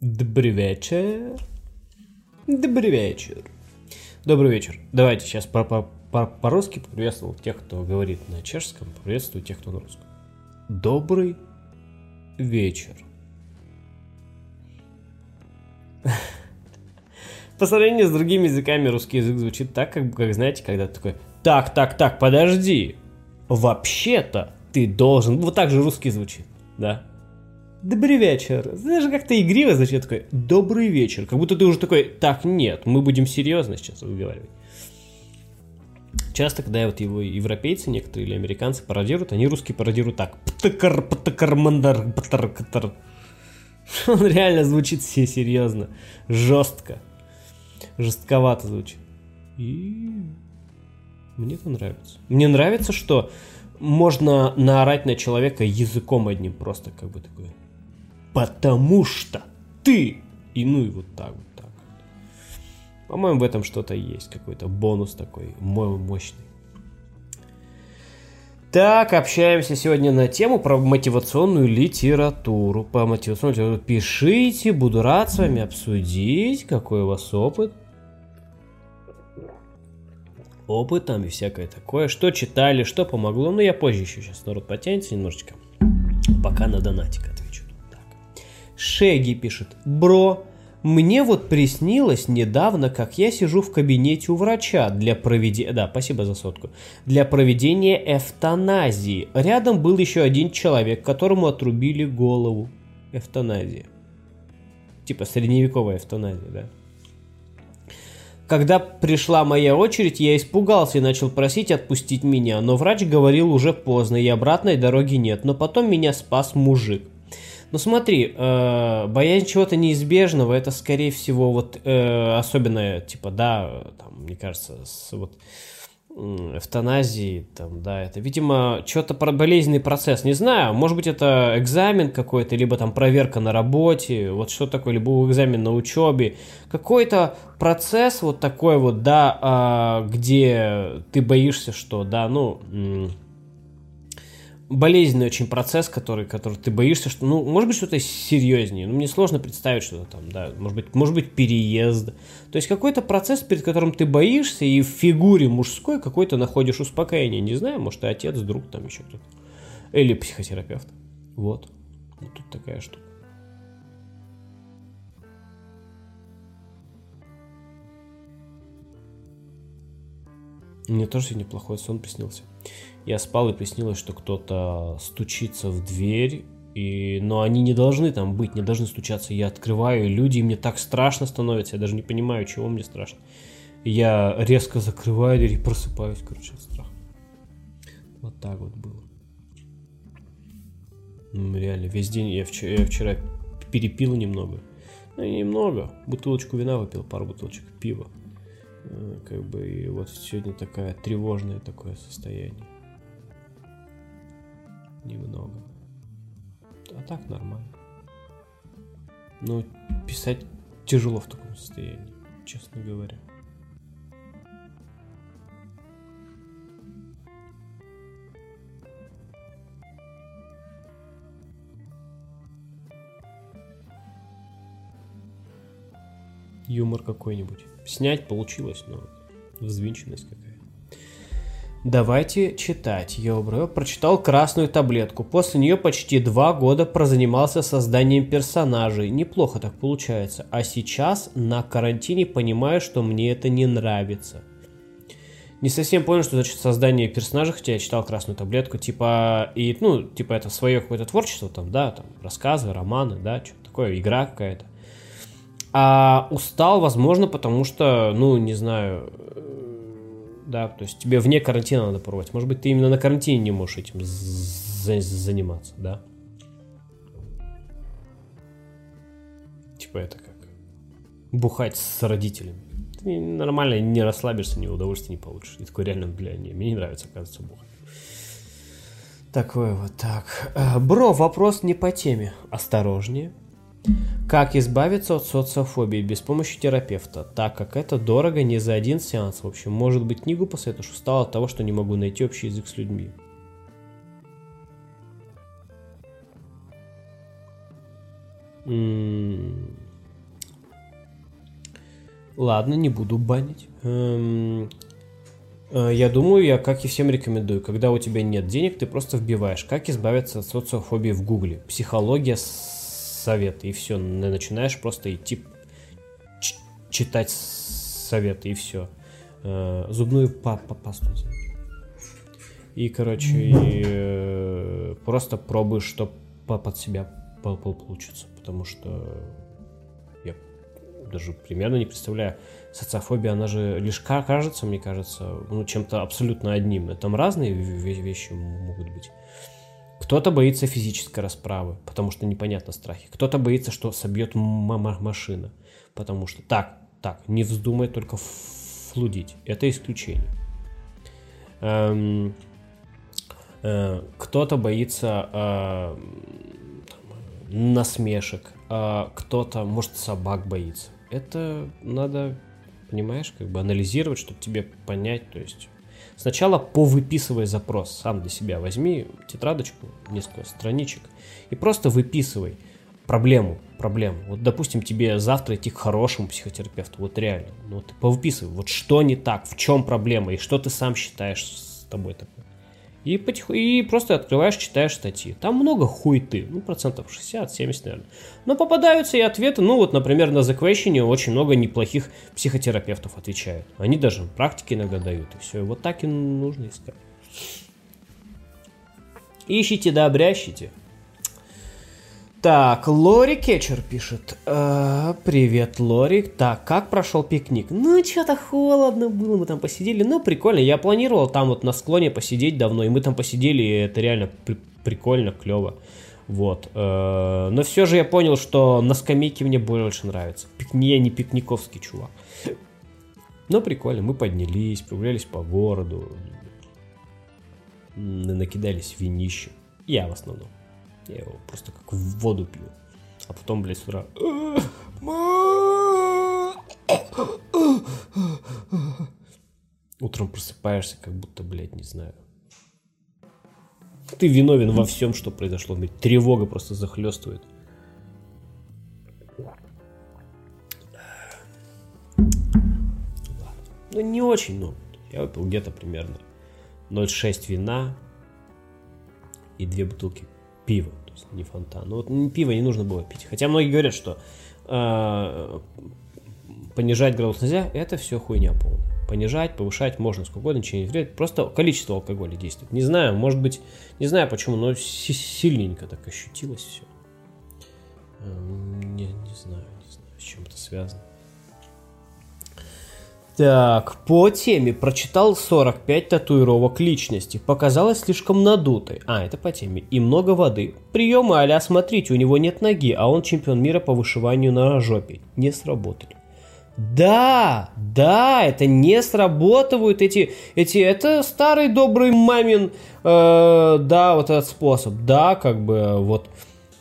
Добрый вечер. Добрый вечер. Добрый вечер. Давайте сейчас по- по- по- по-русски поприветствую тех, кто говорит на чешском, приветствую тех, кто на русском. Добрый вечер. По сравнению с другими языками русский язык звучит так, как, как знаете, когда ты такой «Так, так, так, подожди, вообще-то ты должен...» Вот так же русский звучит, да? Добрый вечер. Знаешь, как-то игриво звучит такой «Добрый вечер». Как будто ты уже такой «Так, нет, мы будем серьезно сейчас выговаривать». Часто, когда вот его европейцы некоторые или американцы пародируют, они русские пародируют так. Птакар, птакар, мандар, птар, катар. Он реально звучит все серьезно, жестко, жестковато звучит. И мне это нравится. Мне нравится, что можно наорать на человека языком одним просто, как бы такое. Потому что ты! И ну и вот так вот так. По-моему, в этом что-то есть, какой-то бонус такой мощный. Так, общаемся сегодня на тему про мотивационную литературу. По мотивационной литературе пишите, буду рад с вами обсудить, какой у вас опыт. Опыт там и всякое такое. Что читали, что помогло. Ну, я позже еще сейчас народ потянется немножечко. Пока на донатик. Шеги пишет. Бро, мне вот приснилось недавно, как я сижу в кабинете у врача для проведения... Да, спасибо за сотку. Для проведения эвтаназии. Рядом был еще один человек, которому отрубили голову. Эвтаназия. Типа средневековая эвтаназия, да? Когда пришла моя очередь, я испугался и начал просить отпустить меня, но врач говорил уже поздно, и обратной дороги нет. Но потом меня спас мужик. Ну смотри, э, боязнь чего-то неизбежного, это скорее всего вот э, особенно типа да, там мне кажется с вот эвтаназии, там, да, это, видимо, что-то про болезненный процесс, не знаю, может быть, это экзамен какой-то, либо там проверка на работе, вот что такое, либо экзамен на учебе, какой-то процесс вот такой вот, да, а, где ты боишься, что, да, ну, болезненный очень процесс, который, который ты боишься, что, ну, может быть, что-то серьезнее. Ну, мне сложно представить что-то там, да, может быть, может быть, переезд. То есть какой-то процесс, перед которым ты боишься, и в фигуре мужской какой-то находишь успокоение. Не знаю, может, и отец, друг, там еще кто-то. Или психотерапевт. Вот. Вот тут такая штука. Мне тоже сегодня плохой сон приснился. Я спал и приснилось, что кто-то стучится в дверь, и... но они не должны там быть, не должны стучаться. Я открываю, и люди, и мне так страшно становится, я даже не понимаю, чего мне страшно. Я резко закрываю дверь и просыпаюсь, короче, от страха. Вот так вот было. Реально, весь день я вчера, я вчера перепил немного. Ну, немного. Бутылочку вина выпил, пару бутылочек пива. Как бы, и вот сегодня такая тревожное такое состояние немного. А так нормально. Но писать тяжело в таком состоянии, честно говоря. Юмор какой-нибудь. Снять получилось, но взвинченность какая. Давайте читать. Йобро прочитал красную таблетку. После нее почти два года прозанимался созданием персонажей. Неплохо так получается. А сейчас на карантине понимаю, что мне это не нравится. Не совсем понял, что значит создание персонажей, хотя я читал красную таблетку, типа, и, ну, типа, это свое какое-то творчество, там, да, там, рассказы, романы, да, что-то такое, игра какая-то. А устал, возможно, потому что, ну, не знаю, да, то есть тебе вне карантина надо пробовать. Может быть, ты именно на карантине не можешь этим заниматься, да? Типа это как бухать с родителями. Ты нормально не расслабишься, ни удовольствия не получишь. И такой реально, бля, не, мне не нравится, оказывается, бухать. Такое вот так. Бро, вопрос не по теме. Осторожнее. Как избавиться от социофобии без помощи терапевта, так как это дорого не за один сеанс. В общем, может быть, книгу посоветуешь? Устал от того, что не могу найти общий язык с людьми. Ладно, не буду банить. Эм, э, я думаю, я как и всем рекомендую, когда у тебя нет денег, ты просто вбиваешь, как избавиться от социофобии в гугле. Психология, советы, и все. Начинаешь просто идти читать советы, и все. Э, зубную па па пасту. И, короче, и, э, просто пробуешь, что под себя получится. Потому что я даже примерно не представляю. Социофобия, она же лишь кажется, мне кажется, ну, чем-то абсолютно одним. Там разные вещи могут быть. Кто-то боится физической расправы, потому что непонятно страхи. Кто-то боится, что собьет машина, потому что... Так, так, не вздумай только флудить. Это исключение. Эм, э, кто-то боится э, насмешек, э, кто-то, может, собак боится. Это надо, понимаешь, как бы анализировать, чтобы тебе понять, то есть Сначала повыписывай запрос, сам для себя возьми тетрадочку, несколько страничек и просто выписывай проблему, проблему. Вот, допустим, тебе завтра идти к хорошему психотерапевту, вот реально, ну ты повыписывай, вот что не так, в чем проблема и что ты сам считаешь с тобой такое. И, потиху... и просто открываешь, читаешь статьи. Там много хуйты, ну, процентов 60-70, наверное. Но попадаются и ответы, ну, вот, например, на The Question очень много неплохих психотерапевтов отвечают. Они даже практики иногда дают, и все. И вот так и нужно искать. Ищите да обрящите. Так, Лори Кетчер пишет. Э, привет, Лори. Так, как прошел пикник? Ну, что-то холодно было, мы там посидели. Ну, прикольно. Я планировал там вот на склоне посидеть давно, и мы там посидели, и это реально при- прикольно, клево. Вот. Э, но все же я понял, что на скамейке мне больше нравится. Пикни, я не пикниковский чувак. Но прикольно, мы поднялись, прогулялись по городу, накидались винищем. Я в основном. Я его просто как в воду пью. А потом, блядь, с утра... Утром просыпаешься, как будто, блядь, не знаю. Ты виновен во всем, что произошло. Блядь, тревога просто захлестывает. Ну, не очень, но я выпил где-то примерно 0,6 вина и две бутылки пива не фонтан. Ну вот пиво не нужно было пить. Хотя многие говорят, что э, понижать градус нельзя, это все хуйня полная. Понижать, повышать можно сколько угодно, ничего не вредит. Просто количество алкоголя действует. Не знаю, может быть, не знаю почему, но сильненько так ощутилось все. Э, не, не знаю, не знаю, с чем это связано. Так, по теме прочитал 45 татуировок личности. Показалось слишком надутой. А, это по теме. И много воды. Приемы а смотрите, у него нет ноги, а он чемпион мира по вышиванию на жопе. Не сработали. Да, да, это не сработывают эти, эти, это старый добрый мамин, э, да, вот этот способ, да, как бы вот, э,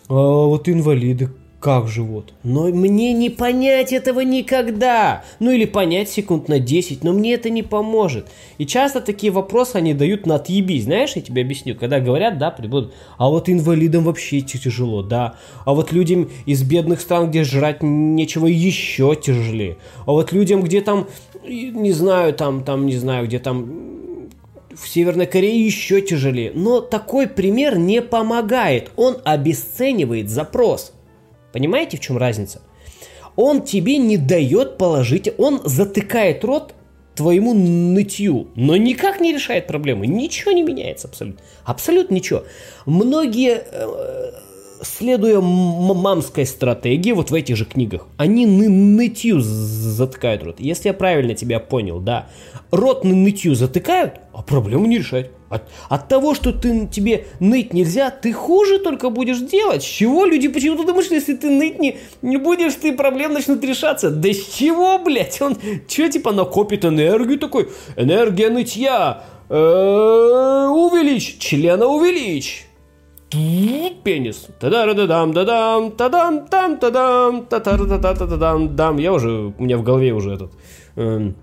вот инвалиды, как живот. Но мне не понять этого никогда. Ну или понять секунд на 10, но мне это не поможет. И часто такие вопросы они дают на отъебись. Знаешь, я тебе объясню. Когда говорят, да, прибудут, а вот инвалидам вообще тяжело, да. А вот людям из бедных стран, где жрать нечего, еще тяжелее. А вот людям, где там, не знаю, там, там, не знаю, где там в Северной Корее еще тяжелее. Но такой пример не помогает. Он обесценивает запрос. Понимаете, в чем разница? Он тебе не дает положить, он затыкает рот твоему нытью, но никак не решает проблемы. Ничего не меняется абсолютно. Абсолютно ничего. Многие, э, следуя мамской стратегии, вот в этих же книгах, они ны нытью затыкают рот. Если я правильно тебя понял, да, рот нытью затыкают, а проблему не решают. От, от того, что ты, тебе ныть нельзя, ты хуже только будешь делать. С чего люди почему-то думают, что если ты ныть не, не будешь, ты проблем начнут решаться? Да с чего, блядь? Он что, типа, накопит энергию такой? Энергия нытья. Э, увеличь. Члена увеличь. Пенис. Та-да-да-дам, да-дам, та-дам, там, та-дам, та-та-та-та-та-дам, дам. Я уже, у меня в голове уже этот... Эм,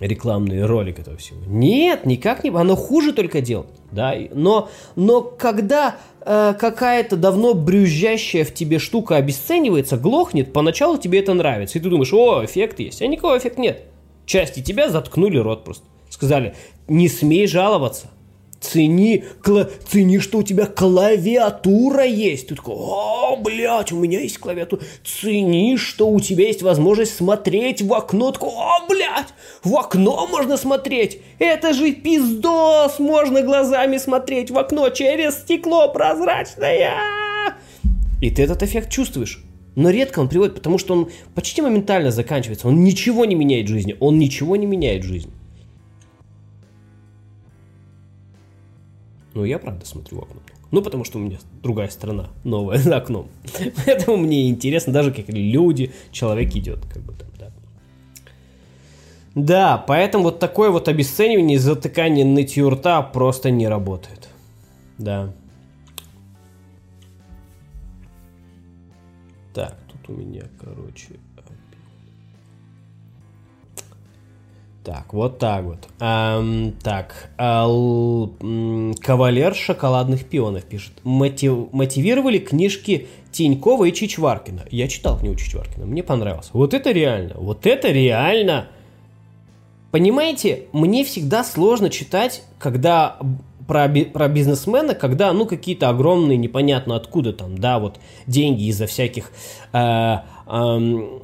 рекламный ролик этого всего. Нет, никак не... Оно хуже только делает. Да? Но, но когда э, какая-то давно брюзжащая в тебе штука обесценивается, глохнет, поначалу тебе это нравится. И ты думаешь, о, эффект есть. А никакого эффекта нет. Части тебя заткнули рот просто. Сказали, не смей жаловаться. Цени, кла, цени, что у тебя клавиатура есть. Ты такой, о, блядь, у меня есть клавиатура. Цени, что у тебя есть возможность смотреть в окно. Такой, о, блядь, в окно можно смотреть. Это же пиздос, можно глазами смотреть в окно через стекло прозрачное. И ты этот эффект чувствуешь. Но редко он приводит, потому что он почти моментально заканчивается. Он ничего не меняет в жизни. Он ничего не меняет в жизни. Ну, я правда смотрю в окно. Ну, потому что у меня другая страна, новая за окном. Поэтому мне интересно даже, как люди, человек идет, как бы там, да. Да, поэтому вот такое вот обесценивание и затыкание нытью рта просто не работает. Да. Так, тут у меня, короче, Так, вот так вот. Эм, так, ал, кавалер шоколадных пионов пишет. Мотив, мотивировали книжки Тинькова и Чичваркина. Я читал книгу Чичваркина, мне понравилось. Вот это реально, вот это реально. Понимаете, мне всегда сложно читать, когда про, про бизнесмена, когда, ну, какие-то огромные, непонятно откуда там, да, вот деньги из-за всяких э, э,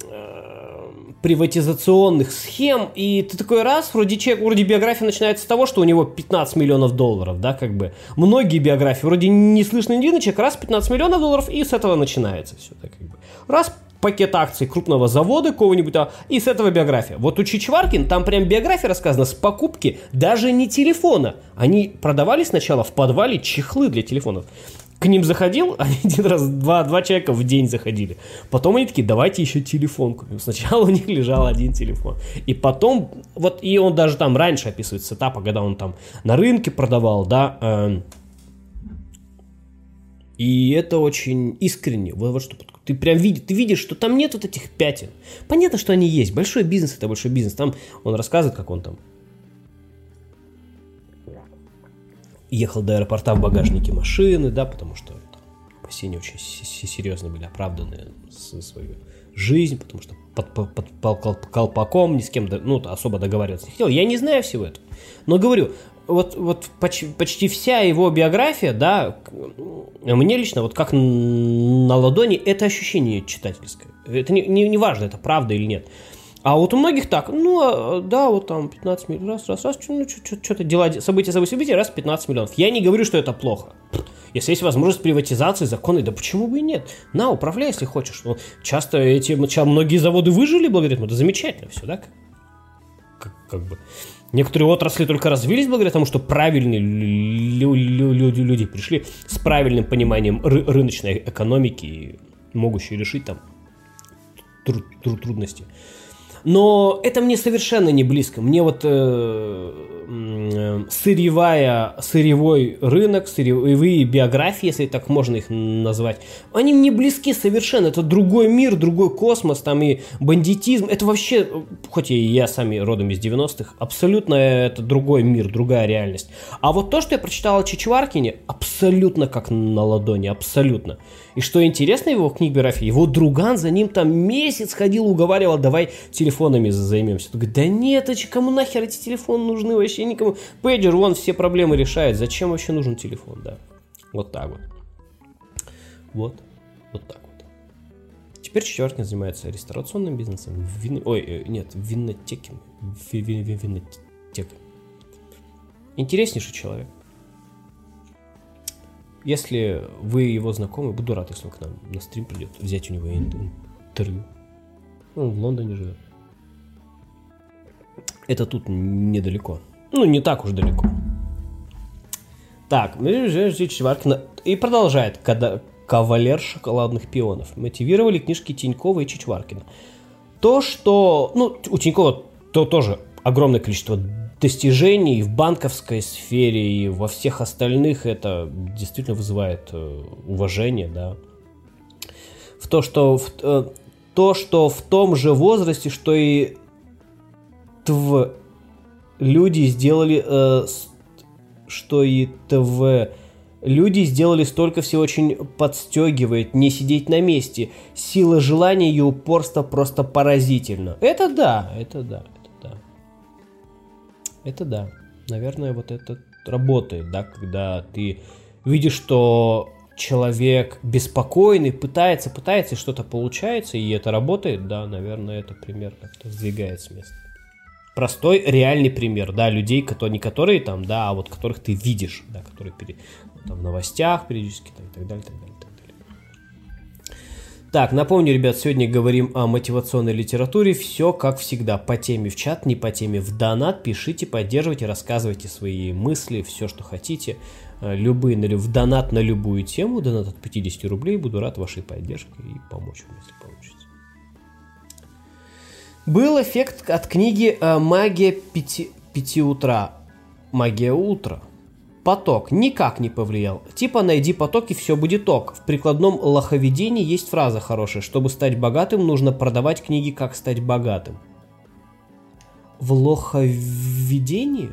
приватизационных схем, и ты такой раз, вроде человек, вроде биография начинается с того, что у него 15 миллионов долларов, да, как бы. Многие биографии, вроде не слышно ни человек раз 15 миллионов долларов, и с этого начинается все, так как бы. Раз пакет акций крупного завода какого-нибудь, а, и с этого биография. Вот у Чичваркин там прям биография рассказана с покупки даже не телефона. Они продавали сначала в подвале чехлы для телефонов к ним заходил, они один раз, два, два человека в день заходили. Потом они такие, давайте еще телефон купим. Сначала у них лежал один телефон. И потом, вот, и он даже там раньше описывает с этапа, когда он там на рынке продавал, да, э, и это очень искренне. Вот, вот что ты прям видишь, ты видишь, что там нет вот этих пятен. Понятно, что они есть. Большой бизнес это большой бизнес. Там он рассказывает, как он там ехал до аэропорта в багажнике машины, да, потому что там, опасения очень серьезно были оправданы свою жизнь, потому что под, под, под колпаком ни с кем ну, особо договариваться не хотел. Я не знаю всего этого. Но говорю, вот, вот почти, почти вся его биография, да, мне лично, вот как на ладони, это ощущение читательское. Это не, не, не важно, это правда или нет. А вот у многих так, ну, а, да, вот там 15 миллионов, раз, раз, раз, ну, что-то дела, события, события, события, раз 15 миллионов. Я не говорю, что это плохо. Если есть возможность приватизации, законы, да почему бы и нет? На, управляй, если хочешь. Ну, часто эти, многие заводы выжили благодаря этому, это замечательно все, да? Как, как бы. Некоторые отрасли только развились благодаря тому, что правильные люди, люди пришли с правильным пониманием ры рыночной экономики могущие решить там труд трудности. Но это мне совершенно не близко. Мне вот э, э, сырьевая, сырьевой рынок, сырьевые биографии, если так можно их назвать, они мне близки совершенно. Это другой мир, другой космос, там и бандитизм. Это вообще, хоть и я сами родом из 90-х, абсолютно это другой мир, другая реальность. А вот то, что я прочитал о Чичваркине, абсолютно как на ладони, абсолютно. И что интересно его книг биографии, его друган за ним там месяц ходил, уговаривал, давай телефонами займемся. Он говорит, да нет, а кому нахер эти телефоны нужны вообще никому? Пейджер, вон все проблемы решает, зачем вообще нужен телефон, да. Вот так вот. Вот, вот так вот. Теперь Чичваркин занимается реставрационным бизнесом, вин... ой, э, нет, винотеками, винотеками. Интереснейший человек. Если вы его знакомы, буду рад, если он к нам на стрим придет, взять у него интервью. Он в Лондоне живет. Это тут недалеко. Ну, не так уж далеко. Так, Чичваркина. И продолжает, когда кавалер шоколадных пионов. Мотивировали книжки Тинькова и Чичваркина. То, что... Ну, у Тинькова то тоже огромное количество достижений в банковской сфере и во всех остальных это действительно вызывает э, уважение, да. В то, что в, э, то, что в том же возрасте, что и тв, люди сделали, э, что и ТВ, люди сделали столько всего очень подстегивает, не сидеть на месте. Сила желания и упорства просто поразительно. Это да, это да, это да. Наверное, вот это работает, да, когда ты видишь, что человек беспокойный, пытается, пытается, и что-то получается, и это работает, да, наверное, это пример как-то сдвигает с места. Простой, реальный пример, да, людей, которые, не которые там, да, а вот которых ты видишь, да, которые пере, там, в новостях периодически там, и так далее, далее, так далее. Так, напомню, ребят, сегодня говорим о мотивационной литературе. Все как всегда, по теме в чат, не по теме в донат. Пишите, поддерживайте, рассказывайте свои мысли, все, что хотите. Э, любые, в донат на любую тему, донат от 50 рублей, буду рад вашей поддержке и помочь вам, если получится. Был эффект от книги э, «Магия пяти, пяти утра». «Магия утра». Поток никак не повлиял. Типа найди поток и все будет ок. В прикладном лоховедении есть фраза хорошая. Чтобы стать богатым, нужно продавать книги «Как стать богатым». В лоховедении?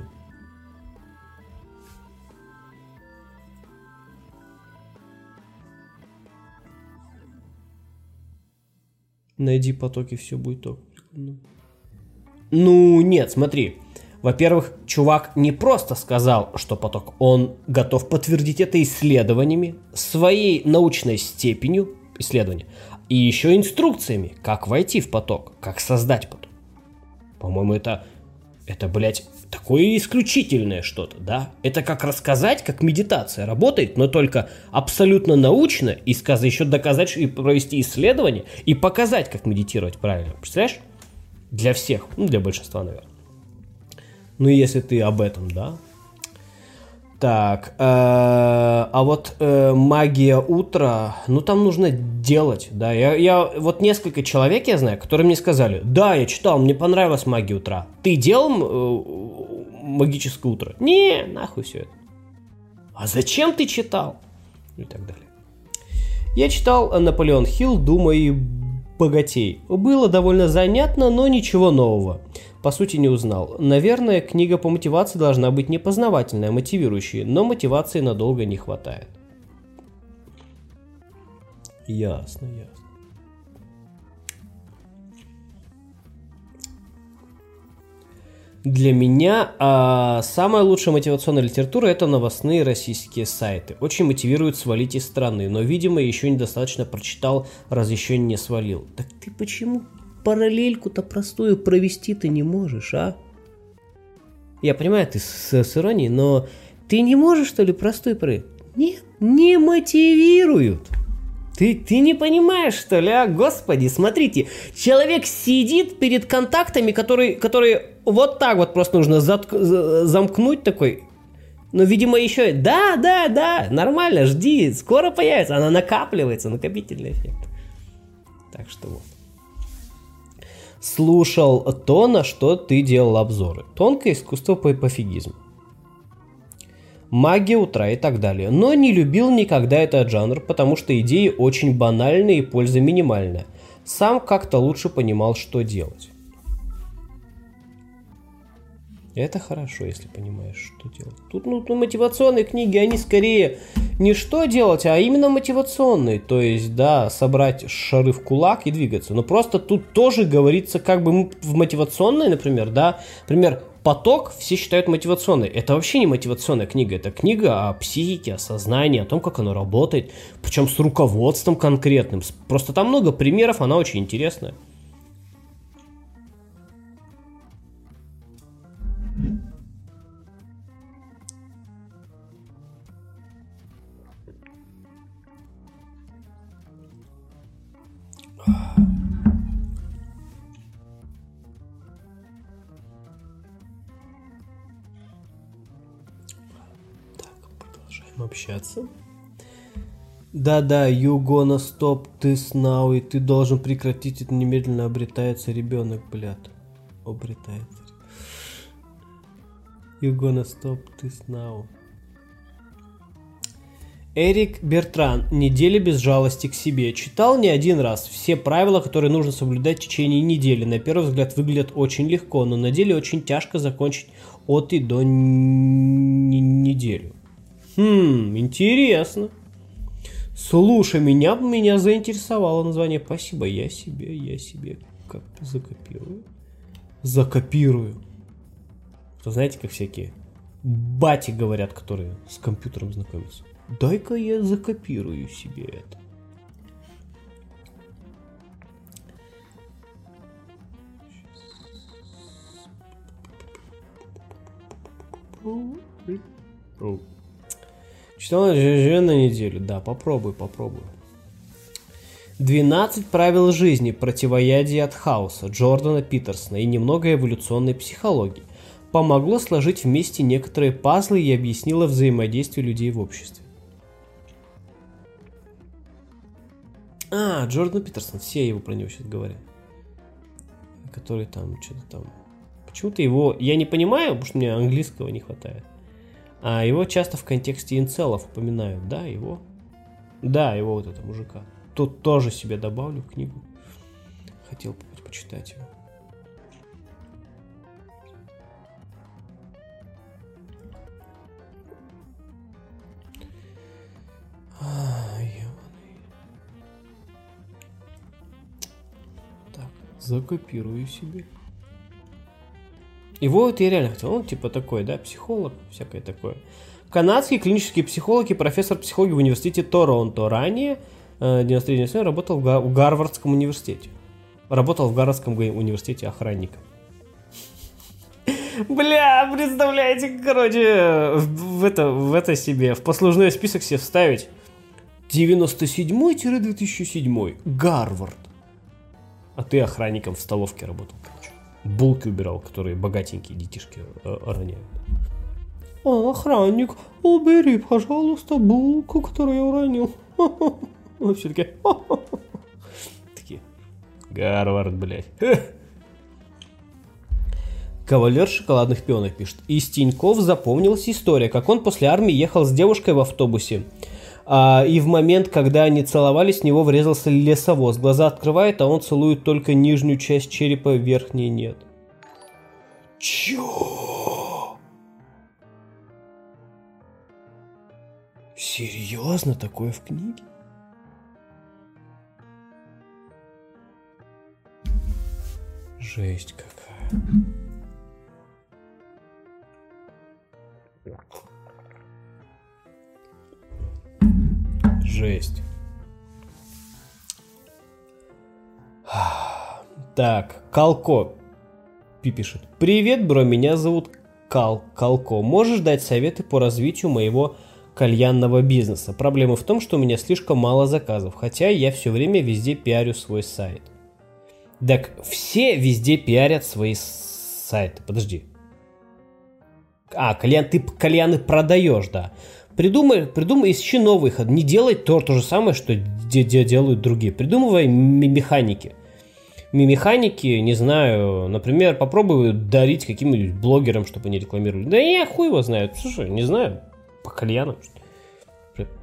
Найди потоки, все будет ток. Ну, нет, смотри. Во-первых, чувак не просто сказал, что поток, он готов подтвердить это исследованиями, своей научной степенью исследования, и еще инструкциями, как войти в поток, как создать поток. По-моему, это, это, блядь, такое исключительное что-то, да? Это как рассказать, как медитация работает, но только абсолютно научно, и сказать, еще доказать, и провести исследование, и показать, как медитировать правильно. Представляешь? Для всех, ну, для большинства, наверное. Ну, если ты об этом, да. Так, э, а вот э, магия утра, ну там нужно делать, да. Я, я вот несколько человек я знаю, которые мне сказали, да, я читал, мне понравилась магия утра. Ты делал э, магическое утро? Не, нахуй все это. А зачем ты читал? И так далее. Я читал Наполеон Хилл, Дума и богатей. Было довольно занятно, но ничего нового по сути не узнал. Наверное, книга по мотивации должна быть не познавательная, а мотивирующая, но мотивации надолго не хватает. Ясно, ясно. Для меня а, самая лучшая мотивационная литература это новостные российские сайты. Очень мотивируют свалить из страны, но, видимо, еще недостаточно прочитал, раз еще не свалил. Так ты почему параллельку-то простую провести ты не можешь, а? Я понимаю, ты с, с иронией, но ты не можешь, что ли, простую параллель? Нет, не мотивируют. Ты, ты не понимаешь, что ли, а? Господи, смотрите, человек сидит перед контактами, которые, которые вот так вот просто нужно затк, замкнуть такой. Но, видимо, еще... Да, да, да, нормально, жди, скоро появится. Она накапливается, накопительный эффект. Так что вот слушал то, на что ты делал обзоры. Тонкое искусство по пофигизм. Магия утра и так далее. Но не любил никогда этот жанр, потому что идеи очень банальные и польза минимальная. Сам как-то лучше понимал, что делать. Это хорошо, если понимаешь, что делать. Тут ну, мотивационные книги, они скорее не что делать, а именно мотивационные. То есть, да, собрать шары в кулак и двигаться. Но просто тут тоже говорится как бы в мотивационной, например, да. Например, поток все считают мотивационной. Это вообще не мотивационная книга. Это книга о психике, о сознании, о том, как оно работает. Причем с руководством конкретным. Просто там много примеров, она очень интересная. Общаться. Да-да, you gonna stop this now, и ты должен прекратить это немедленно, обретается ребенок, блядь. Обретается. You gonna stop this now. Эрик Бертран. Неделя без жалости к себе. Читал не один раз. Все правила, которые нужно соблюдать в течение недели, на первый взгляд выглядят очень легко, но на деле очень тяжко закончить от и до неделю. Хм, интересно. Слушай, меня меня заинтересовало название. Спасибо, я себе, я себе как закопирую. Закопирую. То знаете, как всякие бати говорят, которые с компьютером знакомятся. Дай-ка я закопирую себе это. Читал ЖЖ на неделю. Да, попробуй, попробуй. 12 правил жизни противоядия от хаоса Джордана Питерсона и немного эволюционной психологии помогло сложить вместе некоторые пазлы и объяснило взаимодействие людей в обществе. А, Джордан Питерсон, все его про него сейчас говорят. Который там, что-то там. Почему-то его... Я не понимаю, потому что мне английского не хватает. А его часто в контексте инцелов упоминают. Да, его? Да, его вот этого мужика. Тут тоже себе добавлю книгу. Хотел почитать его. Так, закопирую себе. Его вот я реально хотел, он типа такой, да, психолог, всякое такое. Канадский клинический психолог и профессор психологии в университете Торонто. Ранее, 93 э, работал в Гарвардском университете. Работал в Гарвардском университете охранником. Бля, представляете, короче, в это, в это себе, в послужной список себе вставить 97-2007. Гарвард. А ты охранником в столовке работал. Булки убирал, которые богатенькие детишки э, роняют. А, охранник, убери, пожалуйста, булку, которую я уронил. Вообще такие. Такие. Гарвард, блядь. Кавалер шоколадных пионов пишет. Из Тиньков запомнилась история, как он после армии ехал с девушкой в автобусе. А, и в момент, когда они целовались, в него врезался лесовоз. Глаза открывает, а он целует только нижнюю часть черепа, верхней нет. Чё? Серьезно такое в книге? Жесть какая. Жесть. Так, Калко пишет. Привет, бро, меня зовут Кал, Калко. Можешь дать советы по развитию моего кальянного бизнеса? Проблема в том, что у меня слишком мало заказов, хотя я все время везде пиарю свой сайт. Так все везде пиарят свои сайты. Подожди. А, кальян, ты кальяны продаешь, да. Придумай, придумай, ищи новый ход. Не делай то, то же самое, что де, де, делают другие. Придумывай механики. Механики, не знаю, например, попробуй дарить каким-нибудь блогерам, чтобы они рекламировали. Да я хуй его знаю. Слушай, не знаю, по кальянам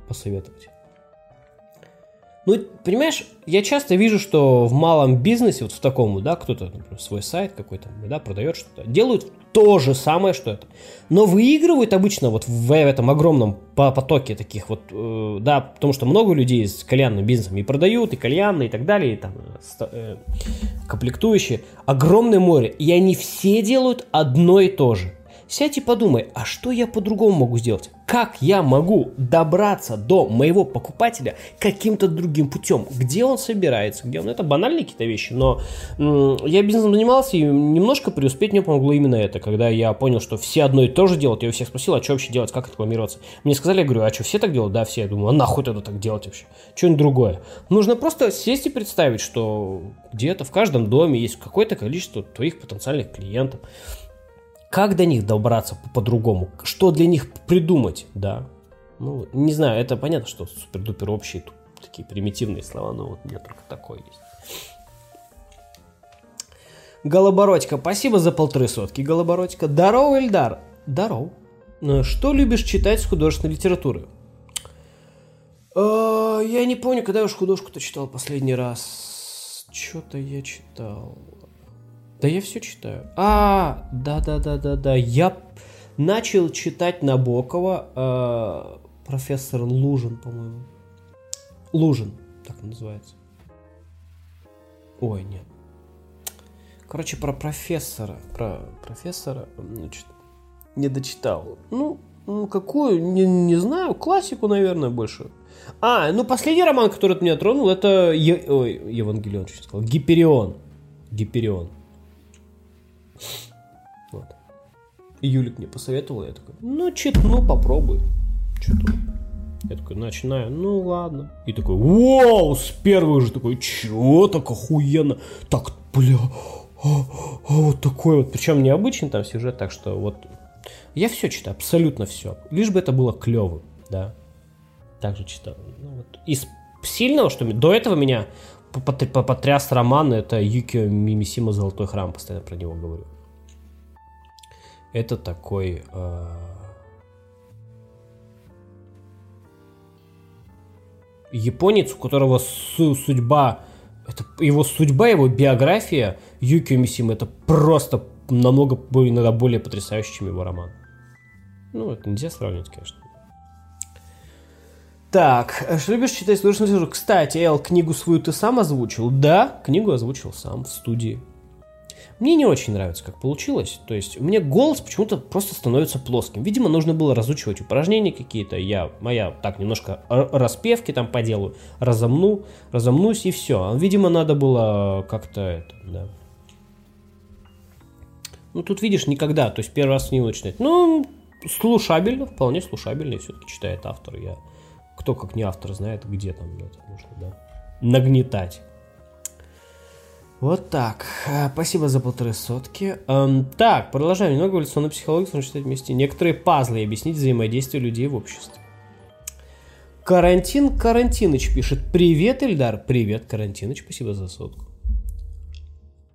посоветовать. Ну, понимаешь, я часто вижу, что в малом бизнесе, вот в таком, да, кто-то, свой сайт какой-то, да, продает что-то, делают то же самое, что это. Но выигрывают обычно вот в этом огромном потоке таких вот, э, да, потому что много людей с кальянным бизнесом и продают, и кальянные, и так далее, и там э, комплектующие. Огромное море, и они все делают одно и то же. Сядь и подумай, а что я по-другому могу сделать? Как я могу добраться до моего покупателя каким-то другим путем? Где он собирается? Где он? Это банальные какие-то вещи, но я бизнесом занимался и немножко преуспеть мне помогло именно это. Когда я понял, что все одно и то же делают, я у всех спросил, а что вообще делать, как рекламироваться? Мне сказали, я говорю, а что, все так делают? Да, все. Я думаю, а нахуй тогда так делать вообще? Что-нибудь другое. Нужно просто сесть и представить, что где-то в каждом доме есть какое-то количество твоих потенциальных клиентов. Как до них добраться по-другому? Что для них придумать, да? Ну, не знаю, это понятно, что супер-дупер общие, такие примитивные слова, но вот у меня только такое есть. Голобородька, спасибо за полторы сотки, Голобородька. Здорово, Эльдар. Здорово. Ну, что любишь читать с художественной литературы? А, я не помню, когда я уж художку-то читал последний раз. Что-то я читал. Да я все читаю. А, да-да-да-да-да. Я начал читать Набокова э, профессор Лужин, по-моему. Лужин, так называется. Ой, нет. Короче, про профессора. Про профессора, значит, не дочитал. Ну, ну какую? Не, не знаю. Классику, наверное, больше. А, ну последний роман, который от меня тронул, это е... Ой, Евангелион, что сказал. Гиперион. Гиперион. Юлик мне посоветовал, я такой, ну, чит, ну, попробуй. Что-то. Я такой, начинаю, ну, ладно. И такой, вау, с первой же такой, чё, так охуенно. Так, бля, а, а, вот такой вот. Причем необычный там сюжет, так что вот я все читаю, абсолютно все. Лишь бы это было клево, да. Также читал. Ну, вот. Из сильного, что до этого меня потряс роман, это Юкио Мимисима «Золотой храм», постоянно про него говорю. Это такой... Э... Японец, у которого судьба... Это его судьба, его биография Юкио Мисима, это просто намного иногда более потрясающий, чем его роман. Ну, это нельзя сравнивать, конечно. Так, что любишь читать слушать? Кстати, Эл, книгу свою ты сам озвучил? Да, книгу озвучил сам в студии. Мне не очень нравится, как получилось. То есть, мне голос почему-то просто становится плоским. Видимо, нужно было разучивать упражнения какие-то. Я, моя, так, немножко распевки там поделаю, разомну, разомнусь и все. Видимо, надо было как-то это, да. Ну, тут видишь, никогда, то есть первый раз не начинать. Ну, слушабельно, вполне слушабельно, все-таки читает автор. Я кто как не автор знает, где там это нужно, да, нагнетать. Вот так. Э, спасибо за полторы сотки. Эм, так, продолжаем. Немного эволюционной психологии нужно читать вместе. Некоторые пазлы и объяснить взаимодействие людей в обществе. Карантин Карантиныч пишет. Привет, Эльдар. Привет, Карантиныч. Спасибо за сотку.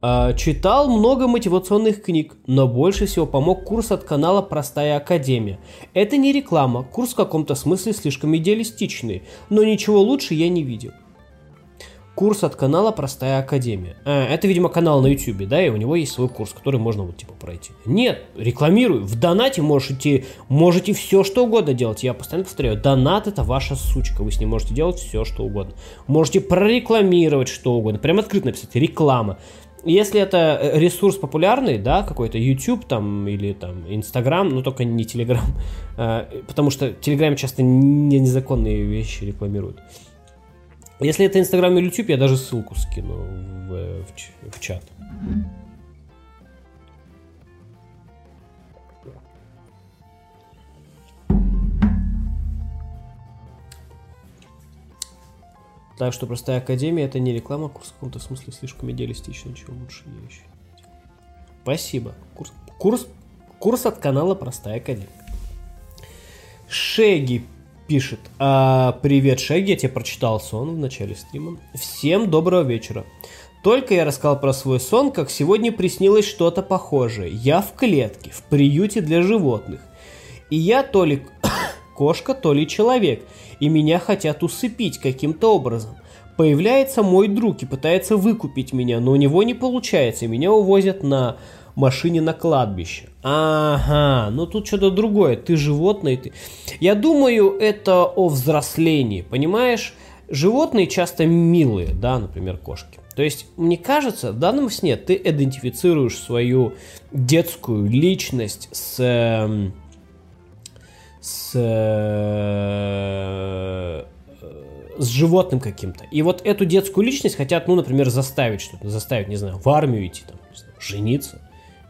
А, читал много мотивационных книг, но больше всего помог курс от канала «Простая Академия». Это не реклама, курс в каком-то смысле слишком идеалистичный, но ничего лучше я не видел. Курс от канала «Простая Академия». А, это, видимо, канал на YouTube, да, и у него есть свой курс, который можно вот типа пройти. Нет, рекламирую. В донате можете, можете все что угодно делать. Я постоянно повторяю, донат это ваша сучка. Вы с ним можете делать все что угодно. Можете прорекламировать что угодно. Прям открыто написать реклама если это э, ресурс популярный, да, какой-то YouTube там или там Instagram, но только не Telegram, э, потому что Telegram часто не незаконные вещи рекламируют. Если это Instagram или YouTube, я даже ссылку скину в, в, в чат. Так что простая академия это не реклама, курс в каком-то смысле слишком идеалистичный, чего лучше я еще. Спасибо. Курс, курс, курс от канала Простая Академия. Шеги пишет. А, привет, Шеги, я тебе прочитал сон в начале стрима. Всем доброго вечера. Только я рассказал про свой сон, как сегодня приснилось что-то похожее. Я в клетке, в приюте для животных. И я то ли кошка, то ли человек – и меня хотят усыпить каким-то образом. Появляется мой друг и пытается выкупить меня, но у него не получается, меня увозят на машине на кладбище. Ага, ну тут что-то другое, ты животное, ты... Я думаю, это о взрослении, понимаешь? Животные часто милые, да, например, кошки. То есть, мне кажется, в данном сне ты идентифицируешь свою детскую личность с эм, с, э, с животным каким-то. И вот эту детскую личность хотят, ну, например, заставить что-то, заставить, не знаю, в армию идти, там, знаю, жениться,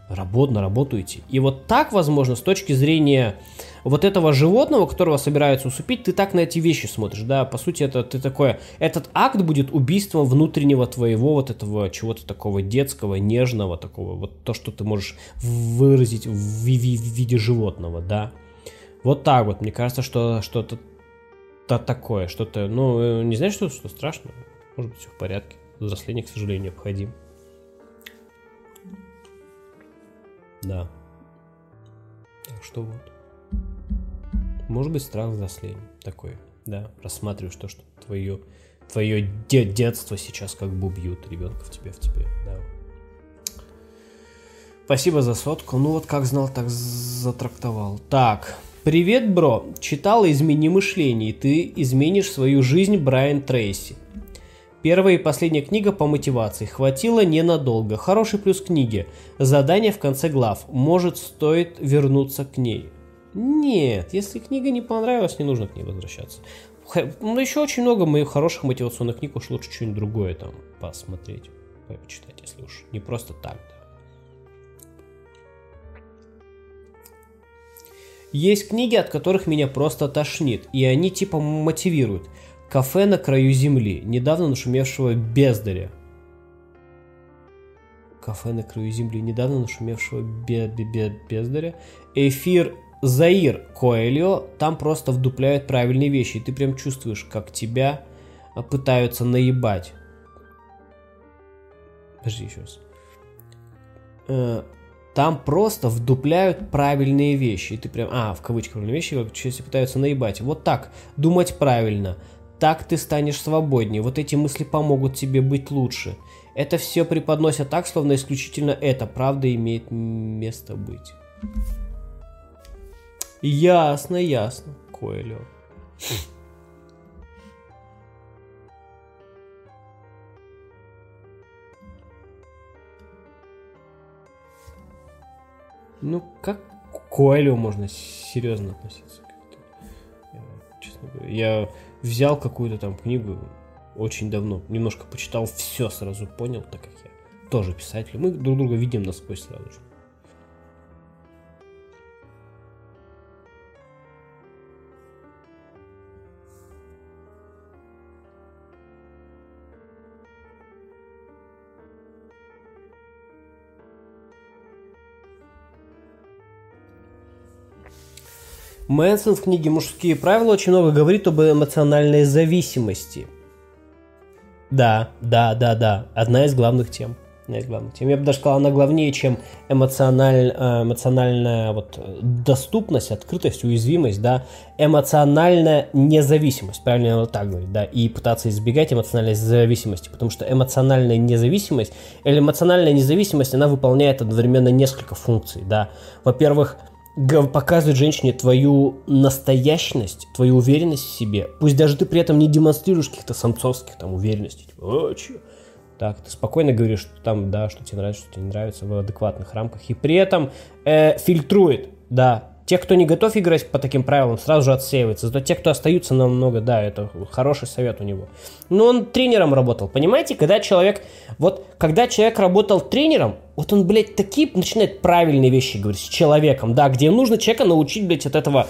работу, на работу идти. И вот так, возможно, с точки зрения вот этого животного, которого собираются усыпить, ты так на эти вещи смотришь, да, по сути, это ты такое, этот акт будет убийством внутреннего твоего вот этого чего-то такого детского, нежного, такого, вот то, что ты можешь выразить в, в, в виде животного, да. Вот так вот, мне кажется, что что-то то такое, что-то, ну, э, не знаю, что, что страшно, может быть, все в порядке. Взросление, к сожалению, необходим. Да. Так что вот. Может быть, страх взросления такой, да, рассматриваешь то, что твое, твое де детство сейчас как бы убьют ребенка в тебе, в тебе, да. Спасибо за сотку. Ну вот как знал, так затрактовал. Так, привет, бро. Читал «Измени мышление», и ты изменишь свою жизнь Брайан Трейси. Первая и последняя книга по мотивации. Хватило ненадолго. Хороший плюс книги. Задание в конце глав. Может, стоит вернуться к ней. Нет, если книга не понравилась, не нужно к ней возвращаться. Ну, еще очень много моих хороших мотивационных книг, уж лучше что-нибудь другое там посмотреть, почитать, если уж не просто так, да. Есть книги, от которых меня просто тошнит, и они типа мотивируют. Кафе на краю земли, недавно нашумевшего бездаря. Кафе на краю земли, недавно нашумевшего бе бе бе бездаря. Эфир Заир Коэльо, там просто вдупляют правильные вещи, и ты прям чувствуешь, как тебя а, пытаются наебать. Подожди еще раз. Э, там просто вдупляют правильные вещи. И ты прям, а, в кавычках правильные вещи, как если пытаются наебать. Вот так, думать правильно. Так ты станешь свободнее. Вот эти мысли помогут тебе быть лучше. Это все преподносят так, словно исключительно это правда имеет место быть. Ясно, ясно, Коэльо. Ну, как к Коэлю можно серьезно относиться? Я, честно говоря, я взял какую-то там книгу очень давно, немножко почитал, все сразу понял, так как я тоже писатель. Мы друг друга видим насквозь сразу же. Мэнсон в книге «Мужские правила» очень много говорит об эмоциональной зависимости. Да, да, да, да. Одна из главных тем. Одна из главных тем. Я бы даже сказал, она главнее, чем эмоциональ, э, эмоциональная вот, доступность, открытость, уязвимость, да, эмоциональная независимость, правильно вот так говорить, да, и пытаться избегать эмоциональной зависимости, потому что эмоциональная независимость или эмоциональная независимость, она выполняет одновременно несколько функций, да. Во-первых, показывает женщине твою настоящность, твою уверенность в себе. Пусть даже ты при этом не демонстрируешь каких-то самцовских там уверенностей. Типа, О, чё? Так, ты спокойно говоришь, что там, да, что тебе нравится, что тебе не нравится в адекватных рамках. И при этом э, фильтрует, да, те, кто не готов играть по таким правилам, сразу же отсеивается. Зато те, кто остаются намного, да, это хороший совет у него. Но он тренером работал. Понимаете, когда человек, вот, когда человек работал тренером, вот он, блядь, такие начинает правильные вещи говорить с человеком, да, где нужно человека научить, блядь, от этого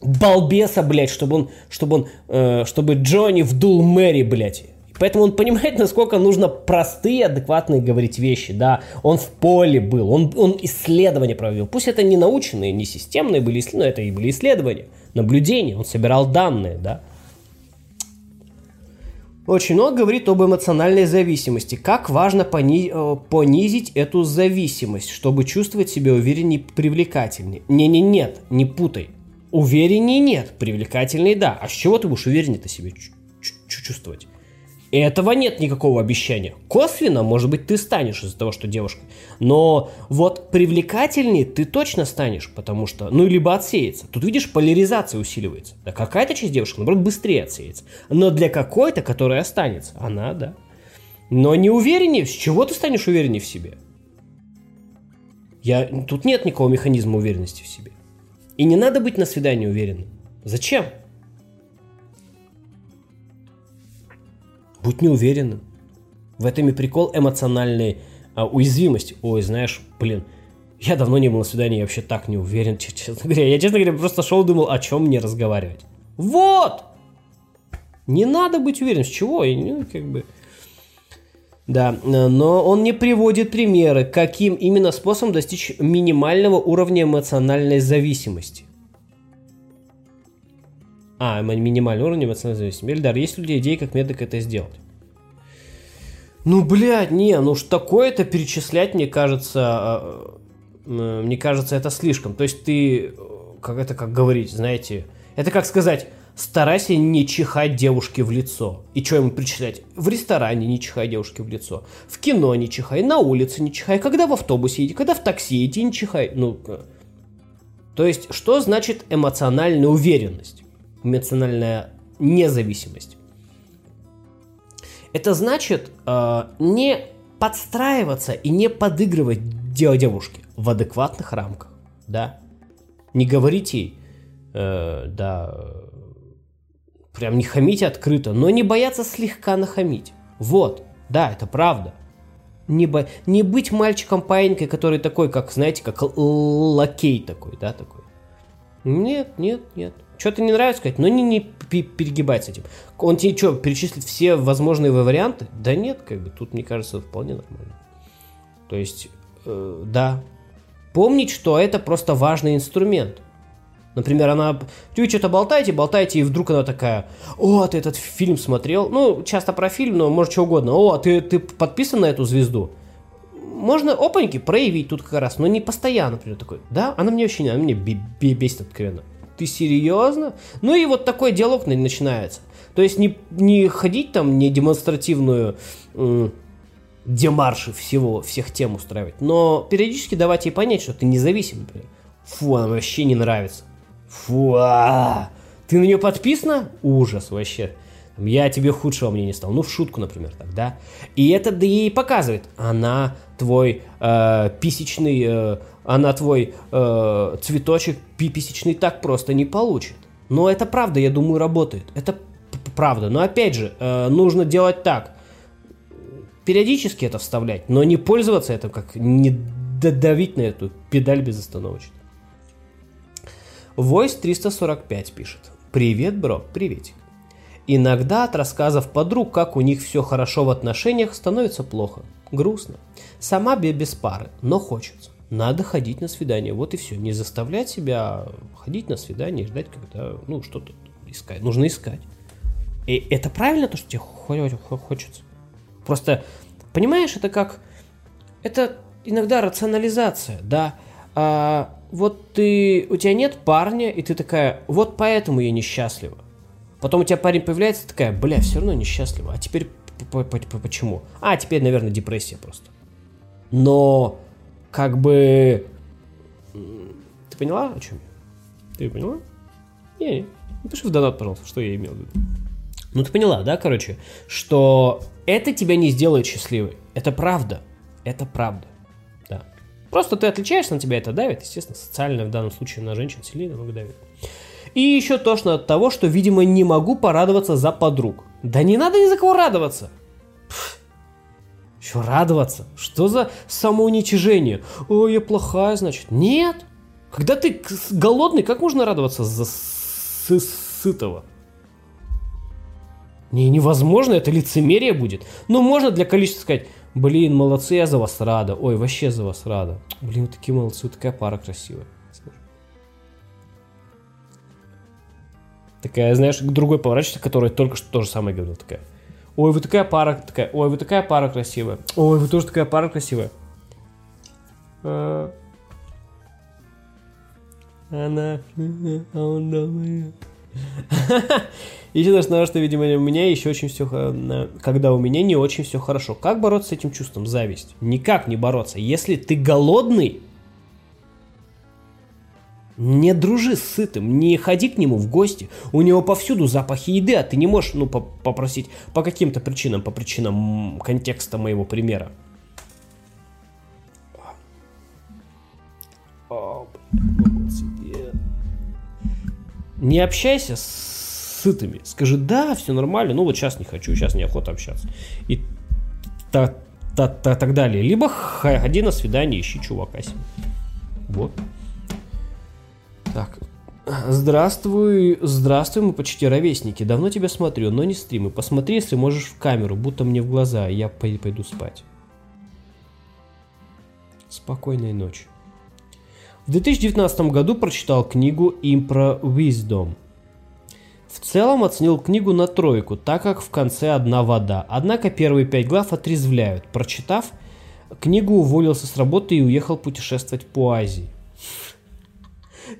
балбеса, блядь, чтобы он, чтобы он, э, чтобы Джонни вдул Мэри, блядь. Поэтому он понимает, насколько нужно простые, адекватные говорить вещи, да. Он в поле был, он, он исследования провел. Пусть это не научные, не системные были но это и были исследования, наблюдения, он собирал данные, да. Очень много говорит об эмоциональной зависимости. Как важно пони- э, понизить эту зависимость, чтобы чувствовать себя увереннее и привлекательнее. Не-не, нет, не путай. Увереннее нет, привлекательнее да. А с чего ты будешь увереннее-то себя чувствовать? И этого нет никакого обещания. Косвенно, может быть, ты станешь из-за того, что девушка. Но вот привлекательнее ты точно станешь, потому что, ну, либо отсеется. Тут, видишь, поляризация усиливается. Да какая-то часть девушек, наоборот, быстрее отсеется. Но для какой-то, которая останется, она, да. Но не увереннее, с чего ты станешь увереннее в себе? Я, тут нет никакого механизма уверенности в себе. И не надо быть на свидании уверенным. Зачем? Будь неуверенным. В этом и прикол эмоциональной а, уязвимости. Ой, знаешь, блин, я давно не был на свидании, я вообще так не уверен, честно говоря. Я, честно говоря, просто шел думал, о чем мне разговаривать. Вот! Не надо быть уверенным. С чего? Ну, как бы... Да, но он не приводит примеры, каким именно способом достичь минимального уровня эмоциональной зависимости. А, минимальный уровень эмоциональной зависимости. Эльдар, есть ли у тебя идеи, как медок это сделать? Ну, блядь, не, ну уж такое-то перечислять, мне кажется, а, мне кажется, это слишком. То есть ты, как это как говорить, знаете, это как сказать, Старайся не чихать девушке в лицо. И что ему причислять? В ресторане не чихай девушке в лицо. В кино не чихай, на улице не чихай, когда в автобусе едешь, когда в такси иди не чихай. Ну, то есть, что значит эмоциональная уверенность? Эмоциональная независимость. Это значит э, не подстраиваться и не подыгрывать девушке в адекватных рамках, да. Не говорить ей, э, да, прям не хамить открыто, но не бояться слегка нахамить. Вот, да, это правда. Не, бо... не быть мальчиком-паинькой, который такой, как, знаете, как лакей такой, да, такой. Нет, нет, нет. Что-то не нравится сказать, но не, не перегибать с этим. Он тебе что, перечислит все возможные варианты? Да нет, как бы, тут, мне кажется, вполне нормально. То есть, э, да. Помнить, что это просто важный инструмент. Например, она... Вы что-то болтаете, болтаете, и вдруг она такая, о, ты этот фильм смотрел? Ну, часто про фильм, но может что угодно. О, ты, ты подписан на эту звезду? Можно опаньки проявить тут как раз, но не постоянно, например, такой. Да, она мне вообще не, она мне бесит откровенно ты серьезно? Ну и вот такой диалог начинается. То есть не, не ходить там, не демонстративную э, демарши всего, всех тем устраивать, но периодически давать ей понять, что ты независим. Например. Фу, она вообще не нравится. Фу, а, ты на нее подписана? Ужас вообще. Я тебе худшего мне не стал. Ну, в шутку, например, так, да? И это да ей показывает. Она твой э, писечный э, она твой э, цветочек пиписечный так просто не получит. Но это правда, я думаю, работает. Это правда. Но опять же, э, нужно делать так. Периодически это вставлять, но не пользоваться этим, как не давить на эту педаль безостановочно. Voice 345 пишет. Привет, бро, приветик. Иногда от рассказов подруг, как у них все хорошо в отношениях, становится плохо. Грустно. Сама без пары, но хочется надо ходить на свидание. Вот и все. Не заставлять себя ходить на свидание и ждать, когда, ну, что-то искать. Нужно искать. И это правильно то, что тебе хочется. Просто, понимаешь, это как... Это иногда рационализация, да. А, вот ты... У тебя нет парня, и ты такая, вот поэтому я несчастлива. Потом у тебя парень появляется, такая, бля, все равно несчастлива. А теперь почему? А, теперь, наверное, депрессия просто. Но как бы... Ты поняла, о чем я? Ты поняла? Не. Напиши в донат, пожалуйста, что я имел в виду. Ну, ты поняла, да, короче, что это тебя не сделает счастливой. Это правда. Это правда. Да. Просто ты отличаешься, на тебя это давит. Естественно, социально в данном случае на женщин сильнее намного давит. И еще тошно от того, что, видимо, не могу порадоваться за подруг. Да не надо ни за кого радоваться. Еще радоваться? Что за самоуничижение? Ой, я плохая, значит. Нет. Когда ты голодный, как можно радоваться за сы сытого? Не, невозможно, это лицемерие будет. Но можно для количества сказать, блин, молодцы, я за вас рада. Ой, вообще за вас рада. Блин, вы такие молодцы, вы такая пара красивая. Такая, знаешь, другой поворачивается, который только что то же самое говорил. Такая, Ой, вы такая пара, такая, ой, вы такая пара красивая. Ой, вы тоже такая пара красивая. А... Она... А он думает. Еще должно, что, видимо, у меня еще очень все... Когда у меня не очень все хорошо. Как бороться с этим чувством? Зависть. Никак не бороться. Если ты голодный, не дружи с сытым, не ходи к нему в гости. У него повсюду запахи еды, а ты не можешь ну, попросить по каким-то причинам, по причинам контекста моего примера. Не общайся с сытыми. Скажи, да, все нормально, ну вот сейчас не хочу, сейчас неохота общаться. И та, та, та, так далее. Либо ходи на свидание, ищи чувака себе. Вот. Так, Здравствуй, здравствуй, мы почти ровесники. Давно тебя смотрю, но не стримы. Посмотри, если можешь в камеру, будто мне в глаза, я пойду спать. Спокойной ночи. В 2019 году прочитал книгу Impro Wisdom. В целом оценил книгу на тройку, так как в конце одна вода. Однако первые пять глав отрезвляют. Прочитав, книгу уволился с работы и уехал путешествовать по Азии.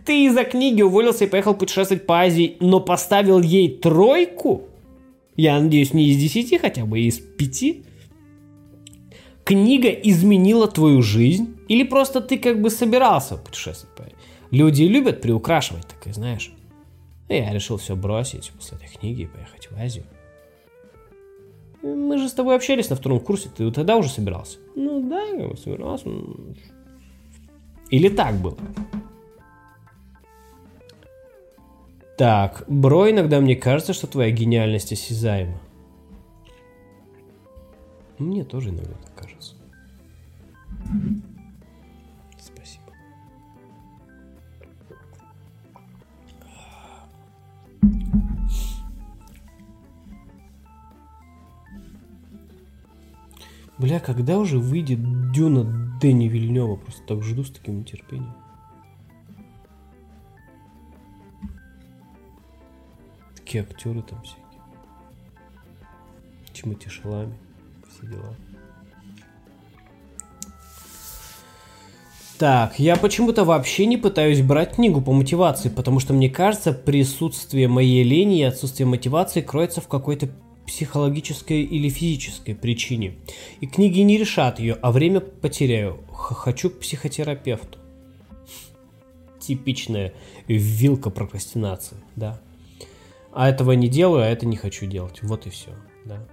Ты из-за книги уволился и поехал путешествовать по Азии, но поставил ей тройку? Я надеюсь, не из десяти, хотя бы из пяти. Книга изменила твою жизнь? Или просто ты как бы собирался путешествовать по Азии? Люди любят приукрашивать, так и знаешь. Я решил все бросить после этой книги и поехать в Азию. Мы же с тобой общались на втором курсе, ты тогда уже собирался? Ну да, я собирался. Или так было? Так, бро, иногда мне кажется, что твоя гениальность осязаема. Мне тоже иногда так кажется. Спасибо. Бля, когда уже выйдет Дюна Дэнни Вильнева? Просто так жду с таким нетерпением. Такие актеры там всякие. Тимати Шалами. Все дела. Так, я почему-то вообще не пытаюсь брать книгу по мотивации, потому что мне кажется, присутствие моей лени и отсутствие мотивации кроется в какой-то психологической или физической причине. И книги не решат ее, а время потеряю. Хочу к психотерапевту. Типичная вилка прокрастинации, да. А этого не делаю, а это не хочу делать. Вот и все, да.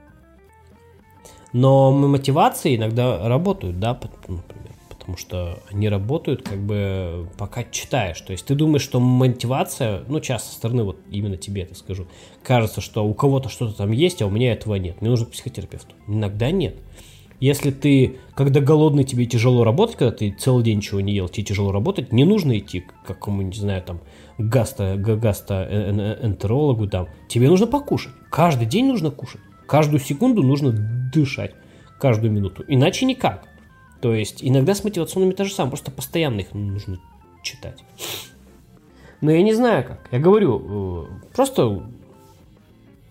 Но мотивации иногда работают, да, например потому что они работают как бы пока читаешь. То есть ты думаешь, что мотивация, ну, часто со стороны, вот именно тебе это скажу, кажется, что у кого-то что-то там есть, а у меня этого нет. Мне нужно к психотерапевту. Иногда нет. Если ты, когда голодный, тебе тяжело работать, когда ты целый день ничего не ел, тебе тяжело работать, не нужно идти к какому, не знаю, там, гаста, гастроэнтерологу, там. Тебе нужно покушать. Каждый день нужно кушать. Каждую секунду нужно дышать. Каждую минуту. Иначе никак. То есть иногда с мотивационными то же самое, просто постоянно их нужно читать. Но я не знаю как. Я говорю, э, просто,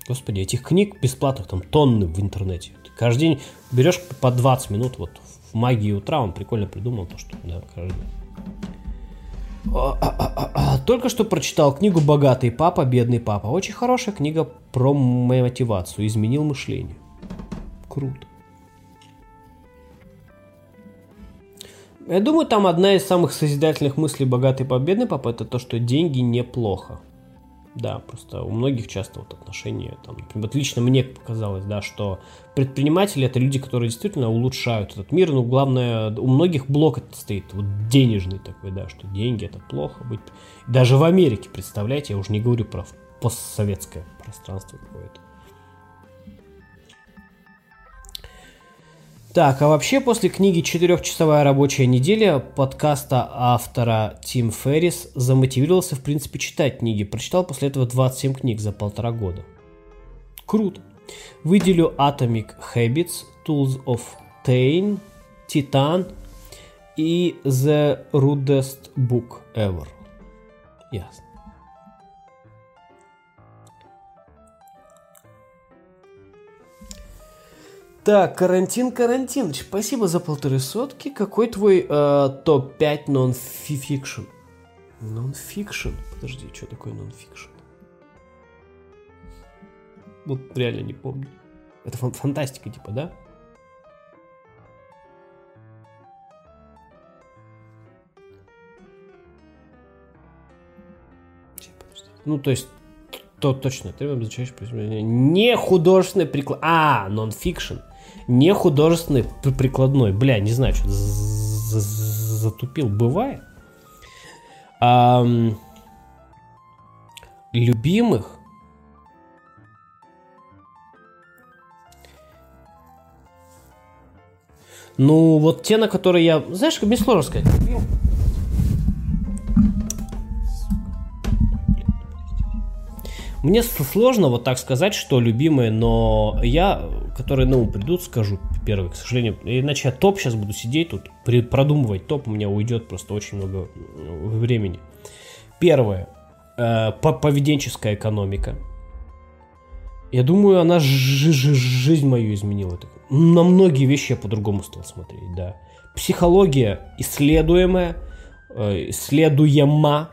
господи, этих книг бесплатных там тонны в интернете. Каждый день берешь по 20 минут, вот в магии утра он прикольно придумал то, что, да, каждый день. Только что прочитал книгу «Богатый папа, бедный папа». Очень хорошая книга про мотивацию, изменил мышление. Круто. Я думаю, там одна из самых созидательных мыслей богатой победный папа это то, что деньги неплохо. Да, просто у многих часто вот отношения, там, например, вот лично мне показалось, да, что предприниматели это люди, которые действительно улучшают этот мир, но главное, у многих блок это стоит, вот денежный такой, да, что деньги это плохо быть. Даже в Америке, представляете, я уже не говорю про постсоветское пространство какое-то. Так, а вообще после книги «Четырехчасовая рабочая неделя» подкаста автора Тим Феррис замотивировался в принципе читать книги. Прочитал после этого 27 книг за полтора года. Круто. Выделю Atomic Habits, Tools of Tain, Titan и The Rudest Book Ever. Ясно. Так, карантин, карантин. Спасибо за полторы сотки. Какой твой э, топ-5 нон-фикшн? Нон-фикшн? Подожди, что такое нон-фикшн? Вот реально не помню. Это фан фантастика, типа, да? Ну, то есть, то точно, ты обозначаешь не художественный приклад. А, нон-фикшн не художественный прикладной. Бля, не знаю, что затупил. Бывает. А, любимых Ну, вот те, на которые я... Знаешь, мне сложно сказать. Мне сложно вот так сказать, что любимые, но я, которые на ум придут, скажу первый, к сожалению. Иначе я топ сейчас буду сидеть тут, продумывать топ, у меня уйдет просто очень много э, времени. Первое. Э, поведенческая экономика. Я думаю, она жизнь мою изменила. На многие вещи я по-другому стал смотреть, да. Психология исследуемая, э, исследуема,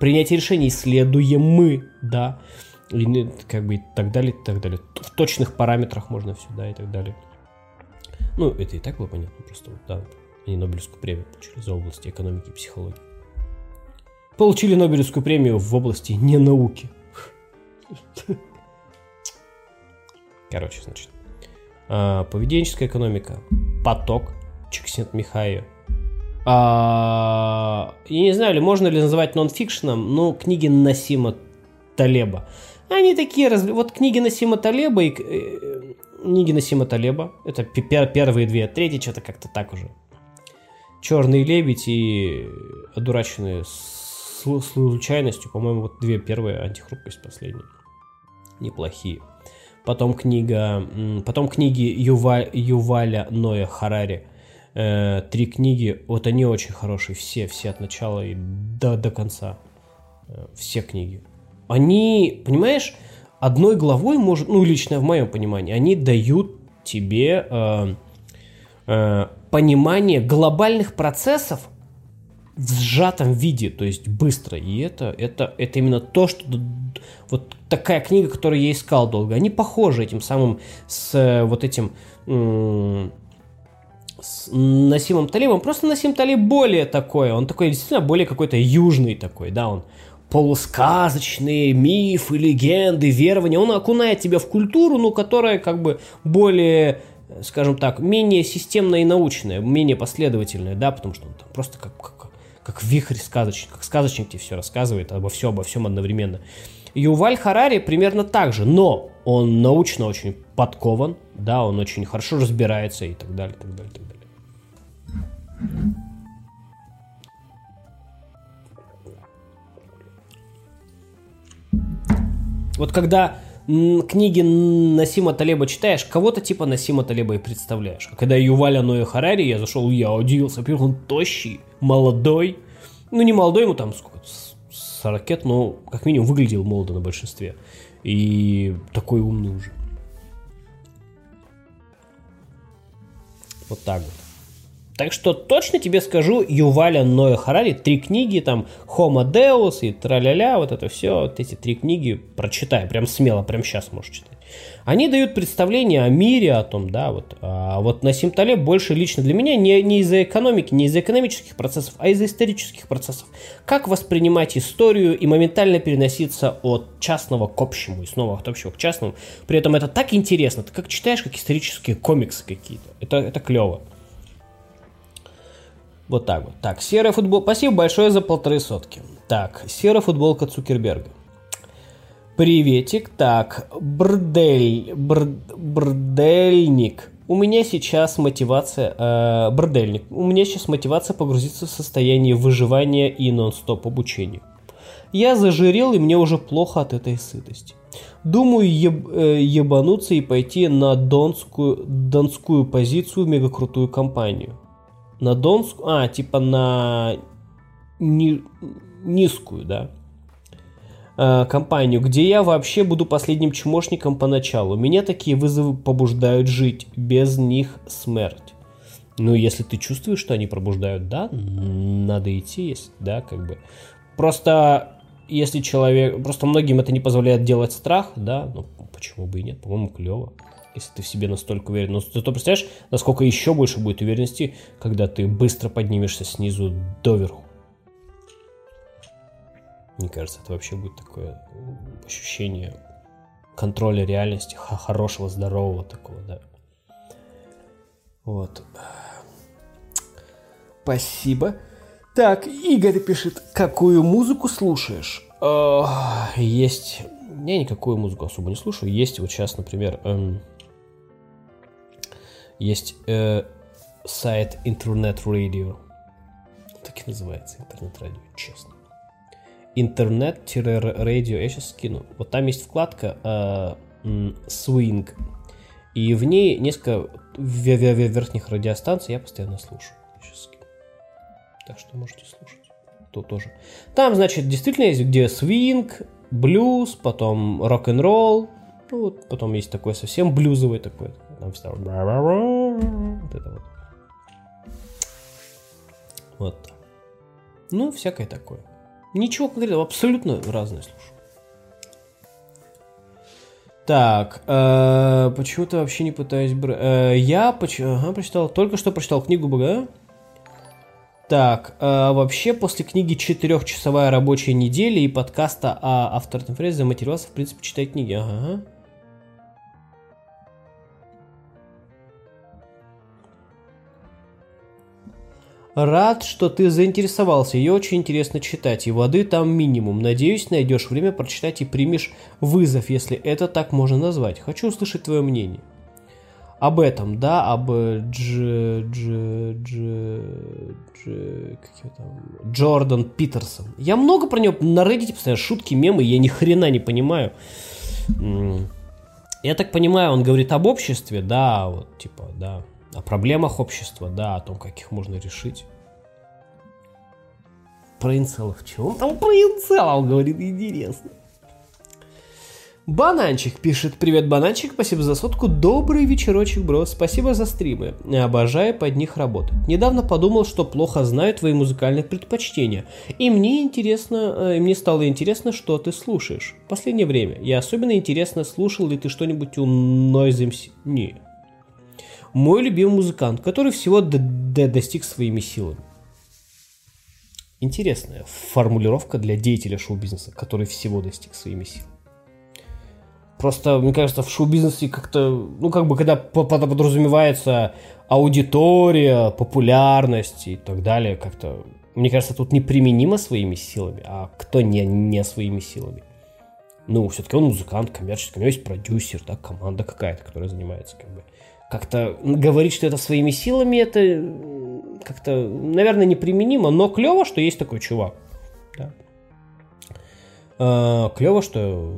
принятие решений следуем мы, да, и, как бы и так далее, и так далее. В точных параметрах можно все, да, и так далее. Ну, это и так было понятно, просто вот, да, они Нобелевскую премию получили за области экономики и психологии. Получили Нобелевскую премию в области не науки. Короче, значит. А, поведенческая экономика. Поток. Чиксент Михаил. А, я не знаю, ли можно ли называть нонфикшеном, но книги Насима Талеба. Они такие, раз... вот книги Насима Талеба и э, книги Насима Талеба, это первые две, третья что-то как-то так уже. Черный лебедь и одураченные случайностью, по-моему, вот две первые, антихрупкость последние. Неплохие. Потом книга, потом книги Юва, Юваля Ноя Харари. Э, три книги, вот они очень хорошие, все, все от начала и до, до конца. Э, все книги. Они, понимаешь, одной главой может, ну, лично в моем понимании, они дают тебе э, э, понимание глобальных процессов в сжатом виде, то есть быстро. И это, это, это именно то, что вот такая книга, которую я искал долго. Они похожи этим самым с э, вот этим с Насимом Талибом. Просто Насим Талиб более такой, он такой действительно более какой-то южный такой, да, он полусказочные мифы, легенды, верования. Он окунает тебя в культуру, ну, которая как бы более скажем так, менее системная и научная, менее последовательная, да, потому что он там просто как, как, как вихрь сказочник, как сказочник тебе все рассказывает обо всем, обо всем одновременно. Юваль Харари примерно так же, но он научно очень подкован, да, он очень хорошо разбирается и так далее, так далее, так далее. Вот когда книги Насима Талеба читаешь, кого-то типа Насима Талеба и представляешь. А когда Юваля Ноя Харари, я зашел, я удивился. Во-первых, он тощий, молодой. Ну, не молодой, ему там сколько, 40 но как минимум выглядел молодо на большинстве. И такой умный уже. Вот так вот. Так что точно тебе скажу, Юваля Ноя Харари, три книги, там, Homo Deus и траля-ля, вот это все, вот эти три книги прочитай, прям смело, прям сейчас можешь читать. Они дают представление о мире, о том, да, вот. А вот Насим Талеб больше лично для меня не, не из-за экономики, не из-за экономических процессов, а из-за исторических процессов. Как воспринимать историю и моментально переноситься от частного к общему, и снова от общего к частному. При этом это так интересно, ты как читаешь, как исторические комиксы какие-то. Это, это клево. Вот так вот. Так, серая футбол. Спасибо большое за полторы сотки. Так, серая футболка Цукерберга. Приветик. Так, брдель, бр, брдельник. У меня сейчас мотивация... Э, брдельник. У меня сейчас мотивация погрузиться в состояние выживания и нон-стоп обучения. Я зажирел, и мне уже плохо от этой сытости. Думаю еб, э, ебануться и пойти на донскую, донскую позицию в мегакрутую компанию на донскую, а, типа на ни, низкую, да, э, компанию, где я вообще буду последним чмошником поначалу. Меня такие вызовы побуждают жить, без них смерть. Ну, если ты чувствуешь, что они пробуждают, да, надо идти, есть, да, как бы. Просто если человек, просто многим это не позволяет делать страх, да, ну почему бы и нет, по-моему, клево если ты в себе настолько уверен. Но ты представляешь, насколько еще больше будет уверенности, когда ты быстро поднимешься снизу доверху. Мне кажется, это вообще будет такое ощущение контроля реальности, хорошего, здорового такого, да. Вот. Спасибо. Так, Игорь пишет, какую музыку слушаешь? Есть... Я никакую музыку особо не слушаю. Есть вот сейчас, например, эм, есть э, сайт Internet Radio. Так и называется интернет-радио, честно. Интернет-радио, я сейчас скину. Вот там есть вкладка э, Swing. И в ней несколько верхних радиостанций я постоянно слушаю. Сейчас скину. Так что можете слушать. То тоже. Там, значит, действительно есть где свинг, блюз, потом рок-н-ролл, ну, вот потом есть такой совсем блюзовый такой. Там всегда вот это вот. Вот. Ну, всякое такое. Ничего конкретного, абсолютно разное слушаю. Так, э, почему-то вообще не пытаюсь брать. Э, я поч... ага, прочитал, только что прочитал книгу БГ. Так, э, вообще после книги четырехчасовая рабочая неделя и подкаста о авторном фрезе заматериался, в принципе, читать книги. Ага. Рад, что ты заинтересовался. Ее очень интересно читать. И воды там минимум. Надеюсь, найдешь время прочитать и примешь вызов, если это так можно назвать. Хочу услышать твое мнение. Об этом, да, об Дж... Дж... Дж... Дж... Как его там? Джордан Питерсон. Я много про него на Reddit постоянно шутки, мемы, я ни хрена не понимаю. Я так понимаю, он говорит об обществе, да, вот, типа, да, о проблемах общества, да, о том, как их можно решить. Про инцелов. Чего он там про инцелов говорит? Интересно. Бананчик пишет, привет, Бананчик, спасибо за сотку, добрый вечерочек, бро, спасибо за стримы, обожаю под них работать. Недавно подумал, что плохо знаю твои музыкальные предпочтения, и мне интересно, э, и мне стало интересно, что ты слушаешь. В последнее время, я особенно интересно, слушал ли ты что-нибудь у Noise MC? Не, мой любимый музыкант, который всего достиг своими силами. Интересная формулировка для деятеля шоу-бизнеса, который всего достиг своими силами. Просто, мне кажется, в шоу-бизнесе как-то, ну, как бы, когда подразумевается аудитория, популярность и так далее, как-то, мне кажется, тут неприменимо своими силами, а кто не, не своими силами. Ну, все-таки он музыкант, коммерческий, у него есть продюсер, да, команда какая-то, которая занимается, как бы, как-то говорить, что это своими силами, это как-то, наверное, неприменимо, но клево, что есть такой чувак. Да. А, клево, что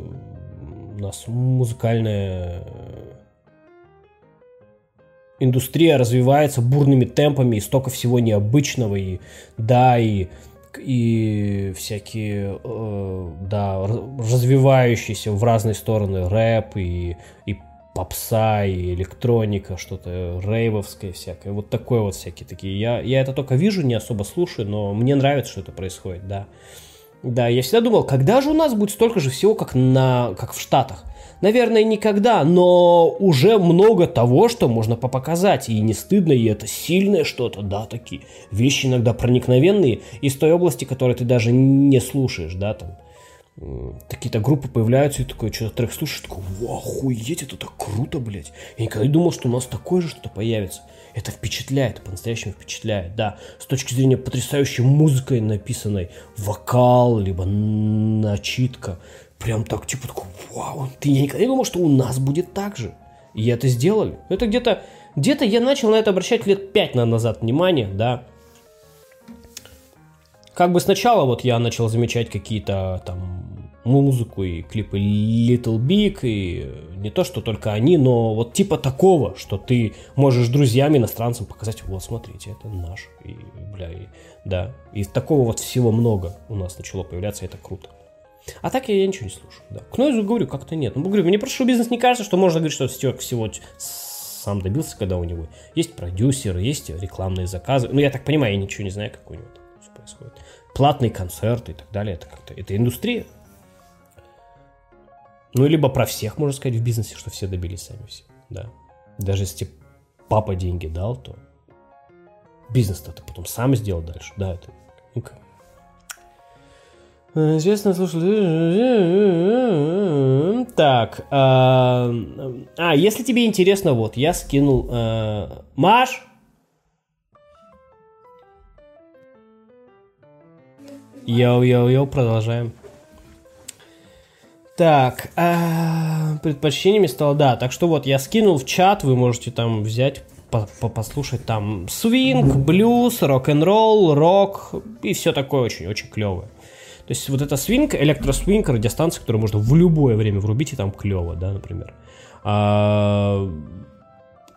у нас музыкальная индустрия развивается бурными темпами, и столько всего необычного, и да, и и всякие, э, да, развивающиеся в разные стороны рэп и, и попса и электроника, что-то рейвовское всякое, вот такое вот всякие такие. Я, я это только вижу, не особо слушаю, но мне нравится, что это происходит, да. Да, я всегда думал, когда же у нас будет столько же всего, как, на, как в Штатах? Наверное, никогда, но уже много того, что можно показать, и не стыдно, и это сильное что-то, да, такие вещи иногда проникновенные из той области, которую ты даже не слушаешь, да, там, какие-то группы появляются, и такой что-то трек слушаешь, такой, вау, охуеть, это так круто, блядь. Я никогда не думал, что у нас такое же что-то появится. Это впечатляет, по-настоящему впечатляет, да. С точки зрения потрясающей музыкой написанной, вокал, либо начитка. Прям так, типа, такой, вау, ты я никогда не думал, что у нас будет так же. И это сделали. Это где-то, где-то я начал на это обращать лет пять назад внимание, да как бы сначала вот я начал замечать какие-то там музыку и клипы Little Big, и не то, что только они, но вот типа такого, что ты можешь друзьям, иностранцам показать, вот смотрите, это наш, и, бля, и, да, и такого вот всего много у нас начало появляться, и это круто. А так я, я ничего не слушаю, да. К Нойзу говорю, как-то нет. Ну, говорю, мне про шоу-бизнес не кажется, что можно говорить, что Стюарт всего сам добился, когда у него есть продюсеры, есть рекламные заказы. Ну, я так понимаю, я ничего не знаю, как у него там все происходит платные концерты и так далее. Это как-то это индустрия. Ну, либо про всех, можно сказать, в бизнесе, что все добились сами все. Да. Даже если папа деньги дал, то бизнес-то ты потом сам сделал дальше. Да, это... Ну-ка. Известно, слушай. Так. А, а, если тебе интересно, вот, я скинул... А, Маш, Йоу-йоу-йоу, продолжаем. Так, а, предпочтениями стало, да. Так что вот, я скинул в чат, вы можете там взять, по -по послушать там свинг, блюз, рок-н-ролл, рок и все такое очень-очень клевое. То есть вот это свинг, электросвинг, радиостанция, которую можно в любое время врубить, и там клево, да, например. А,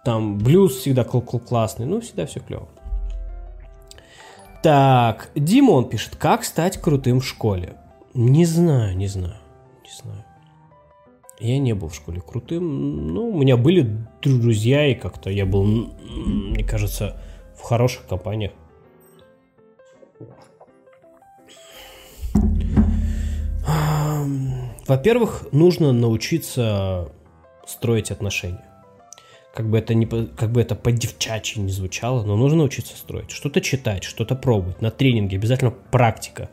там блюз всегда кл -кл классный, ну, всегда все клево. Так, Димон пишет, как стать крутым в школе? Не знаю, не знаю. Я не был в школе крутым. Ну, у меня были друзья, и как-то я был, мне кажется, в хороших компаниях. во-первых, нужно научиться строить отношения. Как бы это не как бы это по девчачьи не звучало, но нужно научиться строить. Что-то читать, что-то пробовать. На тренинге обязательно практика.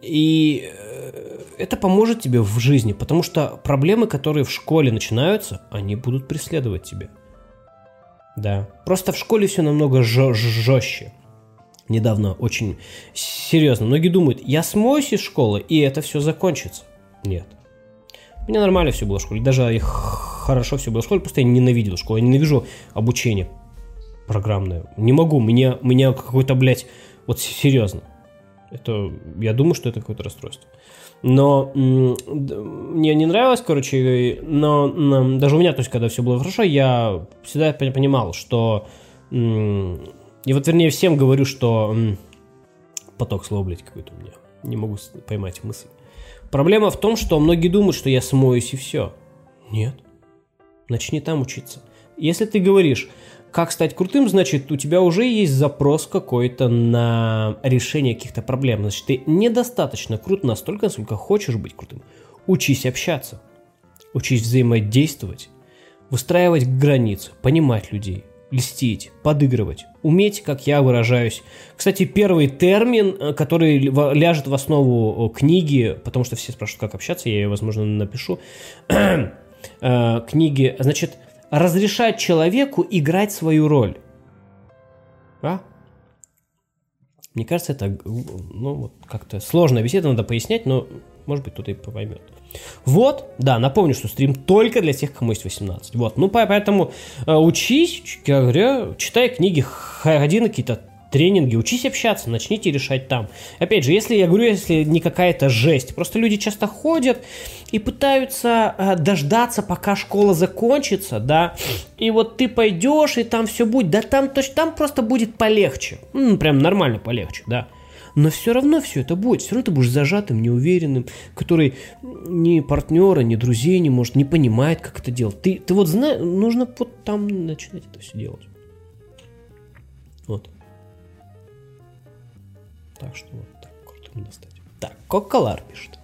И э, это поможет тебе в жизни, потому что проблемы, которые в школе начинаются, они будут преследовать тебя. Да. Просто в школе все намного жестче. Недавно очень серьезно. Многие думают, я смоюсь из школы, и это все закончится. Нет. У меня нормально все было в школе. Даже их хорошо все было в школе, просто я ненавидел школу. Я ненавижу обучение программное. Не могу, меня, меня какой-то, блядь, вот серьезно. Это, я думаю, что это какое-то расстройство. Но мне не нравилось, короче, но, но даже у меня, то есть, когда все было хорошо, я всегда понимал, что... И вот, вернее, всем говорю, что... Поток слова, блядь, какой-то у меня. Не могу поймать мысль. Проблема в том, что многие думают, что я смоюсь и все. Нет. Начни там учиться. Если ты говоришь, как стать крутым, значит, у тебя уже есть запрос какой-то на решение каких-то проблем. Значит, ты недостаточно крут настолько, насколько хочешь быть крутым. Учись общаться. Учись взаимодействовать. Выстраивать границы, понимать людей, льстить, подыгрывать, уметь, как я выражаюсь. Кстати, первый термин, э, который ляжет в основу книги, потому что все спрашивают, как общаться, я ее, возможно, напишу. Э, книги, значит, разрешать человеку играть свою роль. А? Мне кажется, это ну, вот как-то сложно висит, надо пояснять, но может быть кто-то и поймет. Вот, да, напомню, что стрим только для тех, кому есть 18. Вот, ну поэтому э, учись, я говорю, читай книги, ходи на какие-то тренинги, учись общаться, начните решать там. Опять же, если я говорю, если не какая-то жесть, просто люди часто ходят и пытаются э, дождаться, пока школа закончится, да, и вот ты пойдешь, и там все будет, да там, точно, там просто будет полегче, ну, прям нормально полегче, да. Но все равно все это будет, все равно ты будешь зажатым, неуверенным, который ни партнера, ни друзей не может, не понимает, как это делать. Ты, ты вот знаешь, нужно вот там начинать это все делать. Так что вот так, крутым достать. Так, Коколар пишет.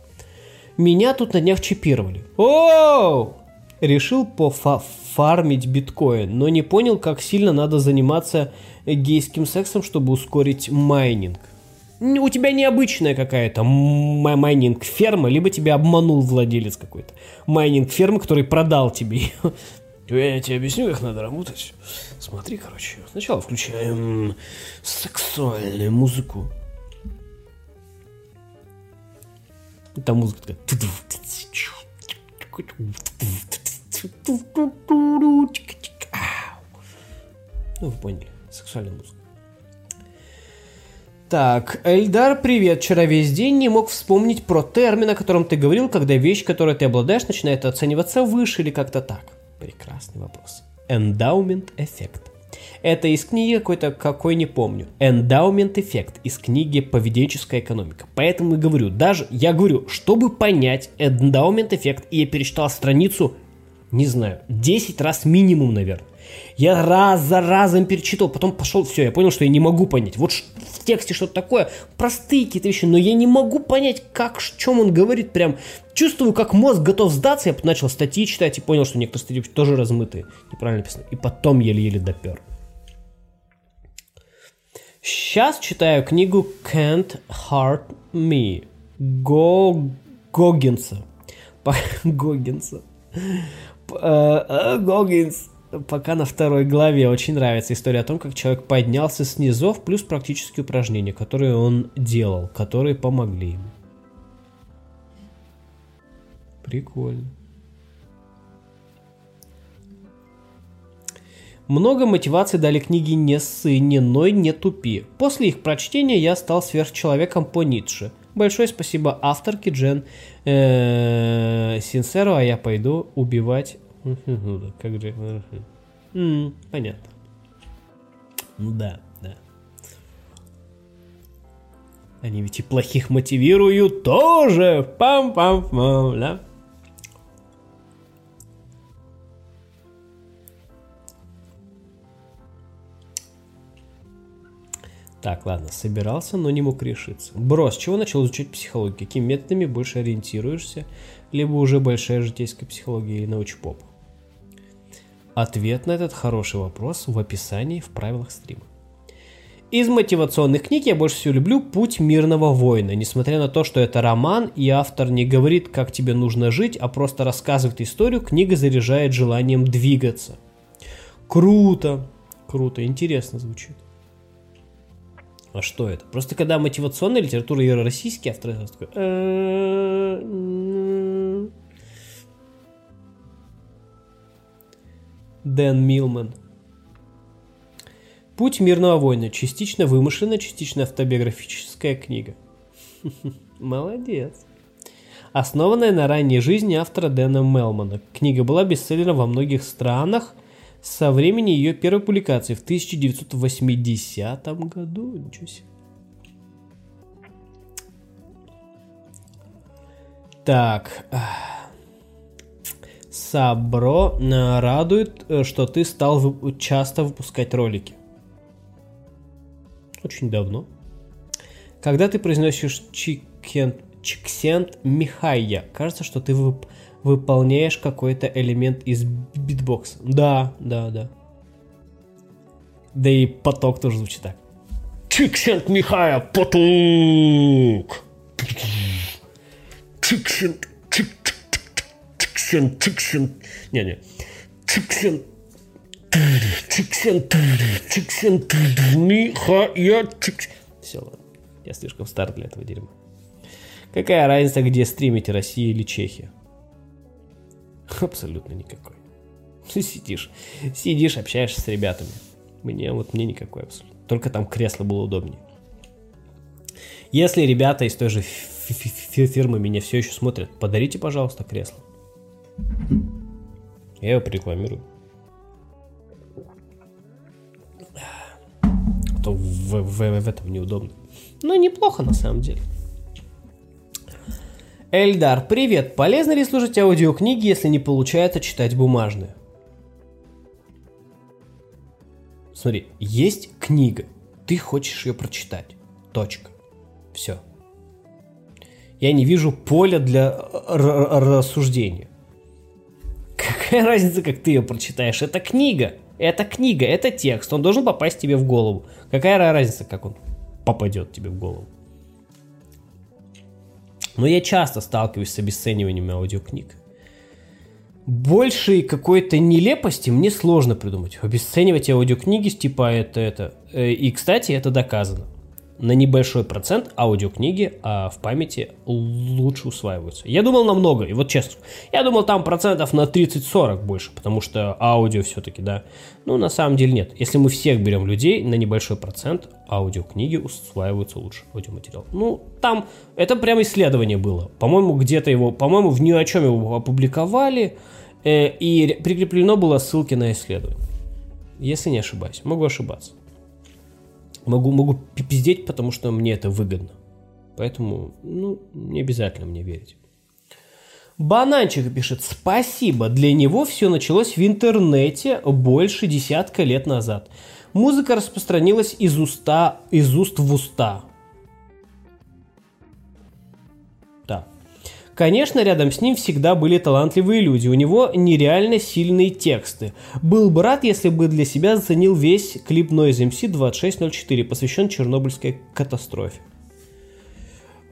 Меня тут на днях чипировали. О! Решил пофармить биткоин, но не понял, как сильно надо заниматься гейским сексом, чтобы ускорить майнинг. У тебя необычная какая-то майнинг ферма, либо тебя обманул владелец какой-то майнинг фермы, который продал тебе ее. Я тебе объясню, как надо работать. Смотри, короче. Сначала включаем сексуальную музыку. Там музыка такая. Ну, вы поняли. Сексуальная музыка. Так, Эльдар, привет. Вчера весь день не мог вспомнить про термин, о котором ты говорил, когда вещь, которой ты обладаешь, начинает оцениваться выше или как-то так. Прекрасный вопрос. Эндаумент эффект. Это из книги какой-то, какой не помню. Эндаумент эффект из книги «Поведенческая экономика». Поэтому и говорю, даже, я говорю, чтобы понять эндаумент эффект, и я перечитал страницу, не знаю, 10 раз минимум, наверное. Я раз за разом перечитывал, потом пошел, все, я понял, что я не могу понять. Вот в тексте что-то такое, простые какие-то вещи, но я не могу понять, как, о чем он говорит, прям чувствую, как мозг готов сдаться, я начал статьи читать и понял, что некоторые статьи тоже размытые, неправильно написаны, и потом еле-еле допер. Сейчас читаю книгу Can't Hurt Me Го... Гогинса. Гогинса. Э, э, Гогинс. Пока на второй главе очень нравится история о том, как человек поднялся с низов, плюс практические упражнения, которые он делал, которые помогли ему. Прикольно. Много мотивации дали книги «Не ссы», «Не ной», «Не тупи». После их прочтения я стал сверхчеловеком по Ницше. Большое спасибо авторке Джен э, Синсеро, а я пойду убивать... Как же... Понятно. Ну да, да. Они ведь и плохих мотивируют тоже. Пам-пам-пам, да? Так, ладно, собирался, но не мог решиться. Бро, с чего начал изучать психологию? Какими методами больше ориентируешься? Либо уже большая житейская психология и научпоп? Ответ на этот хороший вопрос в описании в правилах стрима. Из мотивационных книг я больше всего люблю «Путь мирного воина». Несмотря на то, что это роман, и автор не говорит, как тебе нужно жить, а просто рассказывает историю, книга заряжает желанием двигаться. Круто, круто, интересно звучит. А что это? Просто когда мотивационная литература и российские авторы такой... «Э, Дэн Милман. Путь мирного воина. Частично вымышленная, частично автобиографическая книга. Молодец. Основанная на ранней жизни автора Дэна Мелмана. Книга была бестселлером во многих странах со времени ее первой публикации в 1980 году. Ничего себе. Так. Сабро радует, что ты стал часто выпускать ролики. Очень давно. Когда ты произносишь чиксент Михайя, кажется, что ты вып, выполняешь какой-то элемент из битбокса. Да, да, да. Да и поток тоже звучит так. Чиксент Михая, поток! Чиксент, чик, Тиксен, Тиксен. Не-не. Тиксен. Тиксен. Тиксен. Михая. Все, ладно. Я слишком стар для этого дерьма. Какая разница, где стримите, Россия или Чехия? Абсолютно никакой. Сидишь, сидишь, общаешься с ребятами. Мне вот мне никакой абсолютно. Только там кресло было удобнее. Если ребята из той же фирмы меня все еще смотрят, подарите, пожалуйста, кресло. Я его рекламирую. А то в, в, в этом неудобно. Но неплохо на самом деле. Эльдар, привет. Полезно ли слушать аудиокниги, если не получается читать бумажные? Смотри, есть книга. Ты хочешь ее прочитать. Точка. Все. Я не вижу поля для рассуждения. Какая разница, как ты ее прочитаешь? Это книга. Это книга, это текст. Он должен попасть тебе в голову. Какая разница, как он попадет тебе в голову? Но я часто сталкиваюсь с обесцениванием аудиокниг. Большей какой-то нелепости мне сложно придумать. Обесценивать аудиокниги типа это это. Э, и, кстати, это доказано на небольшой процент аудиокниги а в памяти лучше усваиваются. Я думал намного, и вот честно, я думал там процентов на 30-40 больше, потому что аудио все-таки, да. Ну, на самом деле нет. Если мы всех берем людей, на небольшой процент аудиокниги усваиваются лучше, аудиоматериал. Ну, там, это прям исследование было. По-моему, где-то его, по-моему, в ни о чем его опубликовали, э, и прикреплено было ссылки на исследование. Если не ошибаюсь. Могу ошибаться. Могу, могу пиздеть, потому что мне это выгодно. Поэтому, ну, не обязательно мне верить. Бананчик пишет, спасибо, для него все началось в интернете больше десятка лет назад. Музыка распространилась из уста, из уст в уста. Конечно, рядом с ним всегда были талантливые люди, у него нереально сильные тексты. Был бы рад, если бы для себя заценил весь клип Noise MC 2604, посвящен Чернобыльской катастрофе.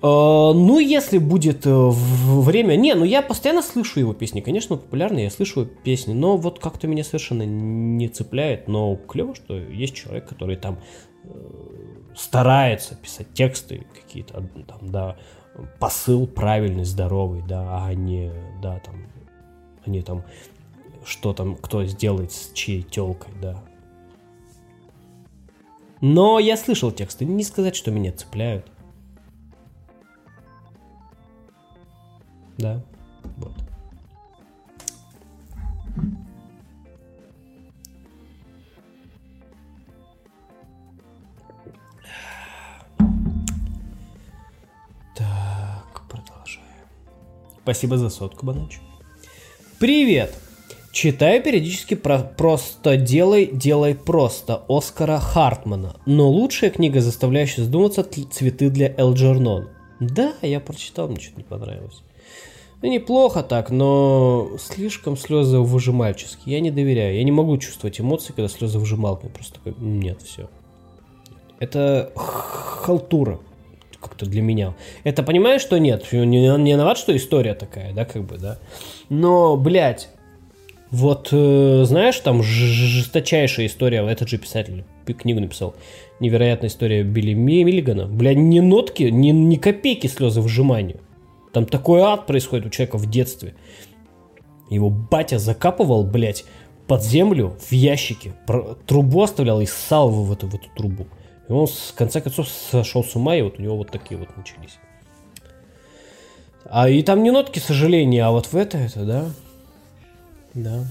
Uh, ну, если будет uh, время... Не, ну я постоянно слышу его песни. Конечно, популярные, я слышу песни, но вот как-то меня совершенно не цепляет. Но клево, что есть человек, который там uh, старается писать тексты какие-то, там, да, посыл правильный, здоровый, да, а не, да, там, а не там, что там, кто сделает с чьей телкой, да. Но я слышал тексты, не сказать, что меня цепляют. Да, вот. Спасибо за сотку, Банач. Привет! Читаю периодически про «Просто делай, делай просто» Оскара Хартмана. Но лучшая книга, заставляющая задуматься «Цветы для Элджернон». Да, я прочитал, мне что-то не понравилось. Ну, неплохо так, но слишком слезы выжимальческие. Я не доверяю. Я не могу чувствовать эмоции, когда слезы выжималками. Просто такой, нет, все. Это халтура как-то для меня. Это понимаешь, что нет? Не, не виноват, что история такая, да, как бы, да. Но, блядь, вот, э, знаешь, там жесточайшая история, этот же писатель книгу написал, невероятная история Билли Миллигана. Бля, ни нотки, ни, ни копейки слезы вжимания. Там такой ад происходит у человека в детстве. Его батя закапывал, блядь, под землю в ящике, трубу оставлял и ссал в эту, в эту трубу. И он, в конце концов, сошел с ума, и вот у него вот такие вот начались. А и там не нотки сожаления, а вот в это, это, да. Да.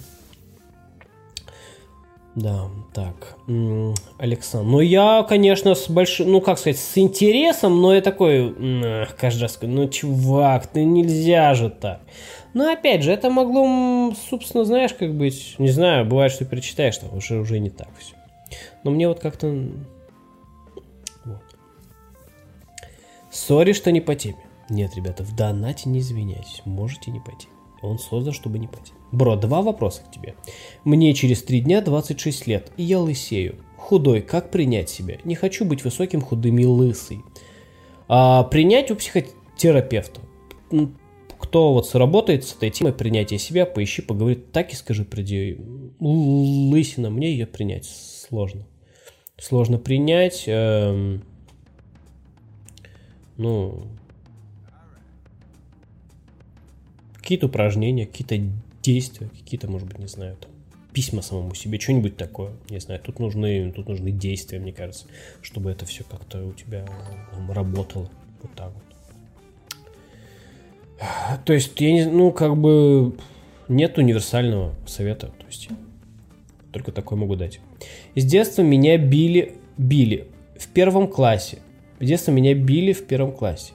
Да, так, Александр. Ну, я, конечно, с большим, ну, как сказать, с интересом, но я такой, каждый раз, ну, чувак, ты нельзя же так. Но, опять же, это могло, собственно, знаешь, как быть, не знаю, бывает, что перечитаешь, что уже, уже не так все. Но мне вот как-то... Сори, что не по теме. Нет, ребята, в донате не извиняйтесь, можете не по теме. Он создан, чтобы не по теме. Бро, два вопроса к тебе. Мне через три дня 26 лет, и я лысею. Худой, как принять себя? Не хочу быть высоким, худым и лысый. А, принять у психотерапевта. Кто вот сработает с этой темой принятия себя, поищи, поговори, так и скажи, приди. Лысина, мне ее принять сложно. Сложно принять. Эм, ну, какие-то упражнения, какие-то действия, какие-то, может быть, не знаю, там, письма самому себе, что-нибудь такое. Не знаю, тут нужны, тут нужны действия, мне кажется, чтобы это все как-то у тебя там, работало. Вот так вот. То есть, я не, ну, как бы нет универсального совета. То есть, только такой могу дать. С детства меня били, били в первом классе. В детстве меня били в первом классе.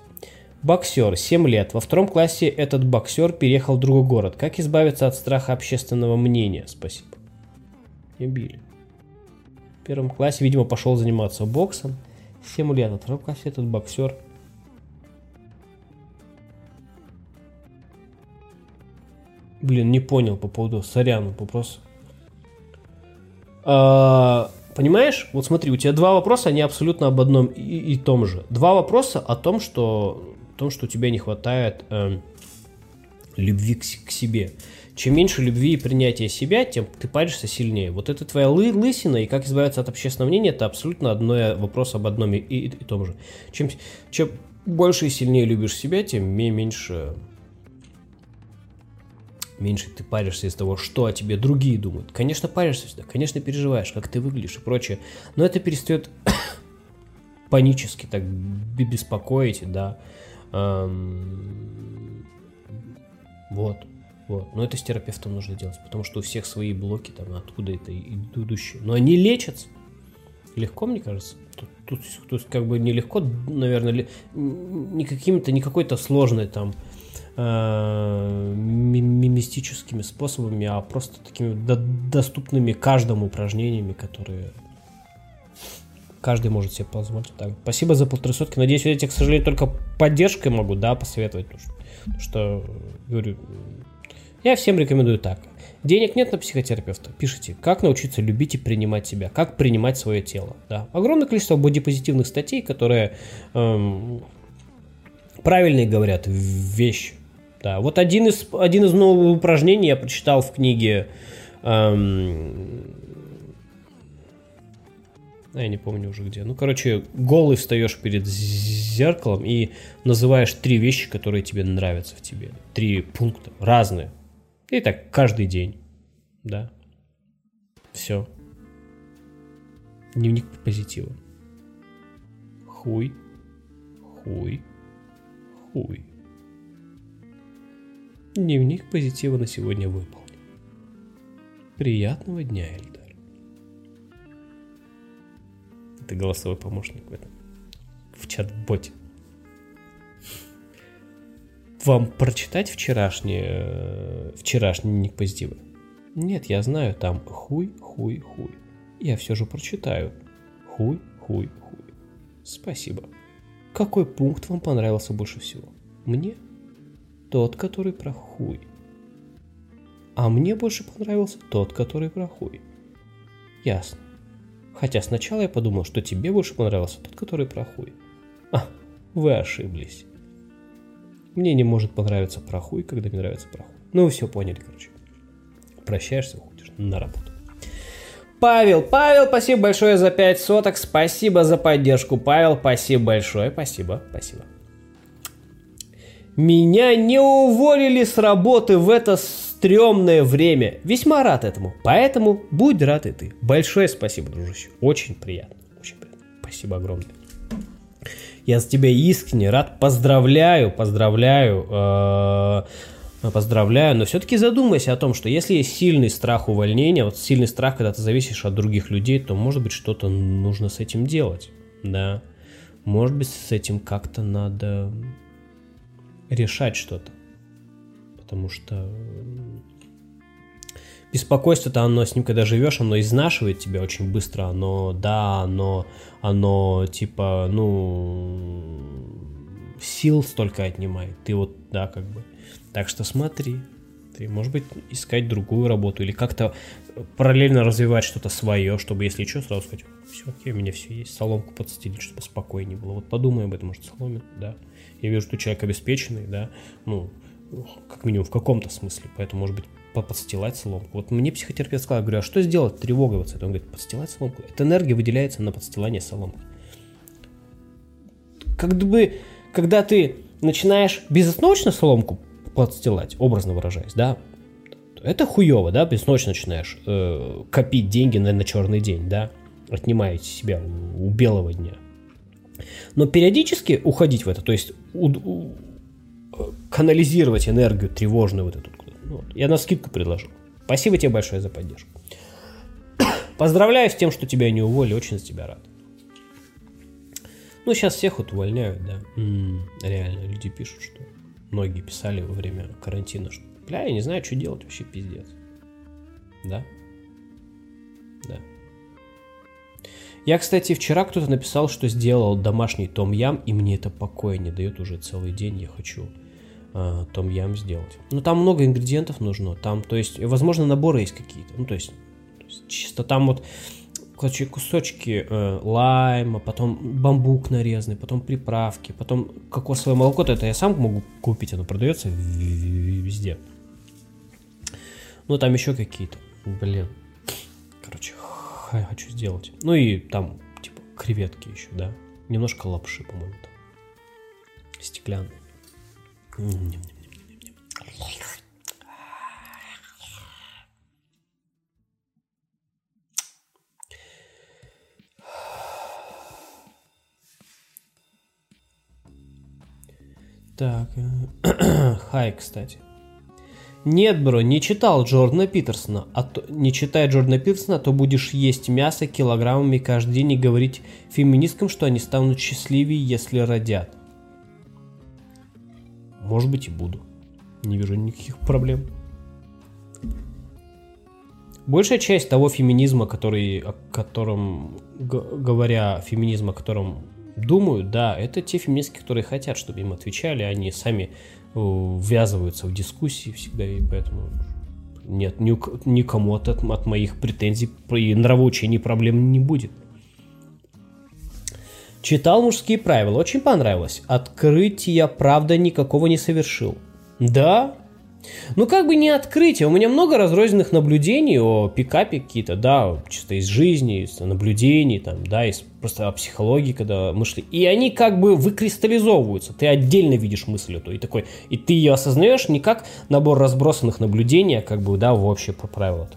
Боксер, 7 лет. Во втором классе этот боксер переехал в другой город. Как избавиться от страха общественного мнения? Спасибо. Не били. В первом классе, видимо, пошел заниматься боксом. 7 лет. Во втором классе этот боксер Блин, не понял по поводу сорян вопрос. А, понимаешь, вот смотри, у тебя два вопроса, они абсолютно об одном и, и том же. Два вопроса о том, что том, что у тебя не хватает э, любви к, к себе. Чем меньше любви и принятия себя, тем ты паришься сильнее. Вот это твоя лы лысина, и как избавиться от общественного мнения, это абсолютно одно вопрос об одном и, и, и том же. Чем, чем больше и сильнее любишь себя, тем меньше меньше ты паришься из того, что о тебе другие думают. Конечно, паришься всегда, конечно, переживаешь, как ты выглядишь и прочее, но это перестает панически так беспокоить, да, вот. Вот. Но это с терапевтом нужно делать, потому что у всех свои блоки, там, откуда это идущие. Но они лечатся. Легко, мне кажется. Тут, тут, тут как бы нелегко, наверное, не какими-то, не какой-то сложной там э, способами, а просто такими доступными каждому упражнениями, которые каждый может себе позволить. Так, спасибо за полторы сотки. Надеюсь, я тебе, к сожалению, только поддержкой могу, да, посоветовать. Потому что, что говорю, я всем рекомендую так. Денег нет на психотерапевта. Пишите, как научиться любить и принимать себя, как принимать свое тело. Да. Огромное количество бодипозитивных статей, которые эм, правильные говорят вещи. Да. Вот один из, один из новых упражнений я прочитал в книге эм, а я не помню уже где. Ну, короче, голый встаешь перед зеркалом и называешь три вещи, которые тебе нравятся в тебе. Три пункта, разные. И так каждый день. Да. Все. Дневник позитива. Хуй. Хуй. Хуй. Дневник позитива на сегодня выполнен. Приятного дня, Эльда. Это голосовой помощник в этом. В чат-боте. Вам прочитать вчерашний, э, вчерашний ник позитива? Нет, я знаю, там хуй, хуй, хуй. Я все же прочитаю. Хуй, хуй, хуй. Спасибо. Какой пункт вам понравился больше всего? Мне? Тот, который про хуй. А мне больше понравился тот, который про хуй. Ясно. Хотя сначала я подумал, что тебе больше понравился тот, который про хуй. А, вы ошиблись. Мне не может понравиться про хуй, когда мне нравится про хуй. Ну, вы все поняли, короче. Прощаешься, уходишь на работу. Павел, Павел, спасибо большое за 5 соток, спасибо за поддержку, Павел, спасибо большое, спасибо, спасибо. Меня не уволили с работы в это стрёмное время. Весьма рад этому. Поэтому будь рад и ты. Большое спасибо, дружище. Очень приятно. Очень приятно. Спасибо огромное. Я за тебя искренне рад. Поздравляю, поздравляю. Э, поздравляю, но все-таки задумайся о том, что если есть сильный страх увольнения, вот сильный страх, когда ты зависишь от других людей, то может быть что-то нужно с этим делать, да. Может быть с этим как-то надо решать что-то. Потому что беспокойство-то оно с ним, когда живешь, оно изнашивает тебя очень быстро. Оно, да, оно, оно типа, ну, сил столько отнимает. Ты вот, да, как бы. Так что смотри, ты, может быть, искать другую работу или как-то параллельно развивать что-то свое, чтобы, если что, сразу сказать, все окей, у меня все есть, соломку подстелить, чтобы спокойнее было. Вот подумай об этом, может, соломин, да я вижу, что человек обеспеченный, да, ну, как минимум в каком-то смысле, поэтому, может быть, подстилать соломку. Вот мне психотерапевт сказал, говорю, а что сделать этим? Он говорит, подстилать соломку. Эта энергия выделяется на подстилание соломки. Как бы, когда ты начинаешь безостановочно соломку подстилать, образно выражаясь, да, это хуево, да, безостановочно начинаешь э, копить деньги на, на черный день, да, отнимаете себя у, у белого дня. Но периодически уходить в это, то есть канализировать энергию тревожную вот эту. Вот. Я на скидку предложил. Спасибо тебе большое за поддержку. Поздравляю с тем, что тебя не уволили, очень за тебя рад. Ну, сейчас всех вот увольняют, да. М-м, реально, люди пишут, что многие писали во время карантина, что, бля, я не знаю, что делать, вообще пиздец. Да? Да. Я, кстати, вчера кто-то написал, что сделал домашний том-ям, и мне это покоя не дает уже целый день. Я хочу э, том-ям сделать. Но там много ингредиентов нужно. Там, то есть, возможно, наборы есть какие-то. Ну, то есть, то есть чисто там вот короче, кусочки э, лайма, потом бамбук нарезанный, потом приправки, потом кокосовое молоко, то это я сам могу купить, оно продается везде. Ну, там еще какие-то, блин, короче, хочу сделать. Ну и там, типа, креветки еще, да. Немножко лапши, по-моему, там. Стеклянные. Так, э, хай, кстати. Нет, бро, не читал Джордана Питерсона. А то, не читая Джордана Питерсона, то будешь есть мясо килограммами каждый день и говорить феминисткам, что они станут счастливее, если родят. Может быть и буду. Не вижу никаких проблем. Большая часть того феминизма, который, о котором, говоря феминизм, о котором думают, да, это те феминистки, которые хотят, чтобы им отвечали, они сами ввязываются в дискуссии всегда, и поэтому нет, никому от, от моих претензий и нравоучений проблем не будет. Читал мужские правила, очень понравилось. Открытия, правда, никакого не совершил. Да, ну, как бы не открытие. У меня много разрозненных наблюдений о пикапе какие-то, да, чисто из жизни, из наблюдений, там, да, из просто о психологии, когда мы шли. И они как бы выкристаллизовываются. Ты отдельно видишь мысль эту. И такой, и ты ее осознаешь не как набор разбросанных наблюдений, а как бы, да, в общее по правилу.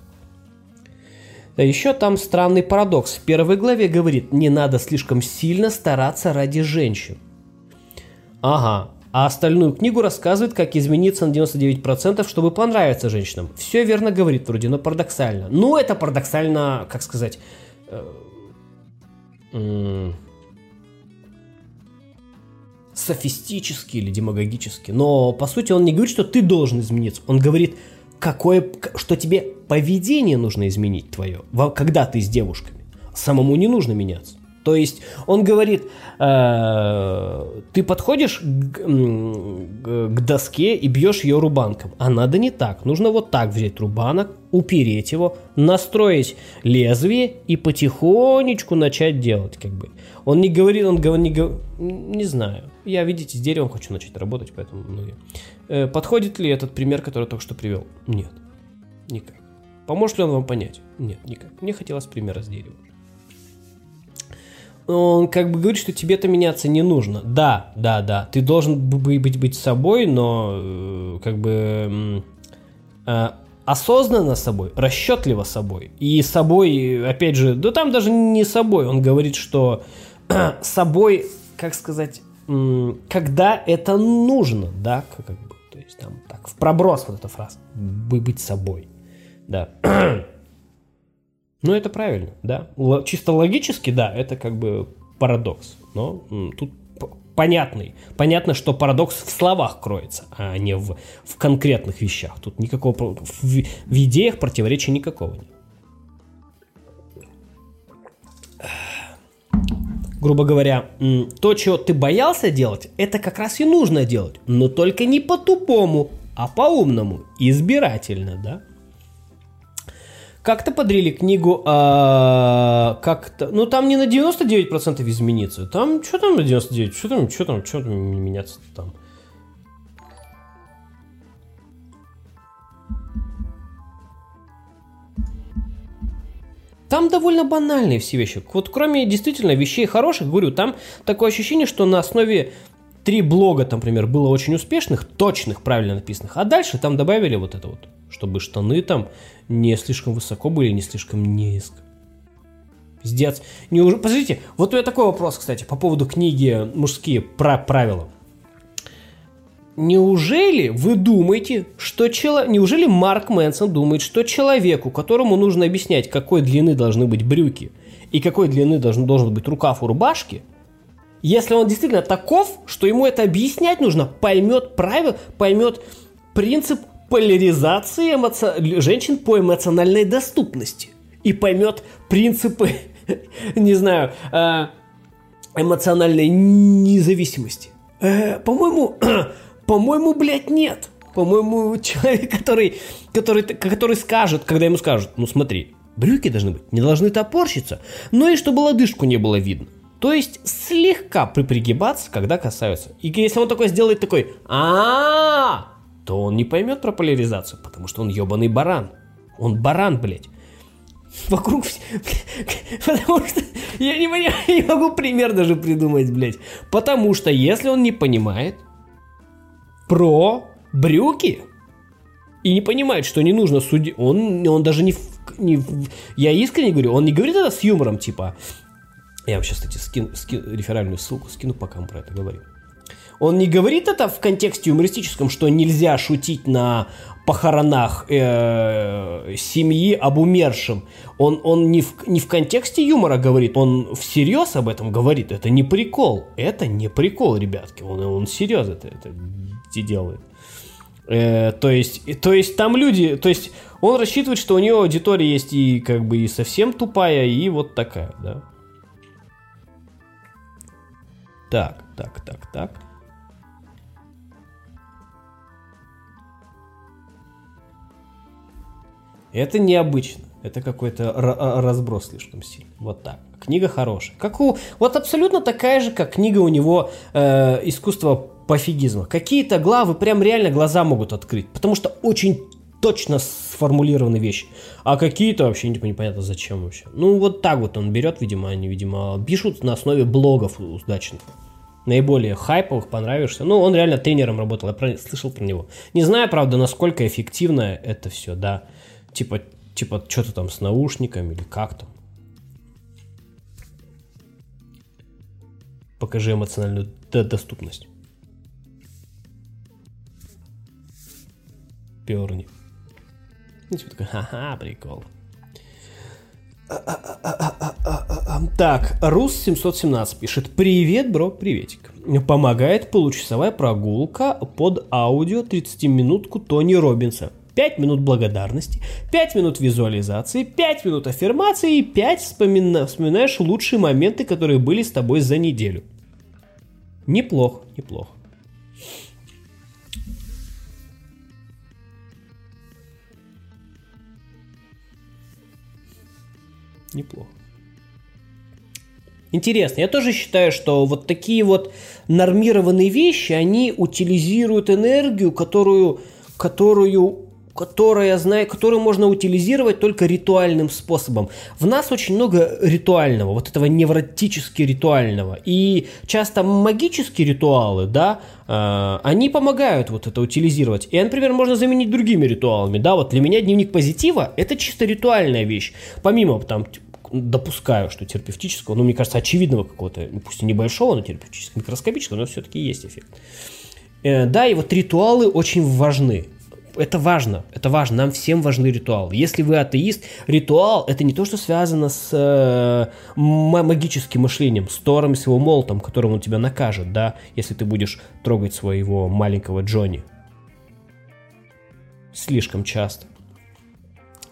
Да еще там странный парадокс. В первой главе говорит, не надо слишком сильно стараться ради женщин. Ага, а остальную книгу рассказывает, как измениться на 99%, чтобы понравиться женщинам. Все верно говорит вроде, но парадоксально. Ну, это парадоксально, как сказать... Э, софистически или демагогически. Но, по сути, он не говорит, что ты должен измениться. Он говорит, какое, что тебе поведение нужно изменить твое, когда ты с девушками. Самому не нужно меняться. То есть он говорит, э, ты подходишь к, доске и бьешь ее рубанком, а надо не так. Нужно вот так взять рубанок, упереть его, настроить лезвие и потихонечку начать делать, как бы. Он не говорит, он говорит, не, не знаю. Я, видите, с деревом хочу начать работать, поэтому ну, э, подходит ли этот пример, который я только что привел? Нет, никак. Поможет ли он вам понять? Нет, никак. Мне хотелось примера с деревом он как бы говорит, что тебе-то меняться не нужно. Да, да, да, ты должен быть, быть собой, но э, как бы э, осознанно собой, расчетливо собой. И собой, опять же, да там даже не собой, он говорит, что собой, как сказать, когда это нужно, да, как бы, то есть там так, в проброс вот эта фраза, быть собой, да. Ну, это правильно, да. Л- чисто логически, да, это как бы парадокс. Но тут понятный. Понятно, что парадокс в словах кроется, а не в, в конкретных вещах. Тут никакого... В, в идеях противоречия никакого нет. грубо говоря, то, чего ты боялся делать, это как раз и нужно делать. Но только не по-тупому, а по-умному, избирательно, да? Как-то подрили книгу, а, как-то, ну там не на 99% измениться, там, что там на 99, что там, что там, что там меняться там. Там довольно банальные все вещи. Вот кроме действительно вещей хороших, говорю, там такое ощущение, что на основе три блога, там, например, было очень успешных, точных, правильно написанных, а дальше там добавили вот это вот, чтобы штаны там не слишком высоко были, не слишком низко. Пиздец. Неужели... Подождите, вот у меня такой вопрос, кстати, по поводу книги «Мужские про правила». Неужели вы думаете, что человек... Неужели Марк Мэнсон думает, что человеку, которому нужно объяснять, какой длины должны быть брюки и какой длины должен, должен быть рукав у рубашки, если он действительно таков, что ему это объяснять нужно, поймет правила, поймет принцип поляризации эмоци... женщин по эмоциональной доступности и поймет принципы, не знаю, э, эмоциональной независимости. Э, по-моему, по-моему, блядь, нет. По-моему, человек, который, который, который скажет, когда ему скажут, ну смотри, брюки должны быть, не должны топорщиться, но и чтобы лодыжку не было видно. То есть слегка припригибаться, когда касаются. И если он такой сделает такой, а то он не поймет про поляризацию, потому что он ебаный баран. Он баран, блядь. Вокруг... Потому что я не, понимаю, не могу пример даже придумать, блядь. Потому что если он не понимает про брюки и не понимает, что не нужно судить, он, он даже не, не... Я искренне говорю, он не говорит это с юмором, типа... Я вам сейчас, кстати, скину, скину реферальную ссылку скину, пока мы про это говорим. Он не говорит это в контексте юмористическом, что нельзя шутить на похоронах э, семьи об умершем. Он, он не, в, не в контексте юмора говорит, он всерьез об этом говорит. Это не прикол. Это не прикол, ребятки. Он, он серьезно это, это делает. Э, то, есть, то есть там люди, то есть он рассчитывает, что у него аудитория есть и как бы и совсем тупая, и вот такая, да. Так, так, так, так. Это необычно. Это какой-то а, разброс слишком сильный. Вот так. Книга хорошая. Как у, вот абсолютно такая же, как книга у него э, «Искусство пофигизма». Какие-то главы прям реально глаза могут открыть. Потому что очень точно сформулированы вещи. А какие-то вообще типа, непонятно зачем вообще. Ну вот так вот он берет, видимо, они, видимо, пишут на основе блогов удачных наиболее хайповых, понравишься. Ну, он реально тренером работал, я про, слышал про него. Не знаю, правда, насколько эффективно это все, да. Типа, типа что-то там с наушниками или как там. Покажи эмоциональную доступность. Перни. И типа такой, ха-ха, прикол. Так, Рус 717 пишет. Привет, бро, приветик. Помогает получасовая прогулка под аудио 30-минутку Тони Робинса. 5 минут благодарности, 5 минут визуализации, 5 минут аффирмации и 5 вспомина... вспоминаешь лучшие моменты, которые были с тобой за неделю. Неплохо, неплохо. Неплохо. Интересно. Я тоже считаю, что вот такие вот нормированные вещи, они утилизируют энергию, которую, которую которая, знаю, которую можно утилизировать только ритуальным способом. В нас очень много ритуального, вот этого невротически ритуального. И часто магические ритуалы, да, э, они помогают вот это утилизировать. И, например, можно заменить другими ритуалами, да, вот для меня дневник позитива – это чисто ритуальная вещь. Помимо там допускаю, что терапевтического, ну, мне кажется, очевидного какого-то, ну, пусть и небольшого, но терапевтического, микроскопического, но все-таки есть эффект. Э, да, и вот ритуалы очень важны. Это важно, это важно, нам всем важны ритуалы. Если вы атеист, ритуал это не то, что связано с э, магическим мышлением, с Тором и с его молотом, которым он тебя накажет, да, если ты будешь трогать своего маленького Джонни. Слишком часто.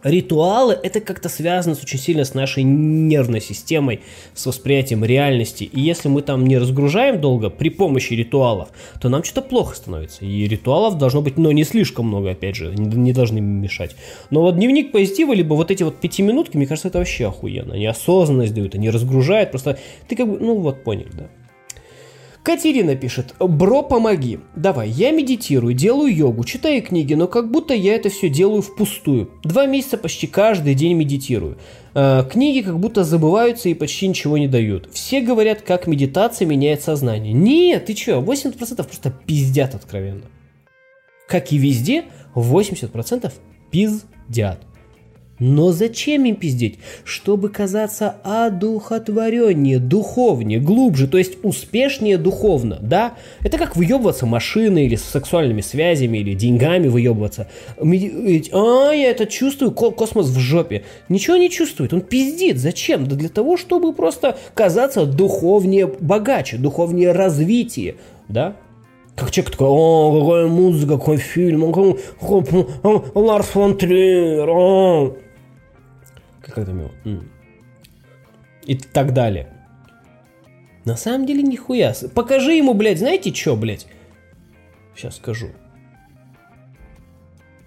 Ритуалы – это как-то связано очень сильно с нашей нервной системой, с восприятием реальности. И если мы там не разгружаем долго при помощи ритуалов, то нам что-то плохо становится. И ритуалов должно быть, но не слишком много, опять же, не, не должны мешать. Но вот дневник позитива, либо вот эти вот пятиминутки, мне кажется, это вообще охуенно. Они осознанность дают, они разгружают, просто ты как бы, ну вот понял, да. Катерина пишет, бро, помоги. Давай, я медитирую, делаю йогу, читаю книги, но как будто я это все делаю впустую. Два месяца почти каждый день медитирую. Э, книги как будто забываются и почти ничего не дают. Все говорят, как медитация меняет сознание. Нет, ты чё, 80% просто пиздят откровенно. Как и везде, 80% пиздят. Но зачем им пиздеть? Чтобы казаться одухотвореннее, духовнее, глубже, то есть успешнее духовно, да? Это как выебываться машиной или с сексуальными связями или деньгами выебываться. А, я это чувствую, космос в жопе. Ничего не чувствует, он пиздит. Зачем? Да для того, чтобы просто казаться духовнее, богаче, духовнее развитие, да? Как человек такой, о, какая музыка, какой фильм, какой, Ларс фон Триер, о как это мило. И так далее. На самом деле нихуя. Покажи ему, блядь, знаете что, блядь? Сейчас скажу.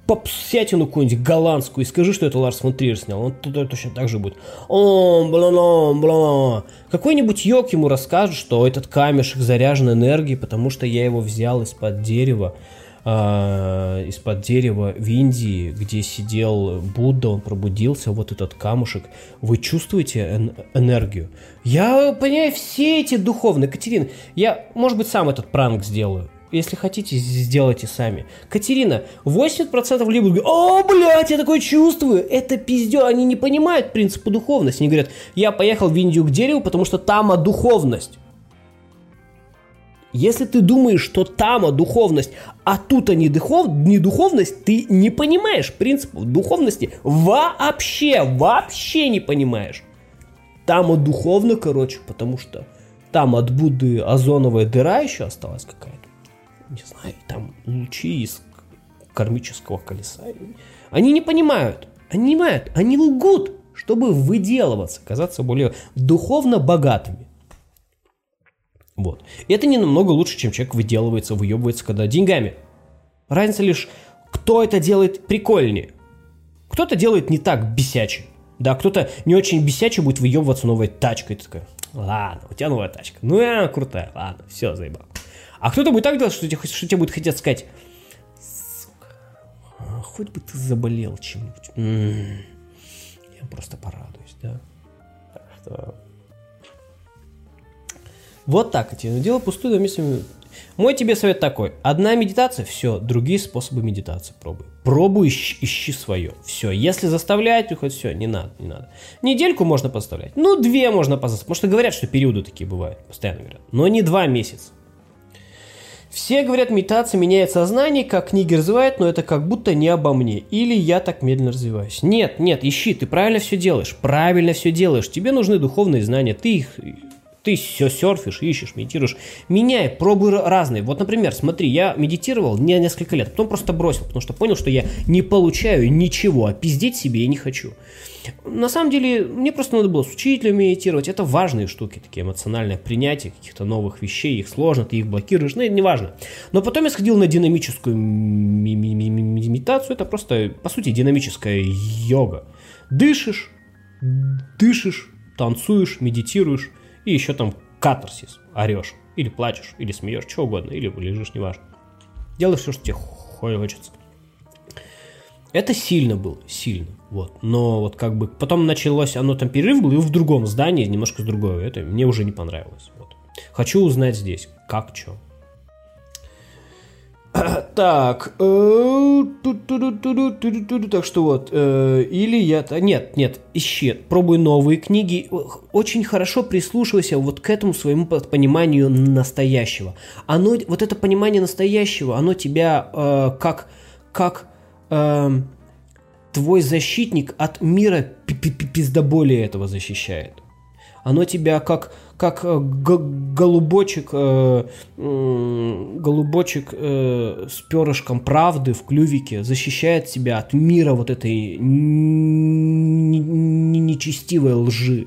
Попсятину какую-нибудь голландскую и скажи, что это Ларс фон Триер снял. Он точно так же будет. О, бла бла бла Какой-нибудь йог ему расскажет, что этот камешек заряжен энергией, потому что я его взял из-под дерева э, из-под дерева в Индии, где сидел Будда, он пробудился, вот этот камушек. Вы чувствуете эн- энергию? Я понимаю все эти духовные. Катерина, я, может быть, сам этот пранк сделаю. Если хотите, сделайте сами. Катерина, 80% либо говорят, о, блядь, я такое чувствую. Это пиздё, они не понимают принципа духовности. Они говорят, я поехал в Индию к дереву, потому что там а духовность. Если ты думаешь, что там а духовность, а тут а не, духов, не духовность, ты не понимаешь принципов духовности. Вообще, вообще не понимаешь. Там духовно, короче, потому что там от Будды озоновая дыра еще осталась какая-то. Не знаю, там лучи из кармического колеса. Они не понимают. Они не понимают. Они лгут, чтобы выделываться, казаться более духовно богатыми. Вот. И это не намного лучше, чем человек выделывается, выебывается, когда деньгами. Разница лишь, кто это делает прикольнее. Кто-то делает не так бесяче. Да, кто-то не очень бесяче будет выебываться новой тачкой. Ты такой, ладно, у тебя новая тачка. Ну, я крутая, ладно, все, заебал. А кто-то будет так делать, что тебе, что тебе будет хотеть сказать, сука, хоть бы ты заболел чем-нибудь. М-м-м, я просто порадуюсь, да. Так что вот так эти. Дело пустую, месяц. Мой тебе совет такой. Одна медитация, все, другие способы медитации пробуй. Пробуй, ищи, ищи свое. Все, если заставлять, хоть все, не надо, не надо. Недельку можно поставлять. Ну, две можно поставить. Потому что говорят, что периоды такие бывают. Постоянно говорят. Но не два месяца. Все говорят, медитация меняет сознание, как книги развивают, но это как будто не обо мне. Или я так медленно развиваюсь. Нет, нет, ищи, ты правильно все делаешь. Правильно все делаешь. Тебе нужны духовные знания. Ты их Ты все серфишь, ищешь, медитируешь. Меняй, пробуй разные. Вот, например, смотри, я медитировал не несколько лет, потом просто бросил, потому что понял, что я не получаю ничего, а пиздеть себе я не хочу. На самом деле, мне просто надо было с учителем медитировать. Это важные штуки, такие эмоциональное принятие каких-то новых вещей. Их сложно, ты их блокируешь, но это не важно. Но потом я сходил на динамическую медитацию. Это просто, по сути, динамическая йога. Дышишь, дышишь, танцуешь, медитируешь, и еще там катарсис, орешь, или плачешь, или смеешь, что угодно, или лежишь, неважно. Делаешь все, что тебе хочется. Это сильно было, сильно. Вот. Но вот как бы потом началось, оно там перерыв был, и в другом здании, немножко с другого. Это мне уже не понравилось. Вот. Хочу узнать здесь, как, что. Так, э, так что вот, э, или я, нет, нет, ищи, пробуй новые книги, очень хорошо прислушивайся вот к этому своему пониманию настоящего. Оно, вот это понимание настоящего, оно тебя э, как, как твой защитник от мира пиздоболия этого защищает. Оно тебя как, как э, голубочек, э, голубочек э, с перышком правды в клювике защищает тебя от мира вот этой нечестивой лжи.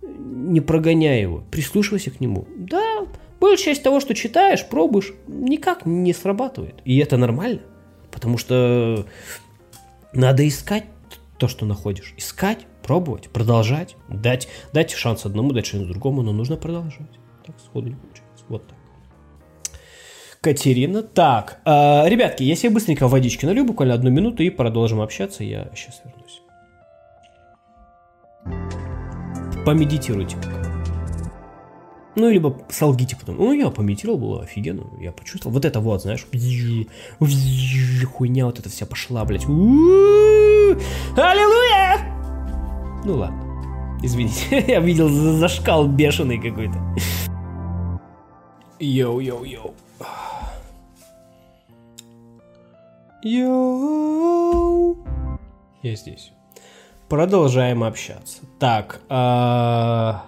Не прогоняй его, прислушивайся к нему. Да, большая часть того, что читаешь, пробуешь, никак не срабатывает. И это нормально, потому что надо искать то, что находишь. Искать, пробовать, продолжать, дать, дать шанс одному, дать шанс другому, но нужно продолжать. Так сходу не получается. Вот так. Катерина. Так, э, ребятки, я себе быстренько водички налью, буквально одну минуту, и продолжим общаться. Я сейчас вернусь. Помедитируйте Ну, либо солгите потом. Ну, я помедитировал, было офигенно. Я почувствовал. Вот это вот, знаешь, хуйня вот эта вся пошла, блядь. Аллилуйя! Ну ладно. Извините, я видел зашкал бешеный какой-то. Йоу-йоу-йоу. Йоу. Я здесь. Продолжаем общаться. Так, а...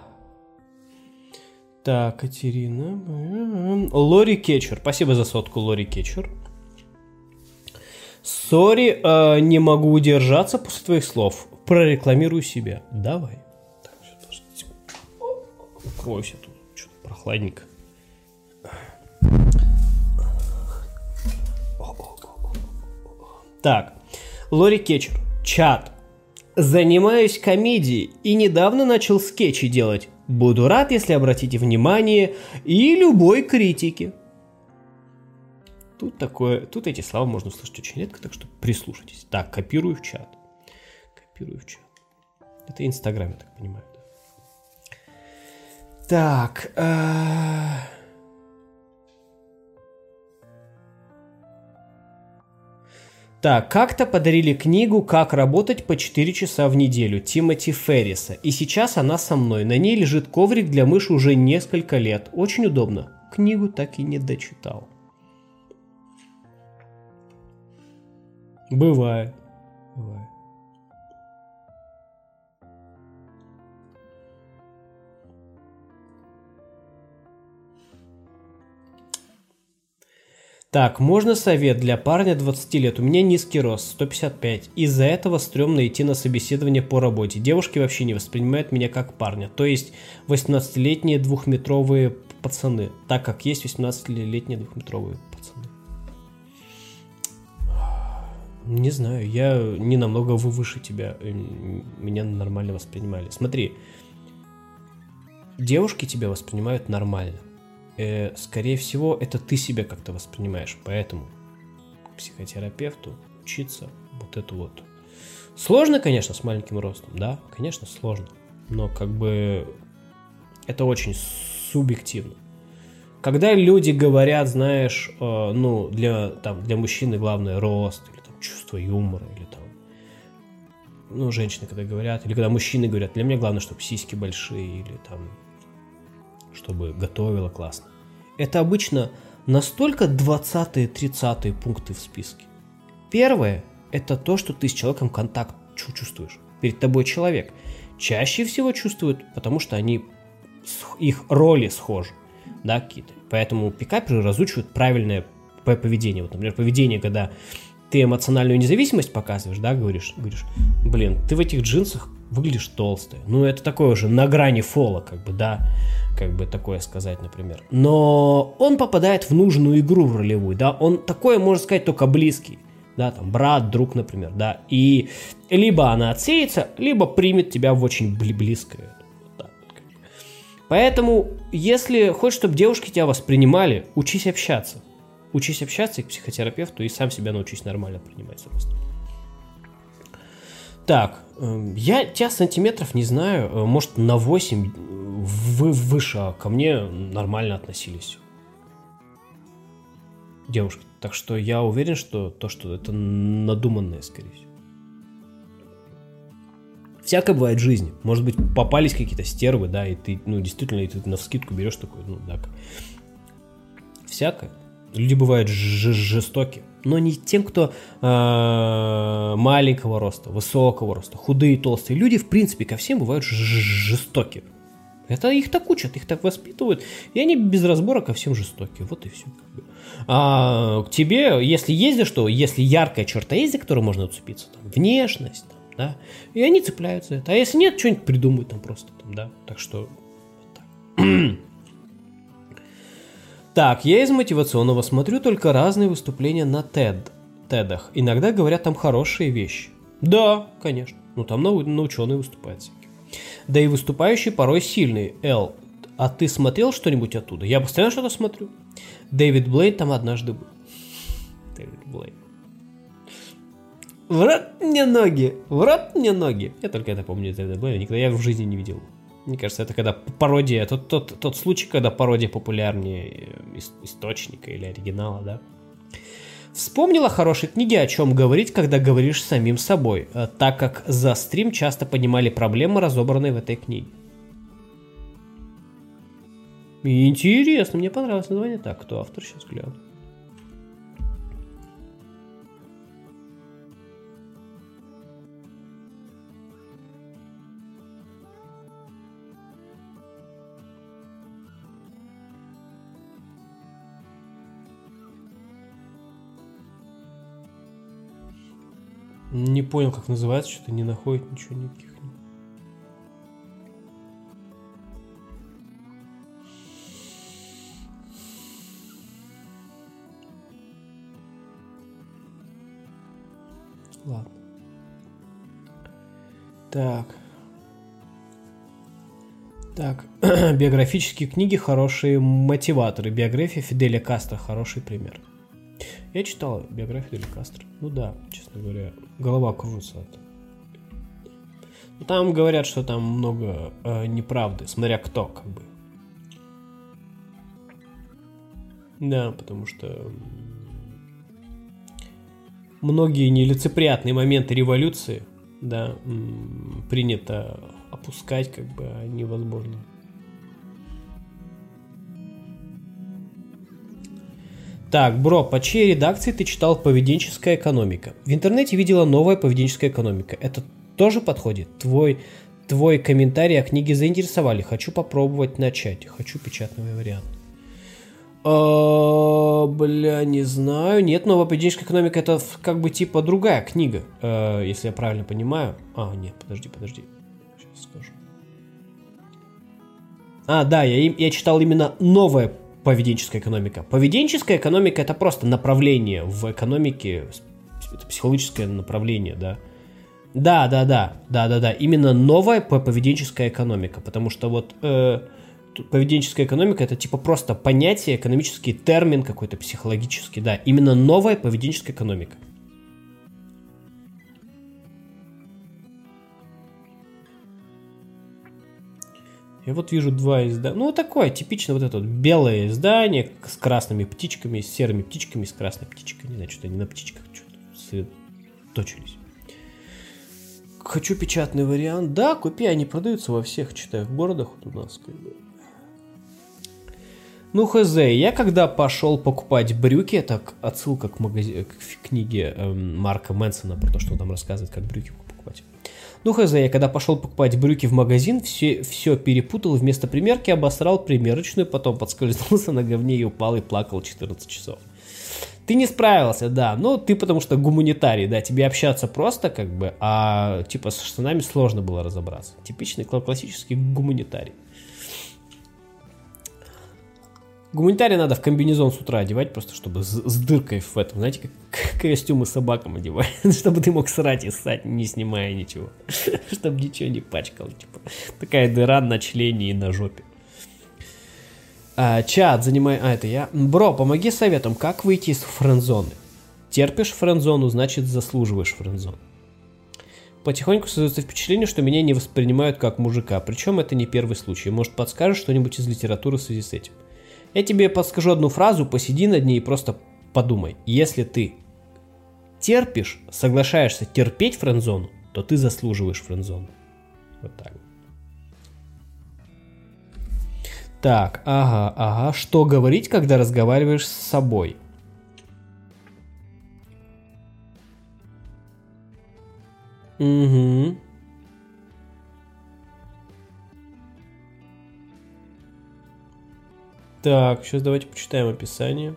Так, Катерина. Лори Кетчер. Спасибо за сотку, Лори Кетчер. Sorry, э, не могу удержаться после твоих слов прорекламирую себя. Давай. Так, сейчас, Укройся тут. Что-то прохладненько. Так. Лори Кетчер. Чат. Занимаюсь комедией и недавно начал скетчи делать. Буду рад, если обратите внимание и любой критики. Тут такое, тут эти слова можно услышать очень редко, так что прислушайтесь. Так, копирую в чат копирую в чат. Это Инстаграм, я так понимаю. Да? Так. Э... Так, как-то подарили книгу «Как работать по 4 часа в неделю» Тимоти Ферриса. И сейчас она со мной. На ней лежит коврик для мыши уже несколько лет. Очень удобно. Книгу так и не дочитал. Бывает. Так, можно совет для парня 20 лет? У меня низкий рост, 155. Из-за этого стрёмно идти на собеседование по работе. Девушки вообще не воспринимают меня как парня. То есть 18-летние двухметровые пацаны. Так как есть 18-летние двухметровые пацаны. Не знаю, я не намного выше тебя. Э, меня нормально воспринимали. Смотри, девушки тебя воспринимают нормально э, скорее всего, это ты себя как-то воспринимаешь. Поэтому психотерапевту учиться вот это вот. Сложно, конечно, с маленьким ростом, да, конечно, сложно. Но как бы это очень субъективно. Когда люди говорят, знаешь, э, ну, для, там, для мужчины главное рост, или там чувство юмора, или там, ну, женщины когда говорят, или когда мужчины говорят, для меня главное, чтобы сиськи большие, или там чтобы готовила классно. Это обычно настолько 20-30 пункты в списке. Первое – это то, что ты с человеком контакт чувствуешь. Перед тобой человек. Чаще всего чувствуют, потому что они их роли схожи, да, какие-то. Поэтому пикаперы разучивают правильное поведение. Вот, например, поведение, когда ты эмоциональную независимость показываешь, да, говоришь, говоришь, блин, ты в этих джинсах выглядишь толстый. Ну, это такое уже на грани фола, как бы, да, как бы такое сказать, например. Но он попадает в нужную игру в ролевую, да, он такое, можно сказать, только близкий, да, там, брат, друг, например, да, и либо она отсеется, либо примет тебя в очень близкое. Поэтому, если хочешь, чтобы девушки тебя воспринимали, учись общаться. Учись общаться и к психотерапевту, и сам себя научись нормально принимать, собственно. Так, эм, я тебя сантиметров не знаю, э, может на 8 вы выше, а ко мне нормально относились девушки. Так что я уверен, что то, что это надуманное, скорее всего. Всякое бывает в жизни. Может быть, попались какие-то стервы, да, и ты, ну, действительно, и ты на вскидку берешь такой, ну, да. Всякое. Люди бывают жестоки, но не тем, кто э, маленького роста, высокого роста, худые, толстые. Люди, в принципе, ко всем бывают жестоки. Это их так учат, их так воспитывают, и они без разбора ко всем жестоки. Вот и все. А к тебе, если есть за что, если яркая черта есть, за которую можно уцепиться, там, внешность, там, да, и они цепляются за это. А если нет, что-нибудь придумают там просто, там, да. Так что вот так. Так, я из мотивационного смотрю только разные выступления на TED, тедах. Иногда говорят там хорошие вещи. Да, конечно. Ну там на, на ученые выступают всякие. Да и выступающие порой сильные. Эл, а ты смотрел что-нибудь оттуда? Я постоянно что-то смотрю. Дэвид Блейн там однажды был. Дэвид Блейн. В рот мне ноги! В рот мне ноги! Я только это помню из Дэвида Блейна. Никогда я в жизни не видел. Мне кажется, это когда пародия, тот, тот, тот случай, когда пародия популярнее э, источника или оригинала, да. Вспомнила хорошей книги, о чем говорить, когда говоришь самим собой, э, так как за стрим часто поднимали проблемы, разобранные в этой книге. Интересно, мне понравилось название. Так, кто автор, сейчас гляну. Не понял, как называется, что-то не находит ничего никаких. Ладно. Так. Так, биографические книги хорошие мотиваторы. Биография Фиделя Кастро хороший пример. Я читал биографию Фиделя Кастро. Ну да, честно говоря, голова кружится от ну, там говорят, что там много э, неправды, смотря кто, как бы. Да, потому что многие нелицеприятные моменты революции, да, принято опускать, как бы, а невозможно. Так, бро, по чьей редакции ты читал «Поведенческая экономика»? В интернете видела новая «Поведенческая экономика». Это тоже подходит? Твой, твой комментарий о книге заинтересовали. Хочу попробовать начать. Хочу печатный вариант. А, бля, не знаю. Нет, новая поведенческая экономика это как бы типа другая книга, э, если я правильно понимаю. А, нет, подожди, подожди. Сейчас скажу. А, да, я, я читал именно новая поведенческая экономика. Поведенческая экономика это просто направление в экономике, это психологическое направление, да. Да, да, да, да, да, да. Именно новая поведенческая экономика, потому что вот э, поведенческая экономика это типа просто понятие, экономический термин какой-то психологический, да. Именно новая поведенческая экономика. Я вот вижу два издания. Ну, такое типично вот это вот белое издание с красными птичками, с серыми птичками, с красной птичкой. Не знаю, что-то они на птичках что-то точились. Хочу печатный вариант. Да, купи, они продаются во всех, читаю, городах вот у нас. Как бы. Ну, хз, я когда пошел покупать брюки, это отсылка к, магази... к книге эм, Марка Мэнсона про то, что он там рассказывает, как брюки покупать. Ну хз, я когда пошел покупать брюки в магазин, все, все перепутал, вместо примерки обосрал примерочную, потом подскользнулся на говне и упал и плакал 14 часов. Ты не справился, да, но ты потому что гуманитарий, да, тебе общаться просто как бы, а типа с штанами сложно было разобраться. Типичный классический гуманитарий. Гуманитария надо в комбинезон с утра одевать, просто чтобы с, с дыркой в этом, знаете, как костюмы собакам одевают, чтобы ты мог срать и ссать, не снимая ничего, чтобы ничего не пачкал, типа, такая дыра на члене и на жопе. А, чат, занимай... А, это я. Бро, помоги советом, как выйти из френдзоны? Терпишь френдзону, значит заслуживаешь френдзону. Потихоньку создается впечатление, что меня не воспринимают как мужика, причем это не первый случай. Может, подскажешь что-нибудь из литературы в связи с этим? Я тебе подскажу одну фразу, посиди над ней и просто подумай. Если ты терпишь, соглашаешься терпеть френдзону, то ты заслуживаешь френдзону. Вот так. Так, ага, ага. Что говорить, когда разговариваешь с собой? Угу. Так, сейчас давайте почитаем описание.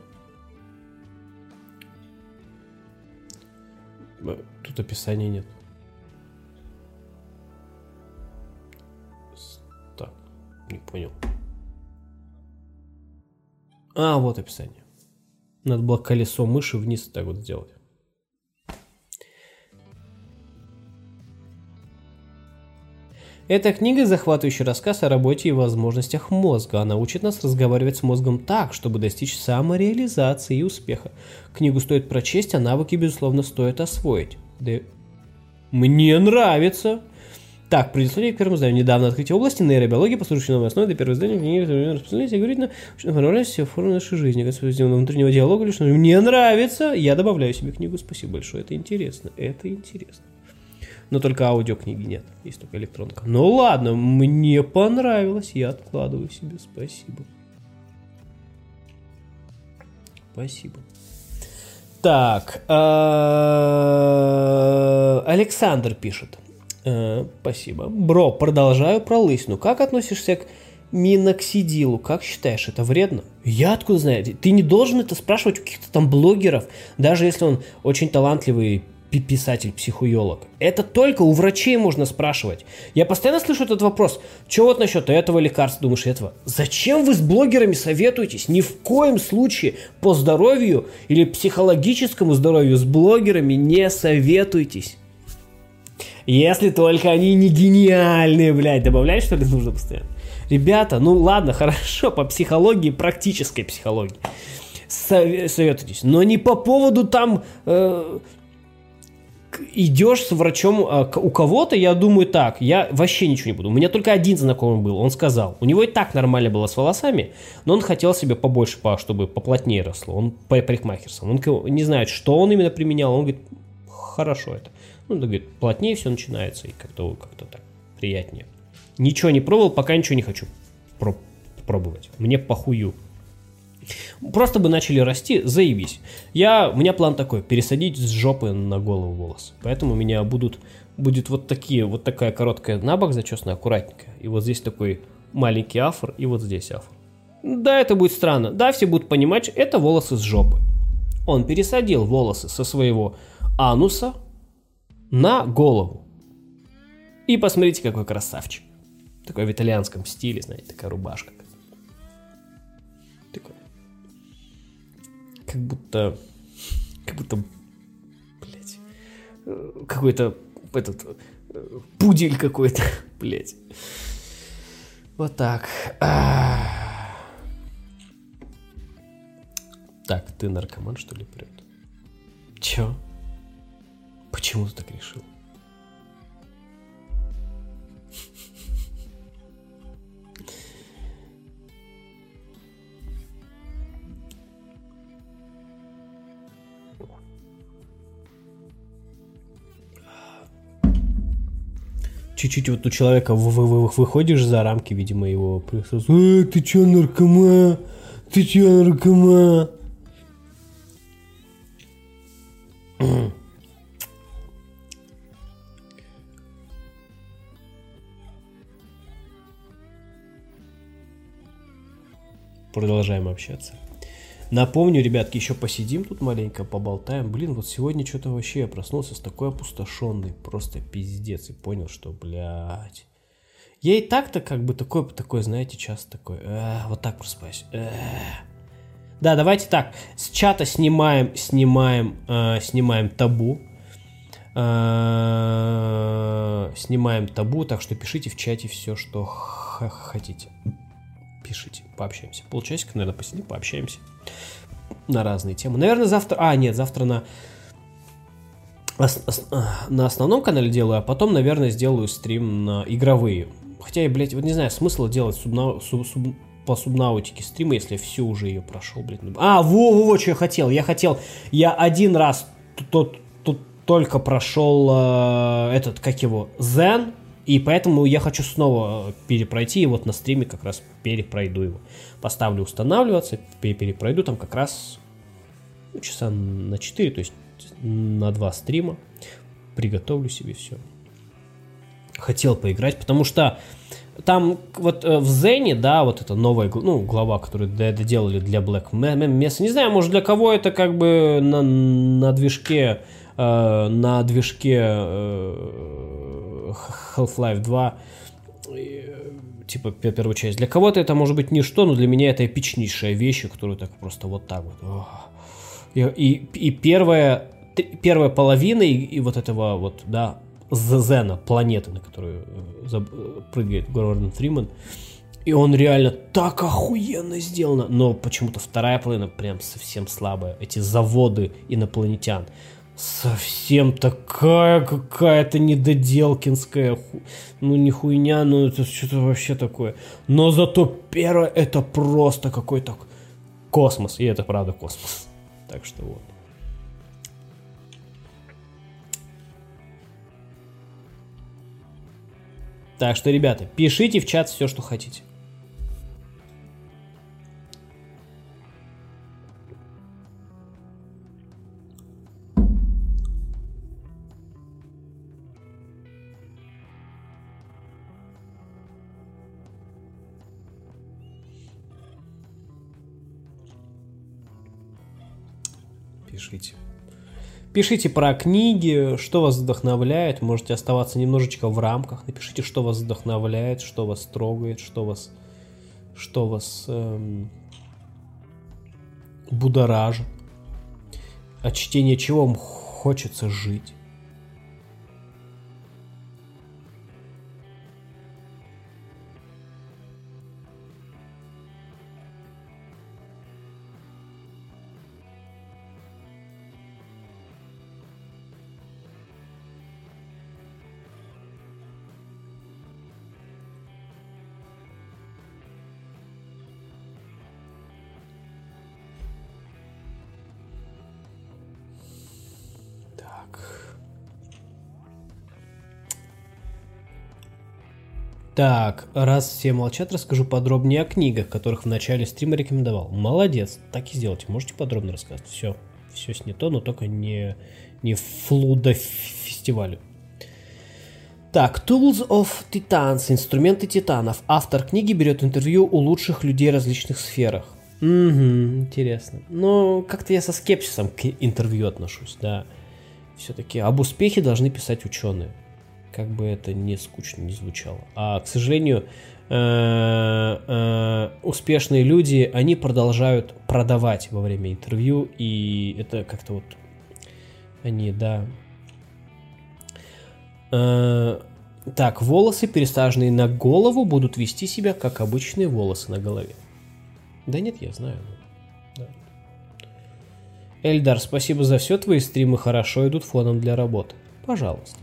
Тут описания нет. Так, не понял. А, вот описание. Надо было колесо мыши вниз так вот сделать. Эта книга – захватывающий рассказ о работе и возможностях мозга. Она учит нас разговаривать с мозгом так, чтобы достичь самореализации и успеха. Книгу стоит прочесть, а навыки, безусловно, стоит освоить. Да... Мне нравится! Так, предисловие к первому изданию. Недавно открытие области нейробиологии, послужившей новой основой для первого издания книги распространились и говорит что понравились все формы нашей жизни, как внутреннего диалога лишь. Мне нравится! Я добавляю себе книгу. Спасибо большое. Это интересно. Это интересно но только аудиокниги нет, есть только электронка. Ну ладно, мне понравилось, я откладываю себе, спасибо. Спасибо. Так, э, Александр пишет. Э, спасибо. Бро, продолжаю про лысину. Как относишься к миноксидилу? Как считаешь, это вредно? Я откуда знаю? Ты не должен это спрашивать у каких-то там блогеров, даже если он очень талантливый писатель-психуелог. Это только у врачей можно спрашивать. Я постоянно слышу этот вопрос. Что вот насчет этого лекарства, думаешь, этого? Зачем вы с блогерами советуетесь? Ни в коем случае по здоровью или психологическому здоровью с блогерами не советуйтесь. Если только они не гениальные, блядь. Добавлять, что ли, нужно постоянно? Ребята, ну ладно, хорошо, по психологии, практической психологии советуйтесь. Но не по поводу там э, идешь с врачом а, у кого-то, я думаю так, я вообще ничего не буду. У меня только один знакомый был, он сказал. У него и так нормально было с волосами, но он хотел себе побольше, чтобы поплотнее росло. Он парикмахерством. Он не знает, что он именно применял. Он говорит, хорошо это. Ну, он говорит, плотнее все начинается и как-то как так приятнее. Ничего не пробовал, пока ничего не хочу пробовать. Мне похую. Просто бы начали расти, заебись. Я, у меня план такой, пересадить с жопы на голову волос. Поэтому у меня будут, будет вот такие, вот такая короткая набок зачесанная, аккуратненькая. И вот здесь такой маленький афр, и вот здесь афр. Да, это будет странно. Да, все будут понимать, это волосы с жопы. Он пересадил волосы со своего ануса на голову. И посмотрите, какой красавчик. Такой в итальянском стиле, знаете, такая рубашка. Как будто, как будто, блядь, какой-то этот пудель какой-то, блядь. Вот так. Так, ты наркоман, что ли, прет? Чё? Почему ты так решил? чуть-чуть вот у человека вы, вы, вы, выходишь за рамки, видимо, его присутствия. Э, ты чё, наркома? Ты чё, наркома? Продолжаем общаться. Напомню, ребятки, еще посидим тут маленько, поболтаем. Блин, вот сегодня что-то вообще я проснулся с такой опустошенный, просто пиздец, и понял, что, блядь. Я и так-то как бы такой, такой, знаете, часто такой, э, вот так просыпаюсь. Э. Да, давайте так, с чата снимаем, снимаем, э, снимаем табу. Э, снимаем табу, так что пишите в чате все, что хотите. Пишите, пообщаемся. Полчасика, наверное, посидим, пообщаемся на разные темы. Наверное, завтра... А, нет, завтра на... На основном канале делаю, а потом, наверное, сделаю стрим на игровые. Хотя, я, блядь, вот не знаю, смысла делать субна... суб... Суб... по субнаутике стрима, если я все уже ее прошел, блядь. А, во-во-во, что я хотел. Я хотел... Я один раз тот, тот только прошел э, этот, как его, Zen, и поэтому я хочу снова перепройти, и вот на стриме как раз перепройду его. Поставлю устанавливаться, перепройду там как раз ну, часа на 4, то есть на 2 стрима. Приготовлю себе все. Хотел поиграть, потому что там вот э, в Зене, да, вот это новая ну, глава, которую доделали для Black Mesa. Не знаю, может для кого это как бы на, на движке, э, на движке э, Half-Life 2, типа первую часть. Для кого-то это может быть ничто, но для меня это эпичнейшая вещь, которую так просто вот так вот. И, и, и первая, первая половина и, и вот этого вот, да, Зена, планеты, на которую э, прыгает Гордон Фриман, и он реально так охуенно сделано. Но почему-то вторая половина прям совсем слабая. Эти заводы инопланетян совсем такая какая-то недоделкинская, ну не хуйня, но это что-то вообще такое. Но зато первое это просто какой-то космос, и это правда космос. Так что вот. Так что, ребята, пишите в чат все, что хотите. Пишите про книги, что вас вдохновляет. Можете оставаться немножечко в рамках. Напишите, что вас вдохновляет, что вас трогает, что вас, что вас эм, будоражит. От чтения чего вам хочется жить. Так, раз все молчат, расскажу подробнее о книгах, которых в начале стрима рекомендовал. Молодец, так и сделайте. Можете подробно рассказать. Все, все снято, но только не, не флуда фестивалю. Так, Tools of Titans, инструменты титанов. Автор книги берет интервью у лучших людей в различных сферах. Угу, интересно. Но как-то я со скепсисом к интервью отношусь, да. Все-таки об успехе должны писать ученые как бы это не скучно не звучало. А, к сожалению, э, э, успешные люди, они продолжают продавать во время интервью, и это как-то вот они, да. Э, так, волосы, пересаженные на голову, будут вести себя как обычные волосы на голове. Да нет, я знаю. Да. Эльдар, спасибо за все, твои стримы хорошо идут фоном для работы. Пожалуйста.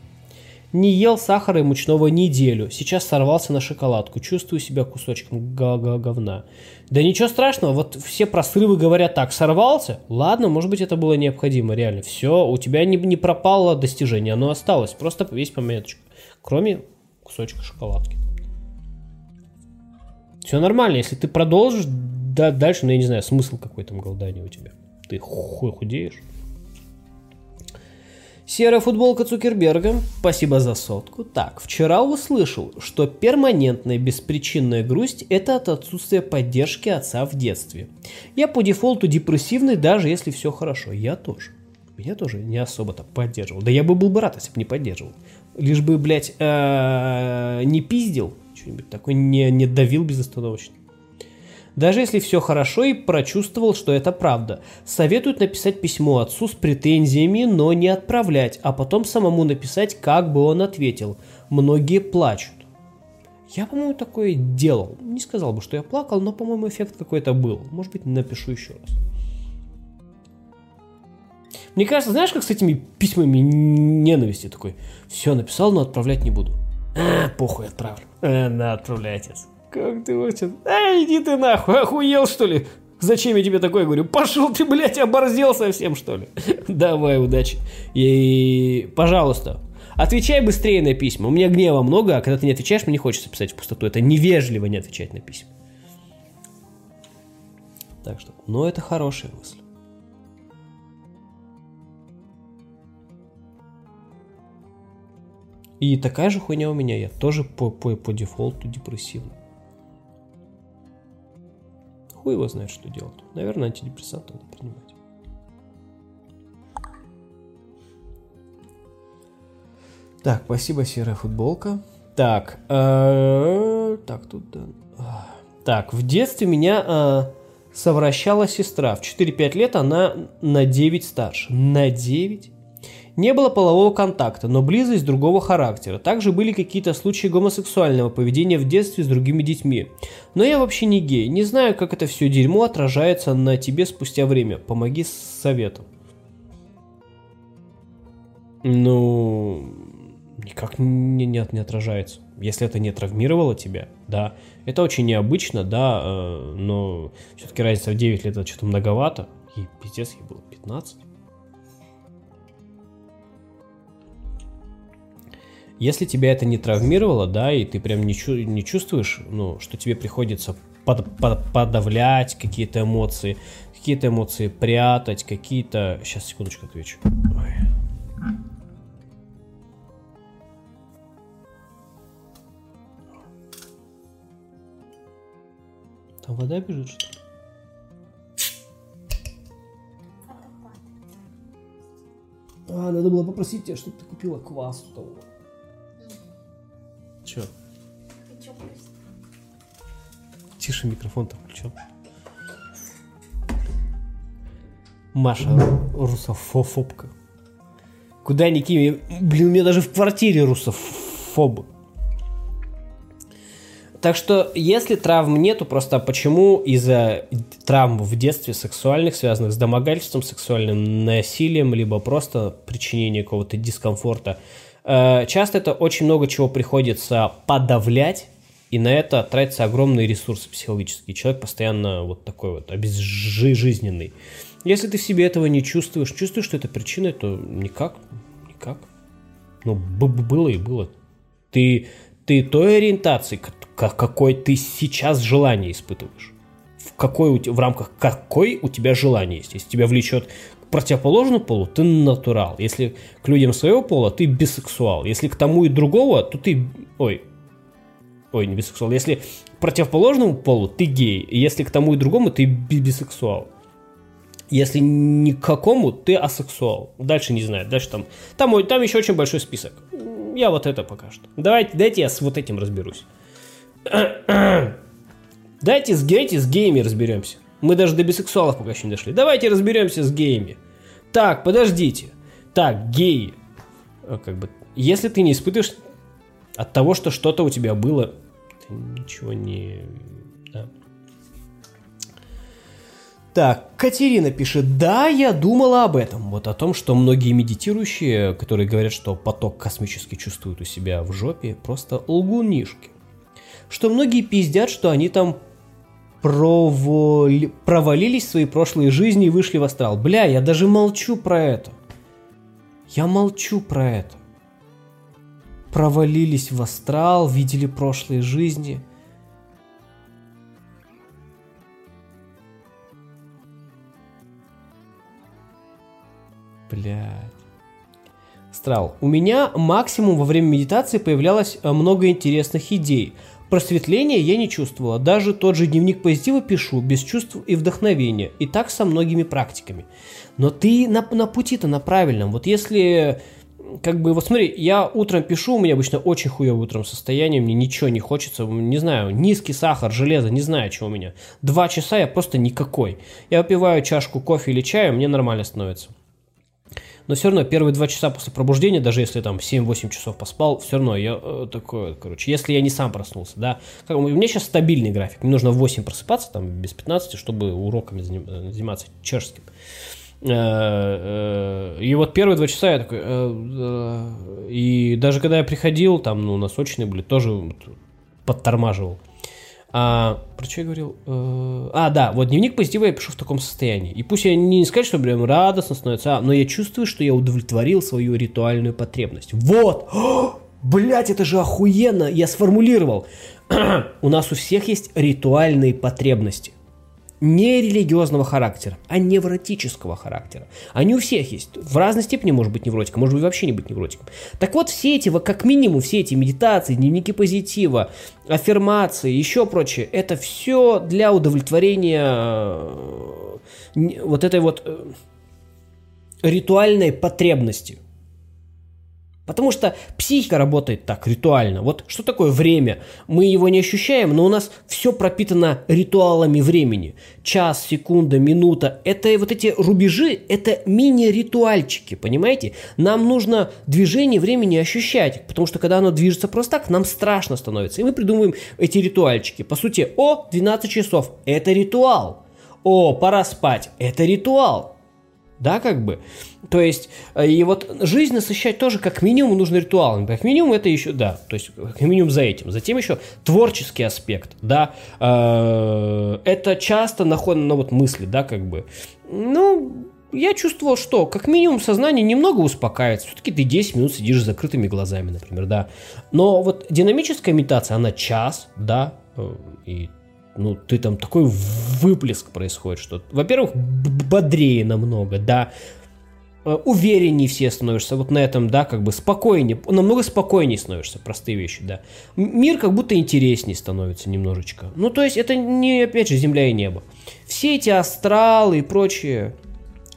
Не ел сахара и мучного неделю. Сейчас сорвался на шоколадку. Чувствую себя кусочком говна. Да ничего страшного, вот все про говорят так, сорвался? Ладно, может быть это было необходимо, реально. Все, у тебя не, не пропало достижение, оно осталось. Просто весь пометочку. Кроме кусочка шоколадки. Все нормально, если ты продолжишь да, дальше, ну я не знаю, смысл какой там голодания у тебя. Ты хуй худеешь. Серая футболка Цукерберга. Спасибо за сотку. Так, вчера услышал, что перманентная беспричинная грусть – это от отсутствия поддержки отца в детстве. Я по дефолту депрессивный, даже если все хорошо. Я тоже. Меня тоже не особо-то поддерживал. Да я бы был бы рад, если бы не поддерживал. Лишь бы, блядь, э, не пиздил, что-нибудь такое, не, не давил безостановочно. Даже если все хорошо и прочувствовал, что это правда. Советуют написать письмо отцу с претензиями, но не отправлять, а потом самому написать, как бы он ответил. Многие плачут. Я, по-моему, такое делал. Не сказал бы, что я плакал, но, по-моему, эффект какой-то был. Может быть, напишу еще раз. Мне кажется, знаешь, как с этими письмами ненависти такой. Все, написал, но отправлять не буду. А, похуй, отправлю. А, на, отправляйте. Как ты вообще? А, иди ты нахуй, охуел что ли? Зачем я тебе такое говорю? Пошел ты, блядь, оборзел совсем, что ли? Давай, удачи. И, пожалуйста, отвечай быстрее на письма. У меня гнева много, а когда ты не отвечаешь, мне не хочется писать в пустоту. Это невежливо не отвечать на письма. Так что, но это хорошая мысль. И такая же хуйня у меня, я тоже по, по, по дефолту депрессивный. Хуй его знает, что делать. Наверное, антидепрессанты надо принимать. Так, спасибо, серая футболка. Так, э, так, тут. Так, в детстве меня э, совращала сестра. В 4-5 лет она на 9 старше. На 9? Не было полового контакта, но близость другого характера. Также были какие-то случаи гомосексуального поведения в детстве с другими детьми. Но я вообще не гей. Не знаю, как это все дерьмо отражается на тебе спустя время. Помоги с советом. Ну, никак не, не, не отражается. Если это не травмировало тебя, да. Это очень необычно, да, э, но все-таки разница в 9 лет это что-то многовато. И пиздец, ей было 15. Если тебя это не травмировало, да, и ты прям не, чу- не чувствуешь, ну, что тебе приходится под- под- подавлять какие-то эмоции, какие-то эмоции прятать, какие-то... Сейчас, секундочку отвечу. Ой. Там вода бежит, что ли? А, надо было попросить тебя, чтобы ты купила квас того. Че? Тише микрофон-то включен. Маша русофобка. Куда ни кинь, блин, у меня даже в квартире русофобы. Так что, если травм нету, просто почему из-за травм в детстве сексуальных, связанных с домогательством, сексуальным насилием, либо просто причинение какого-то дискомфорта, часто это очень много чего приходится подавлять, и на это тратятся огромные ресурсы психологические. Человек постоянно вот такой вот обезжизненный. Если ты в себе этого не чувствуешь, чувствуешь, что это причина, то никак, никак. Ну, было и было. Ты, ты той ориентации, какой ты сейчас желание испытываешь. В, какой, в рамках какой у тебя желание есть. Если тебя влечет противоположному полу ты натурал. Если к людям своего пола, ты бисексуал. Если к тому и другого, то ты... Ой, ой, не бисексуал. Если к противоположному полу, ты гей. Если к тому и другому, ты бисексуал. Если ни к какому, ты асексуал. Дальше не знаю. Дальше там... Там, там еще очень большой список. Я вот это пока что. Давайте, дайте я с вот этим разберусь. Дайте с, дайте с геями разберемся. Мы даже до бисексуалов пока еще не дошли. Давайте разберемся с геями. Так, подождите. Так, геи. Э, как бы, если ты не испытываешь от того, что что-то у тебя было, ты ничего не... Да. Так, Катерина пишет, да, я думала об этом. Вот о том, что многие медитирующие, которые говорят, что поток космический чувствуют у себя в жопе, просто лгунишки. Что многие пиздят, что они там провали... провалились в свои прошлые жизни и вышли в астрал. Бля, я даже молчу про это. Я молчу про это. Провалились в астрал, видели прошлые жизни. Блядь. Страл. У меня максимум во время медитации появлялось э, много интересных идей. Просветления я не чувствовала. Даже тот же дневник позитива пишу, без чувств и вдохновения. И так со многими практиками. Но ты на, на пути-то на правильном. Вот если как бы, вот смотри, я утром пишу, у меня обычно очень хуевое утром состояние, мне ничего не хочется, не знаю, низкий сахар, железо, не знаю, что у меня. Два часа я просто никакой. Я выпиваю чашку кофе или чая, мне нормально становится. Но все равно первые два часа после пробуждения, даже если там 7-8 часов поспал, все равно я э, такой, короче, если я не сам проснулся, да. Как, у меня сейчас стабильный график, мне нужно в 8 просыпаться, там, без 15, чтобы уроками заниматься чешским. Э, э, и вот первые два часа я такой... Э, и даже когда я приходил, там, ну, насочные были, тоже подтормаживал. А, про что я говорил? А, да, вот дневник позитива я пишу в таком состоянии. И пусть я не сказать, что прям радостно становится, а, но я чувствую, что я удовлетворил свою ритуальную потребность. Вот! Блять, это же охуенно! Я сформулировал. у нас у всех есть ритуальные потребности не религиозного характера, а невротического характера. Они у всех есть. В разной степени может быть невротиком, может быть вообще не быть невротиком. Так вот, все эти, как минимум, все эти медитации, дневники позитива, аффирмации, еще прочее, это все для удовлетворения э, вот этой вот э, ритуальной потребности. Потому что психика работает так, ритуально. Вот что такое время? Мы его не ощущаем, но у нас все пропитано ритуалами времени. Час, секунда, минута. Это вот эти рубежи, это мини-ритуальчики, понимаете? Нам нужно движение времени ощущать, потому что когда оно движется просто так, нам страшно становится. И мы придумываем эти ритуальчики. По сути, о, 12 часов, это ритуал. О, пора спать, это ритуал. Да, как бы. То есть, э, и вот жизнь насыщать тоже как минимум нужно ритуалом. Как минимум это еще, да, то есть как минимум за этим. Затем еще творческий аспект, да. Э, это часто находят, ну вот мысли, да, как бы. Ну, я чувствовал, что как минимум сознание немного успокаивается. Все-таки ты 10 минут сидишь с закрытыми глазами, например, да. Но вот динамическая медитация, она час, да, э, и ну, ты там такой выплеск происходит, что, во-первых, бодрее намного, да, увереннее все становишься вот на этом, да, как бы спокойнее, намного спокойнее становишься, простые вещи, да. Мир как будто интереснее становится немножечко. Ну, то есть это не, опять же, земля и небо. Все эти астралы и прочее,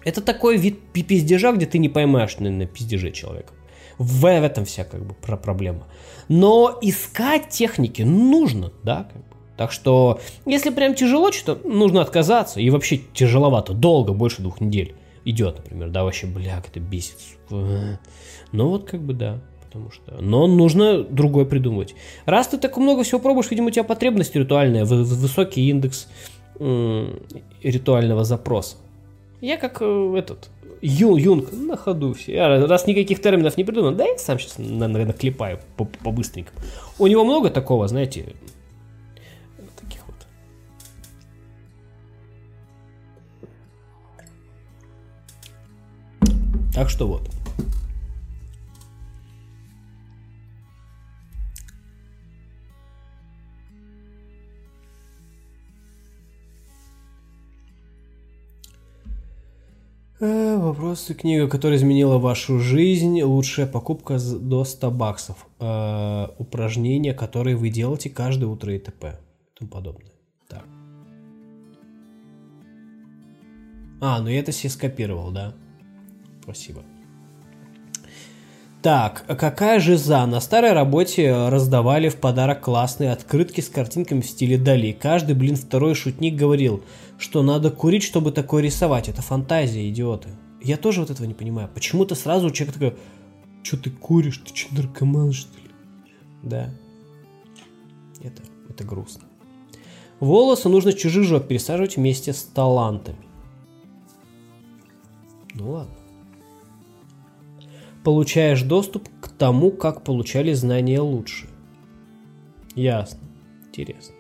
это такой вид пиздежа, где ты не поймаешь на, на пиздеже человека. В, в этом вся как бы проблема. Но искать техники нужно, да, как так что, если прям тяжело что-то, нужно отказаться. И вообще тяжеловато, долго, больше двух недель идет, например. Да, вообще, бляк, это бесит. Ну вот как бы да. Потому что... Но нужно другое придумывать. Раз ты так много всего пробуешь, видимо, у тебя потребность ритуальная, высокий индекс ритуального запроса. Я как э, этот Ю, Юнг на ходу все. Я, раз никаких терминов не придумал, да я сам сейчас наклепаю по-быстренькому. У него много такого, знаете, Так что вот. Э, вопросы. Книга, которая изменила вашу жизнь. Лучшая покупка до 100 баксов. Э, упражнения, которые вы делаете каждое утро и т.п. И тому подобное. Так. А, ну я это себе скопировал, да? Спасибо. Так, а какая же за? На старой работе раздавали в подарок классные открытки с картинками в стиле Дали. Каждый, блин, второй шутник говорил, что надо курить, чтобы такое рисовать. Это фантазия, идиоты. Я тоже вот этого не понимаю. Почему-то сразу человек такой, что ты куришь, ты что, наркоман, что ли? Да. Это, это грустно. Волосы нужно чужих жоп пересаживать вместе с талантами. Ну ладно получаешь доступ к тому, как получали знания лучше. Ясно. Интересно.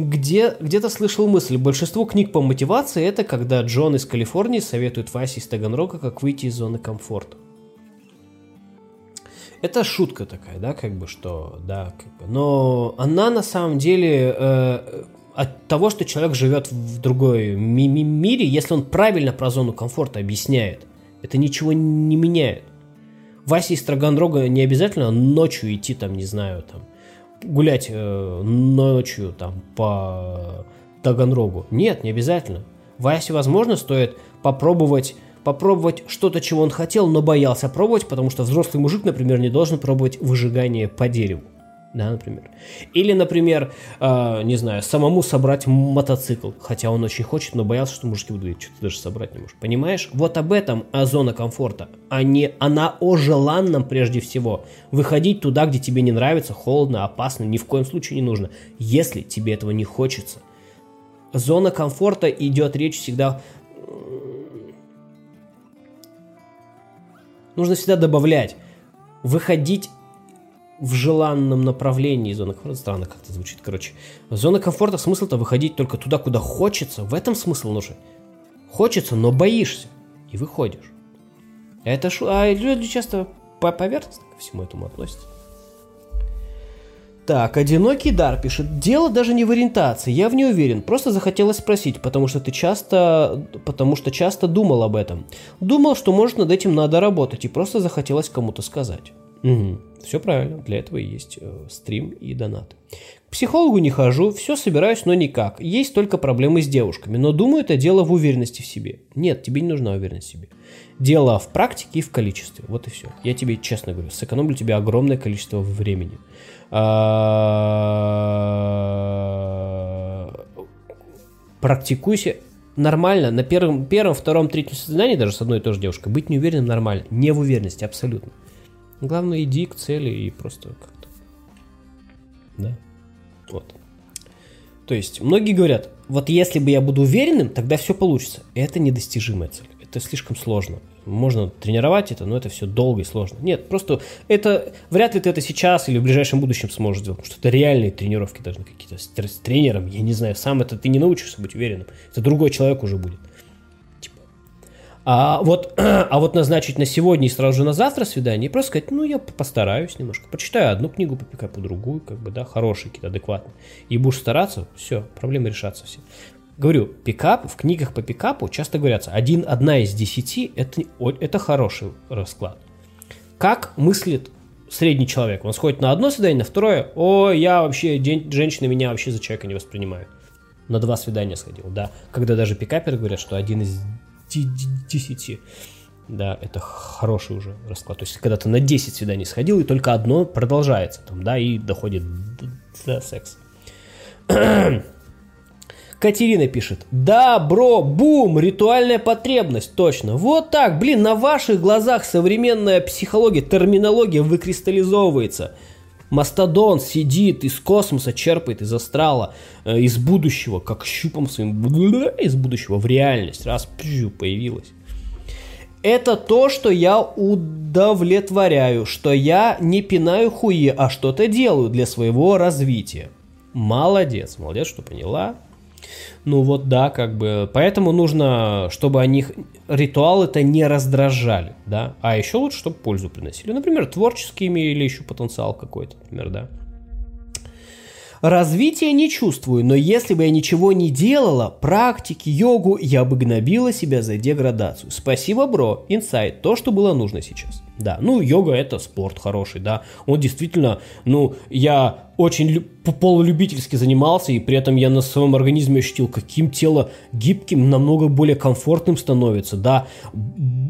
Где, где-то слышал мысль, большинство книг по мотивации это когда Джон из Калифорнии советует Васе из Таганрога, как выйти из зоны комфорта. Это шутка такая, да, как бы что, да, как бы. Но она на самом деле э, от того, что человек живет в другой ми- ми- мире, если он правильно про зону комфорта объясняет, это ничего не меняет. Васе из Таганрога не обязательно ночью идти, там, не знаю, там, гулять э, ночью там по Таганрогу. Нет, не обязательно. Васе, возможно, стоит попробовать попробовать что-то, чего он хотел, но боялся пробовать, потому что взрослый мужик, например, не должен пробовать выжигание по дереву да, например. Или, например, э, не знаю, самому собрать мотоцикл, хотя он очень хочет, но боялся, что мужики будут говорить, что ты даже собрать не можешь. Понимаешь? Вот об этом а зона комфорта, а не она о желанном прежде всего. Выходить туда, где тебе не нравится, холодно, опасно, ни в коем случае не нужно, если тебе этого не хочется. Зона комфорта идет речь всегда... Нужно всегда добавлять. Выходить в желанном направлении зоны комфорта. Странно как-то звучит, короче. Зона комфорта смысл-то выходить только туда, куда хочется. В этом смысл нужен. Хочется, но боишься. И выходишь. Это шу... А люди часто поверхностно ко всему этому относятся. Так, одинокий дар пишет. Дело даже не в ориентации, я в ней уверен. Просто захотелось спросить, потому что ты часто, потому что часто думал об этом. Думал, что может над этим надо работать, и просто захотелось кому-то сказать. Угу. Все правильно, для этого и есть э, стрим и донаты. К психологу не хожу, все собираюсь, но никак. Есть только проблемы с девушками, но думаю, это дело в уверенности в себе. Нет, тебе не нужна уверенность в себе. Дело в практике и в количестве. Вот и все. Я тебе честно говорю, сэкономлю тебе огромное количество времени. А, практикуйся нормально на первом, первом, втором, третьем свидании даже с одной и той же девушкой быть неуверенным нормально. Не в уверенности, абсолютно. Главное, иди к цели и просто как-то... Да. Вот. То есть, многие говорят, вот если бы я буду уверенным, тогда все получится. Это недостижимая цель. Это слишком сложно. Можно тренировать это, но это все долго и сложно. Нет, просто это вряд ли ты это сейчас или в ближайшем будущем сможешь сделать, потому что это реальные тренировки должны какие-то с, с тренером. Я не знаю, сам это ты не научишься быть уверенным. Это другой человек уже будет. А вот, а вот назначить на сегодня и сразу же на завтра свидание, и просто сказать, ну, я постараюсь немножко, почитаю одну книгу, попекаю по другую, как бы, да, хорошие какие-то, адекватные. И будешь стараться, все, проблемы решатся все. Говорю, пикап, в книгах по пикапу часто говорятся, один, одна из десяти это, это хороший расклад. Как мыслит средний человек? Он сходит на одно свидание, на второе, о, я вообще, день, женщины меня вообще за человека не воспринимают. На два свидания сходил, да. Когда даже пикаперы говорят, что один из 10. Да, это хороший уже расклад. То есть, когда ты на 10 свиданий сходил, и только одно продолжается, там, да, и доходит до секса. Катерина пишет. Да, бро, бум, ритуальная потребность, точно. Вот так, блин, на ваших глазах современная психология, терминология выкристаллизовывается. Мастодон сидит из космоса, черпает из астрала, э, из будущего, как щупом своим из будущего в реальность. Раз пью, появилась. Это то, что я удовлетворяю, что я не пинаю хуи, а что-то делаю для своего развития. Молодец, молодец, что поняла. Ну вот да, как бы. Поэтому нужно, чтобы они ритуалы-то не раздражали, да. А еще лучше, чтобы пользу приносили. Например, творческими или еще потенциал какой-то, например, да. Развития не чувствую, но если бы я ничего не делала, практики, йогу, я бы гнобила себя за деградацию. Спасибо, бро, инсайт, то, что было нужно сейчас. Да, ну йога это спорт хороший, да. Он действительно, ну, я очень полулюбительски занимался, и при этом я на своем организме ощутил, каким тело гибким, намного более комфортным становится, да,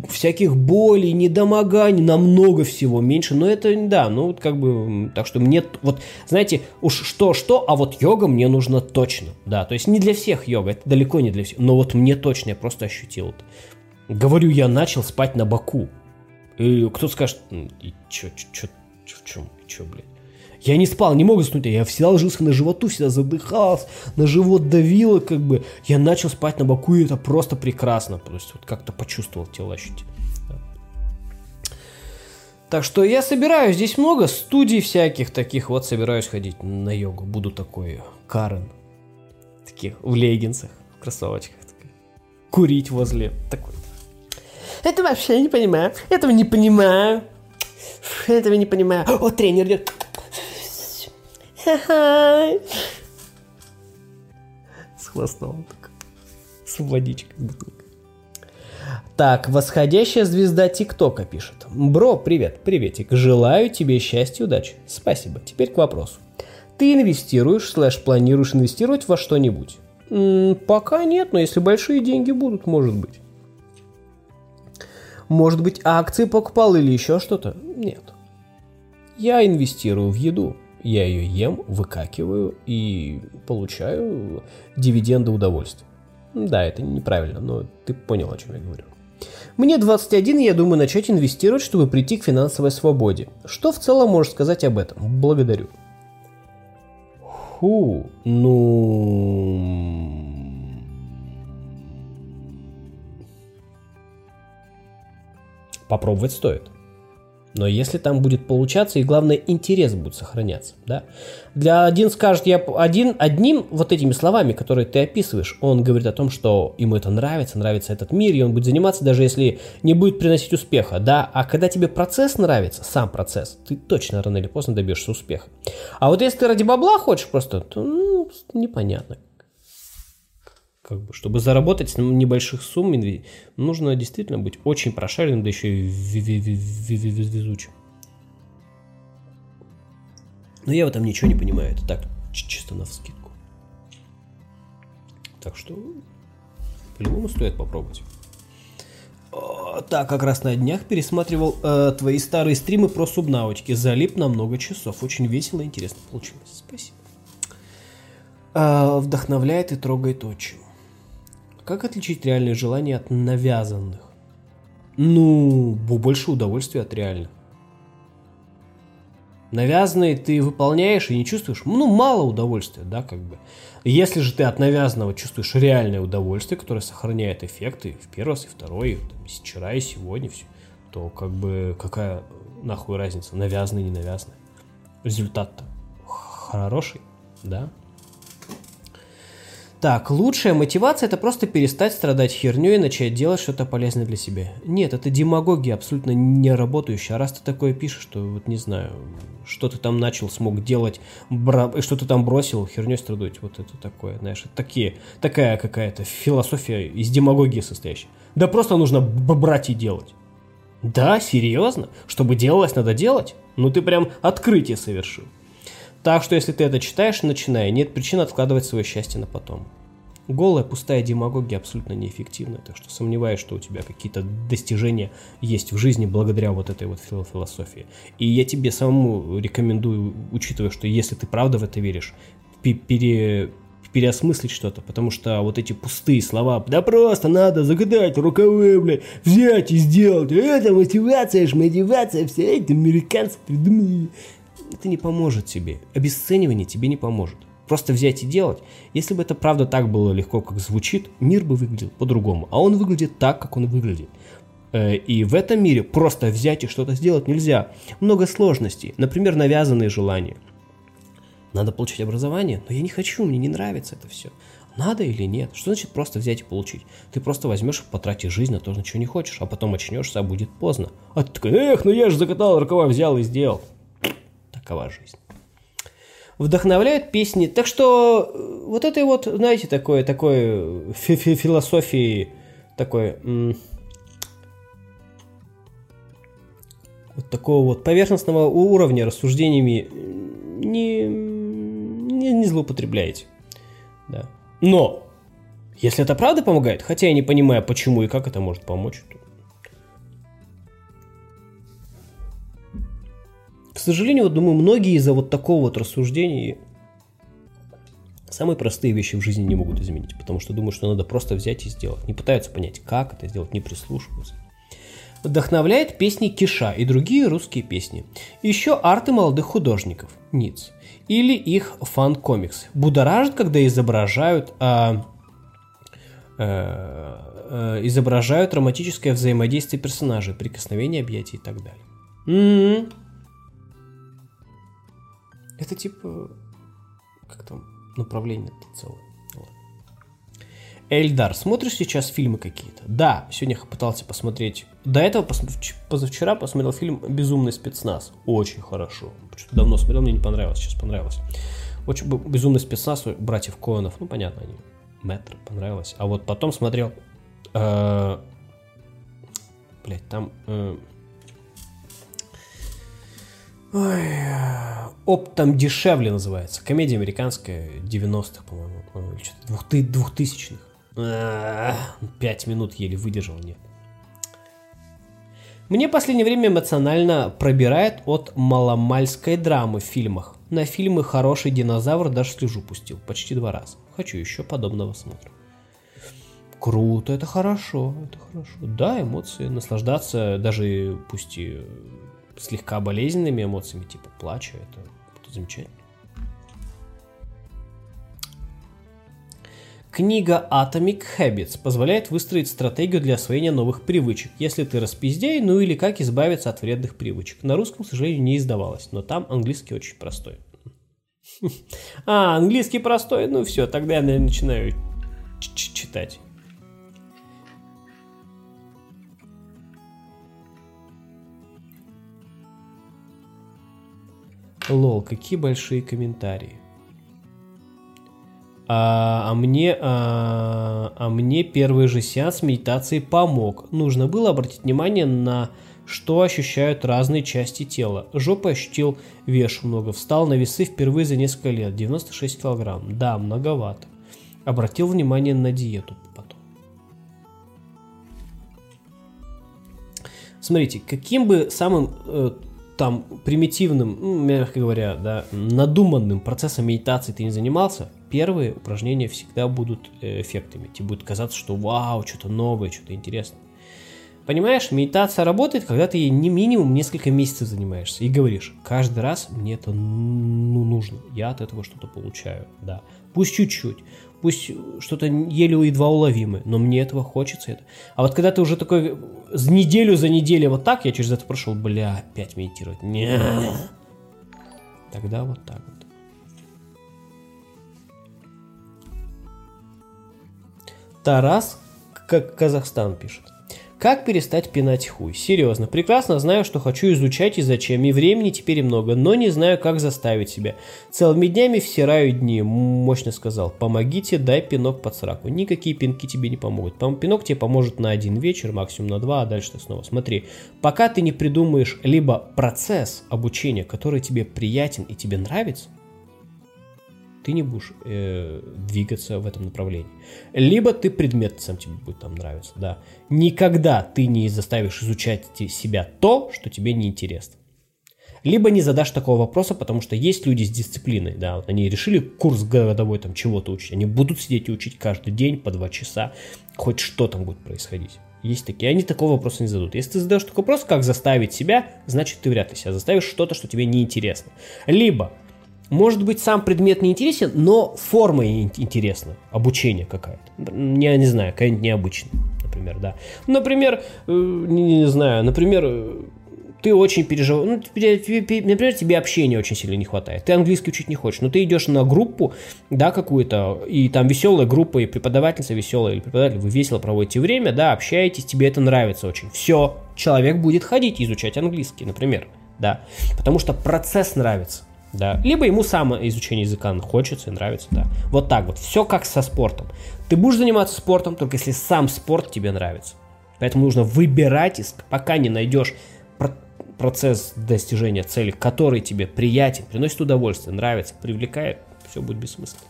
всяких болей, недомоганий, намного всего меньше, но это, да, ну, вот как бы, так что мне, вот, знаете, уж что-что, а вот йога мне нужна точно, да, то есть не для всех йога, это далеко не для всех, но вот мне точно, я просто ощутил это. Говорю, я начал спать на боку, и кто-то скажет, и чё, чё, чё, в чем, чё, блядь? Я не спал, не мог заснуть, я всегда ложился на животу, всегда задыхался, на живот давило, как бы. Я начал спать на боку, и это просто прекрасно. То есть вот как-то почувствовал тело ощутить. Так что я собираюсь, здесь много студий всяких таких, вот собираюсь ходить на йогу. Буду такой Карен. Таких в леггинсах, в кроссовочках. Такой. Курить возле. Такой. Это вообще не понимаю. Этого не понимаю. Этого не понимаю. О, тренер идет. С хвостом так. С водичкой. Так, восходящая звезда ТикТока пишет. Бро, привет, приветик. Желаю тебе счастья и удачи. Спасибо. Теперь к вопросу. Ты инвестируешь, слэш планируешь инвестировать во что-нибудь? М-м, пока нет, но если большие деньги будут, может быть. Может быть, акции покупал или еще что-то? Нет. Я инвестирую в еду. Я ее ем, выкакиваю и получаю дивиденды удовольствия. Да, это неправильно, но ты понял, о чем я говорю. Мне 21, и я думаю начать инвестировать, чтобы прийти к финансовой свободе. Что в целом можешь сказать об этом? Благодарю. Фу, ну... Попробовать стоит. Но если там будет получаться, и главное, интерес будет сохраняться, да. Для один скажет, я один, одним вот этими словами, которые ты описываешь, он говорит о том, что ему это нравится, нравится этот мир, и он будет заниматься, даже если не будет приносить успеха, да. А когда тебе процесс нравится, сам процесс, ты точно рано или поздно добьешься успеха. А вот если ты ради бабла хочешь просто, то ну, непонятно как бы, чтобы заработать с небольших сумм, нужно действительно быть очень прошаренным, да еще и везучим. Но я в этом ничего не понимаю, это так, чисто на вскидку. Так что, по-любому стоит попробовать. Так, как раз на днях пересматривал э, твои старые стримы про субнавочки. Залип на много часов. Очень весело и интересно получилось. Спасибо. Э, вдохновляет и трогает очень. Как отличить реальные желания от навязанных? Ну, больше удовольствия от реальных. Навязанные ты выполняешь и не чувствуешь, ну, мало удовольствия, да, как бы. Если же ты от навязанного чувствуешь реальное удовольствие, которое сохраняет эффекты в первый раз, и второй, и, вчера, и сегодня, все, то как бы какая нахуй разница, навязанный, не навязанный. Результат-то хороший, да, так, лучшая мотивация это просто перестать страдать херней и начать делать что-то полезное для себя. Нет, это демагогия абсолютно не работающая. А раз ты такое пишешь, что вот не знаю, что ты там начал, смог делать, бра... что ты там бросил, херней страдать. Вот это такое, знаешь, такие, такая какая-то философия из демагогии состоящая. Да просто нужно брать и делать. Да, серьезно? Чтобы делалось, надо делать? Ну ты прям открытие совершил. Так что если ты это читаешь, начинай. Нет причин откладывать свое счастье на потом. Голая, пустая демагогия абсолютно неэффективна, так что сомневаюсь, что у тебя какие-то достижения есть в жизни благодаря вот этой вот философии. И я тебе самому рекомендую, учитывая, что если ты правда в это веришь, пере, переосмыслить что-то, потому что вот эти пустые слова, да просто надо загадать рукавы, блядь, взять и сделать, это мотивация, ж мотивация, все эти американцы придумали это не поможет тебе. Обесценивание тебе не поможет. Просто взять и делать. Если бы это правда так было легко, как звучит, мир бы выглядел по-другому. А он выглядит так, как он выглядит. Э, и в этом мире просто взять и что-то сделать нельзя. Много сложностей. Например, навязанные желания. Надо получить образование, но я не хочу, мне не нравится это все. Надо или нет? Что значит просто взять и получить? Ты просто возьмешь и потратишь жизнь на то, на чего не хочешь, а потом очнешься, а будет поздно. А ты такой, эх, ну я же закатал рукава, взял и сделал такова жизнь. Вдохновляют песни. Так что э, вот этой вот, знаете, такой, такой фи -фи философии, такой вот такого вот поверхностного уровня рассуждениями не, не, не злоупотребляете. Да. Но, если это правда помогает, хотя я не понимаю, почему и как это может помочь, то К сожалению, вот думаю, многие из-за вот такого вот рассуждения самые простые вещи в жизни не могут изменить, потому что думают, что надо просто взять и сделать. Не пытаются понять, как это сделать, не прислушиваются. Вдохновляет песни Киша и другие русские песни. Еще арты молодых художников, Ниц. Или их фан-комикс. Будоражит, когда изображают а, а, а, изображают романтическое взаимодействие персонажей, прикосновение, объятия и так далее. М-м-м. Это типа... Как там? Направление-то целое. Эльдар, смотришь сейчас фильмы какие-то? Да, сегодня пытался посмотреть. До этого позавчера посмотрел фильм «Безумный спецназ». Очень хорошо. Что-то давно смотрел, мне не понравилось, сейчас понравилось. Очень «Безумный спецназ» братьев Коэнов, ну понятно, они. Мэтр понравилось. А вот потом смотрел э, блядь, там... Э, Ой, оптом дешевле называется. Комедия американская 90-х, по-моему. Э, или что-то 2000-х. А, пять минут еле выдержал, нет. Мне последнее время эмоционально пробирает от маломальской драмы в фильмах. На фильмы «Хороший динозавр» даже слежу пустил. Почти два раза. Хочу еще подобного смотра. Круто, это хорошо, это хорошо. Да, эмоции, наслаждаться даже пусть и слегка болезненными эмоциями, типа плача, это, это замечательно. Книга Atomic Habits позволяет выстроить стратегию для освоения новых привычек, если ты распиздяй, ну или как избавиться от вредных привычек. На русском, к сожалению, не издавалось, но там английский очень простой. А, английский простой? Ну все, тогда я наверное, начинаю читать. Лол, какие большие комментарии. А, а мне, а, а мне первый же сеанс медитации помог. Нужно было обратить внимание на что ощущают разные части тела. Жопой ощутил веш много. Встал на весы впервые за несколько лет. 96 килограмм. Да, многовато. Обратил внимание на диету потом. Смотрите, каким бы самым э, там примитивным, ну, мягко говоря, да, надуманным процессом медитации ты не занимался, первые упражнения всегда будут э, эффектами. Тебе будет казаться, что вау, что-то новое, что-то интересное. Понимаешь, медитация работает, когда ты не минимум несколько месяцев занимаешься и говоришь, каждый раз мне это ну, нужно, я от этого что-то получаю, да. Пусть чуть-чуть, пусть что-то еле едва уловимое, но мне этого хочется. Это. А вот когда ты уже такой с неделю за неделю вот так, я через это прошел, бля, опять медитировать. Не. Тогда вот так вот. Тарас как Казахстан пишет. Как перестать пинать хуй? Серьезно, прекрасно знаю, что хочу изучать и зачем, и времени теперь много, но не знаю, как заставить себя. Целыми днями всираю дни, мощно сказал. Помогите, дай пинок под сраку. Никакие пинки тебе не помогут. Пинок тебе поможет на один вечер, максимум на два, а дальше ты снова. Смотри, пока ты не придумаешь либо процесс обучения, который тебе приятен и тебе нравится, ты не будешь э, двигаться в этом направлении. Либо ты предмет сам тебе будет там нравиться, да. Никогда ты не заставишь изучать себя то, что тебе не интересно. Либо не задашь такого вопроса, потому что есть люди с дисциплиной, да, вот они решили курс годовой там чего-то учить, они будут сидеть и учить каждый день по два часа, хоть что там будет происходить. Есть такие, они такого вопроса не зададут. Если ты задаешь такой вопрос, как заставить себя, значит ты вряд ли себя заставишь что-то, что тебе не интересно. Либо может быть, сам предмет не интересен, но форма интересна, обучение какая-то. Я не знаю, какая-нибудь необычная, например, да. Например, э, не, не знаю, например, э, ты очень переживаешь, ну, например, тебе общения очень сильно не хватает, ты английский учить не хочешь, но ты идешь на группу, да, какую-то, и там веселая группа, и преподавательница веселая, или преподаватель, вы весело проводите время, да, общаетесь, тебе это нравится очень. Все, человек будет ходить изучать английский, например, да, потому что процесс нравится да. Либо ему сам изучение языка хочется и нравится, да. Вот так вот. Все как со спортом. Ты будешь заниматься спортом, только если сам спорт тебе нравится. Поэтому нужно выбирать, пока не найдешь процесс достижения цели, который тебе приятен, приносит удовольствие, нравится, привлекает, все будет бессмысленно.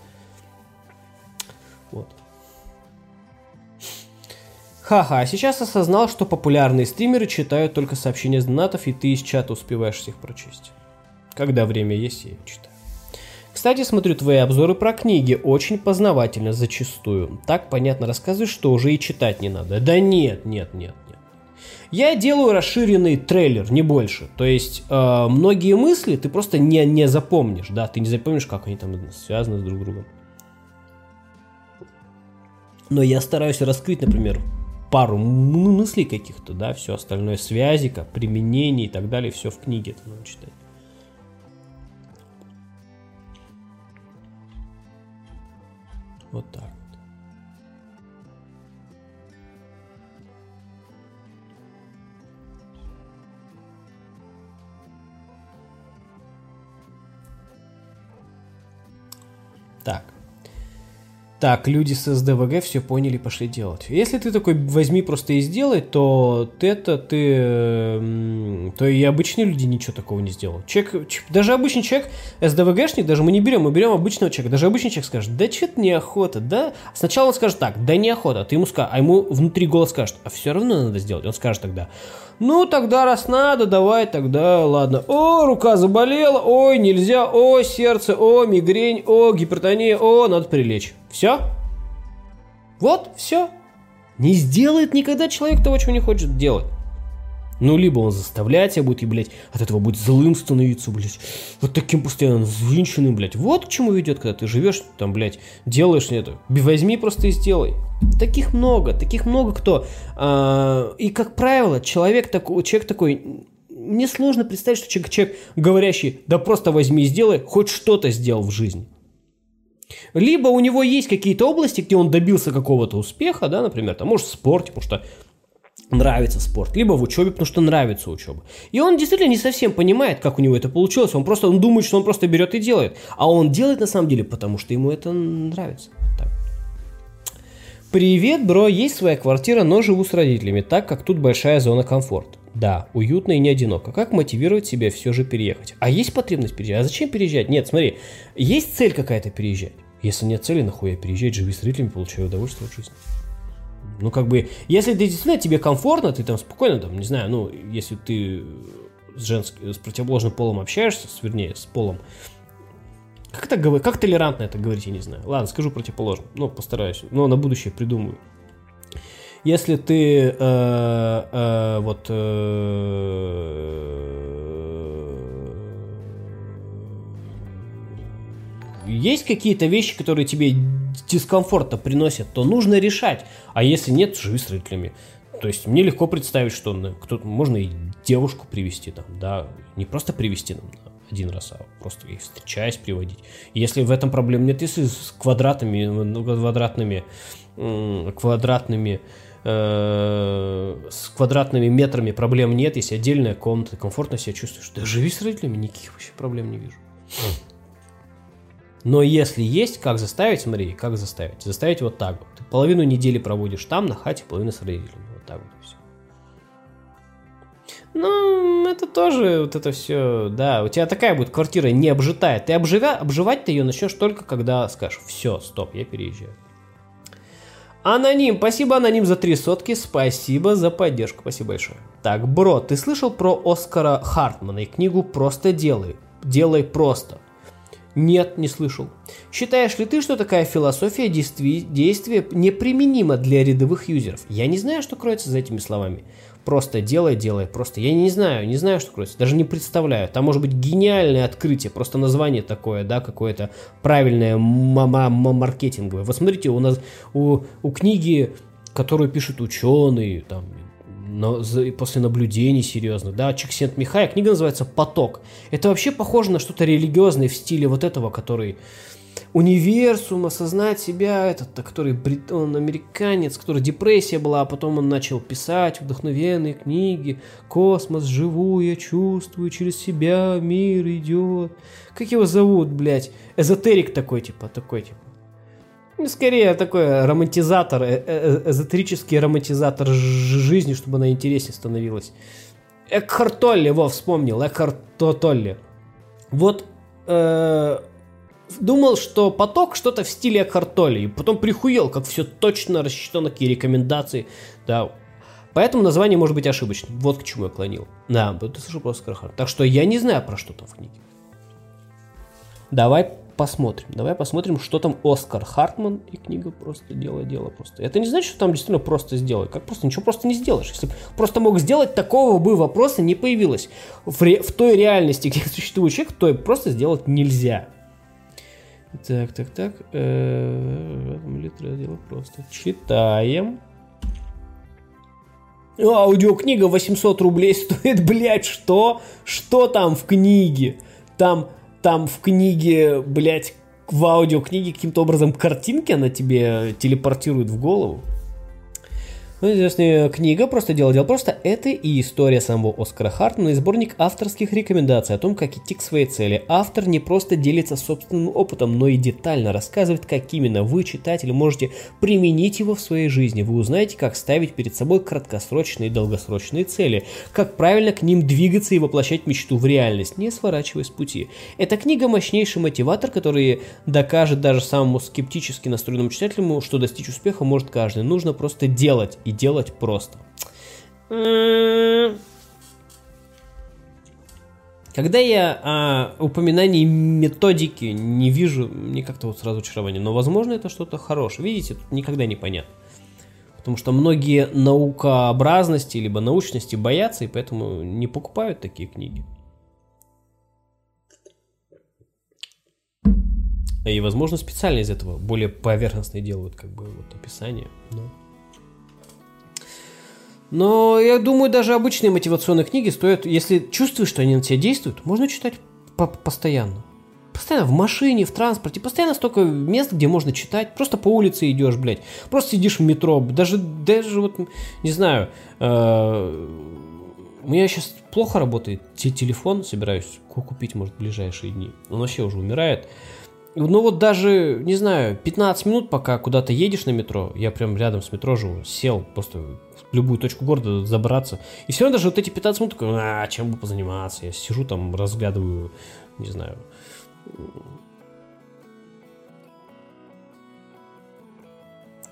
Вот. Ха-ха, сейчас осознал, что популярные стримеры читают только сообщения с донатов, и ты из чата успеваешь всех прочесть. Когда время есть, я читаю. Кстати, смотрю твои обзоры про книги, очень познавательно зачастую. Так понятно рассказываешь, что уже и читать не надо. Да нет, нет, нет, нет. Я делаю расширенный трейлер, не больше. То есть э, многие мысли ты просто не, не запомнишь, да, ты не запомнишь, как они там связаны с друг другом. Но я стараюсь раскрыть, например, пару мыслей каких-то, да, все остальное, связи, как применение и так далее, все в книге это надо читать. Вот так вот. Так. Так, люди с СДВГ все поняли, пошли делать. Если ты такой возьми просто и сделай, то это ты, то и обычные люди ничего такого не сделают. Человек, даже обычный человек, СДВГшник, даже мы не берем, мы берем обычного человека. Даже обычный человек скажет, да что-то неохота, да? Сначала он скажет так, да неохота, а ты ему скажешь, а ему внутри голос скажет, а все равно надо сделать. Он скажет тогда, ну тогда раз надо, давай тогда, ладно. О, рука заболела, ой, нельзя, о, сердце, о, мигрень, о, гипертония, о, надо прилечь. Все? Вот, все. Не сделает никогда человек того, чего не хочет делать. Ну, либо он заставлять тебя будет, и, блядь, от этого будет злым становиться, блядь, вот таким постоянно взвинченным, блядь. Вот к чему ведет, когда ты живешь, там, блядь, делаешь это. Возьми просто и сделай. Таких много, таких много кто. А, и, как правило, человек такой, человек такой, мне сложно представить, что человек, человек, говорящий, да просто возьми и сделай, хоть что-то сделал в жизни. Либо у него есть какие-то области, где он добился какого-то успеха, да, например, там, может, в спорте, потому что нравится спорт, либо в учебе, потому что нравится учеба. И он действительно не совсем понимает, как у него это получилось. Он просто он думает, что он просто берет и делает. А он делает на самом деле, потому что ему это нравится. Так. Привет, бро, есть своя квартира, но живу с родителями, так как тут большая зона комфорта. Да, уютно и не одиноко. Как мотивировать себя все же переехать? А есть потребность переезжать? А зачем переезжать? Нет, смотри, есть цель какая-то переезжать. Если нет цели, нахуя переезжать, живи с родителями, получай удовольствие от жизни. Ну, как бы, если ты действительно тебе комфортно, ты там спокойно, там, не знаю, ну, если ты с, женским, с противоположным полом общаешься, с, вернее, с полом, как это говорить, как толерантно это говорить, я не знаю. Ладно, скажу противоположно, ну, постараюсь, но на будущее придумаю. Если ты э, э, вот э, есть какие-то вещи, которые тебе дискомфорта приносят, то нужно решать. А если нет, живи с родителями. То есть мне легко представить, что кто можно и девушку привести там, да, не просто привести там один раз, а просто их встречаясь приводить. если в этом проблем нет, если с квадратами, ну, квадратными, квадратными э, с квадратными метрами проблем нет, если отдельная комната, комфортно себя чувствуешь, да живи с родителями, никаких вообще проблем не вижу. Но если есть, как заставить, смотри, как заставить. Заставить вот так вот. Ты половину недели проводишь там, на хате, половину с родителями. Вот так вот и все. Ну, это тоже вот это все, да, у тебя такая будет квартира не обжитая. Ты обживя, обживать ты ее начнешь только когда скажешь, все, стоп, я переезжаю. Аноним, спасибо, Аноним, за три сотки, спасибо за поддержку, спасибо большое. Так, бро, ты слышал про Оскара Хартмана и книгу «Просто делай», «Делай просто». Нет, не слышал. Считаешь ли ты, что такая философия действия, неприменима для рядовых юзеров? Я не знаю, что кроется за этими словами. Просто делай, делай, просто. Я не знаю, не знаю, что кроется. Даже не представляю. Там может быть гениальное открытие, просто название такое, да, какое-то правильное маркетинговое. Вот смотрите, у нас у, у книги, которую пишут ученые, там, но, после наблюдений серьезных, да, Чиксент Михай, книга называется «Поток». Это вообще похоже на что-то религиозное в стиле вот этого, который универсум, осознать себя, этот, который он американец, который депрессия была, а потом он начал писать вдохновенные книги, космос, живу, я чувствую, через себя мир идет. Как его зовут, блядь? Эзотерик такой, типа, такой, типа. Ну, скорее такой романтизатор, э, э, эзотерический романтизатор жизни, чтобы она интереснее становилась. Экхарт Толли, во, вспомнил, Экхарт Толли. Вот э, думал, что поток что-то в стиле Экхарт Толли, и потом прихуел, как все точно рассчитано, какие рекомендации, да. Поэтому название может быть ошибочным. Вот к чему я клонил. Да, ты слышал про Скархард. Так что я не знаю, про что там в книге. Давай посмотрим. Давай посмотрим, что там Оскар Хартман и книга просто дело дело просто. Это не значит, что там действительно просто сделать. Как просто ничего просто не сделаешь. Если просто мог сделать, такого бы вопроса не появилось. В, ре, в той реальности, где существует человек, то просто сделать нельзя. Так, так, так. Э, литра дело просто. Читаем. Аудиокнига 800 рублей стоит, блядь, что? Что там в книге? Там там в книге, блядь, в аудиокниге каким-то образом картинки она тебе телепортирует в голову. Ну, известная книга «Просто дело, дело просто» — это и история самого Оскара Хартмана и сборник авторских рекомендаций о том, как идти к своей цели. Автор не просто делится собственным опытом, но и детально рассказывает, как именно вы, читатель, можете применить его в своей жизни. Вы узнаете, как ставить перед собой краткосрочные и долгосрочные цели, как правильно к ним двигаться и воплощать мечту в реальность, не сворачивая с пути. Эта книга мощнейший мотиватор, который докажет даже самому скептически настроенному читателю, что достичь успеха может каждый. Нужно просто делать и делать просто. Когда я а, упоминаний методики не вижу, мне как-то вот сразу очарование. Но, возможно, это что-то хорошее. Видите, тут никогда не понятно. Потому что многие наукообразности либо научности боятся, и поэтому не покупают такие книги. И, возможно, специально из этого более поверхностные делают как бы вот описание. Но... Но я думаю, даже обычные мотивационные книги стоят, если чувствуешь, что они на тебя действуют, можно читать по постоянно. Постоянно в машине, в транспорте, постоянно столько мест, где можно читать. Просто по улице идешь, блядь. Просто сидишь в метро. Даже, даже вот, не знаю, э, у меня сейчас плохо работает телефон, собираюсь купить, может, в ближайшие дни. Он вообще уже умирает. Ну вот даже, не знаю, 15 минут, пока куда-то едешь на метро, я прям рядом с метро живу, сел просто любую точку города забраться. И все равно даже вот эти 15 минут такой, а, чем бы позаниматься? Я сижу там, разглядываю, не знаю,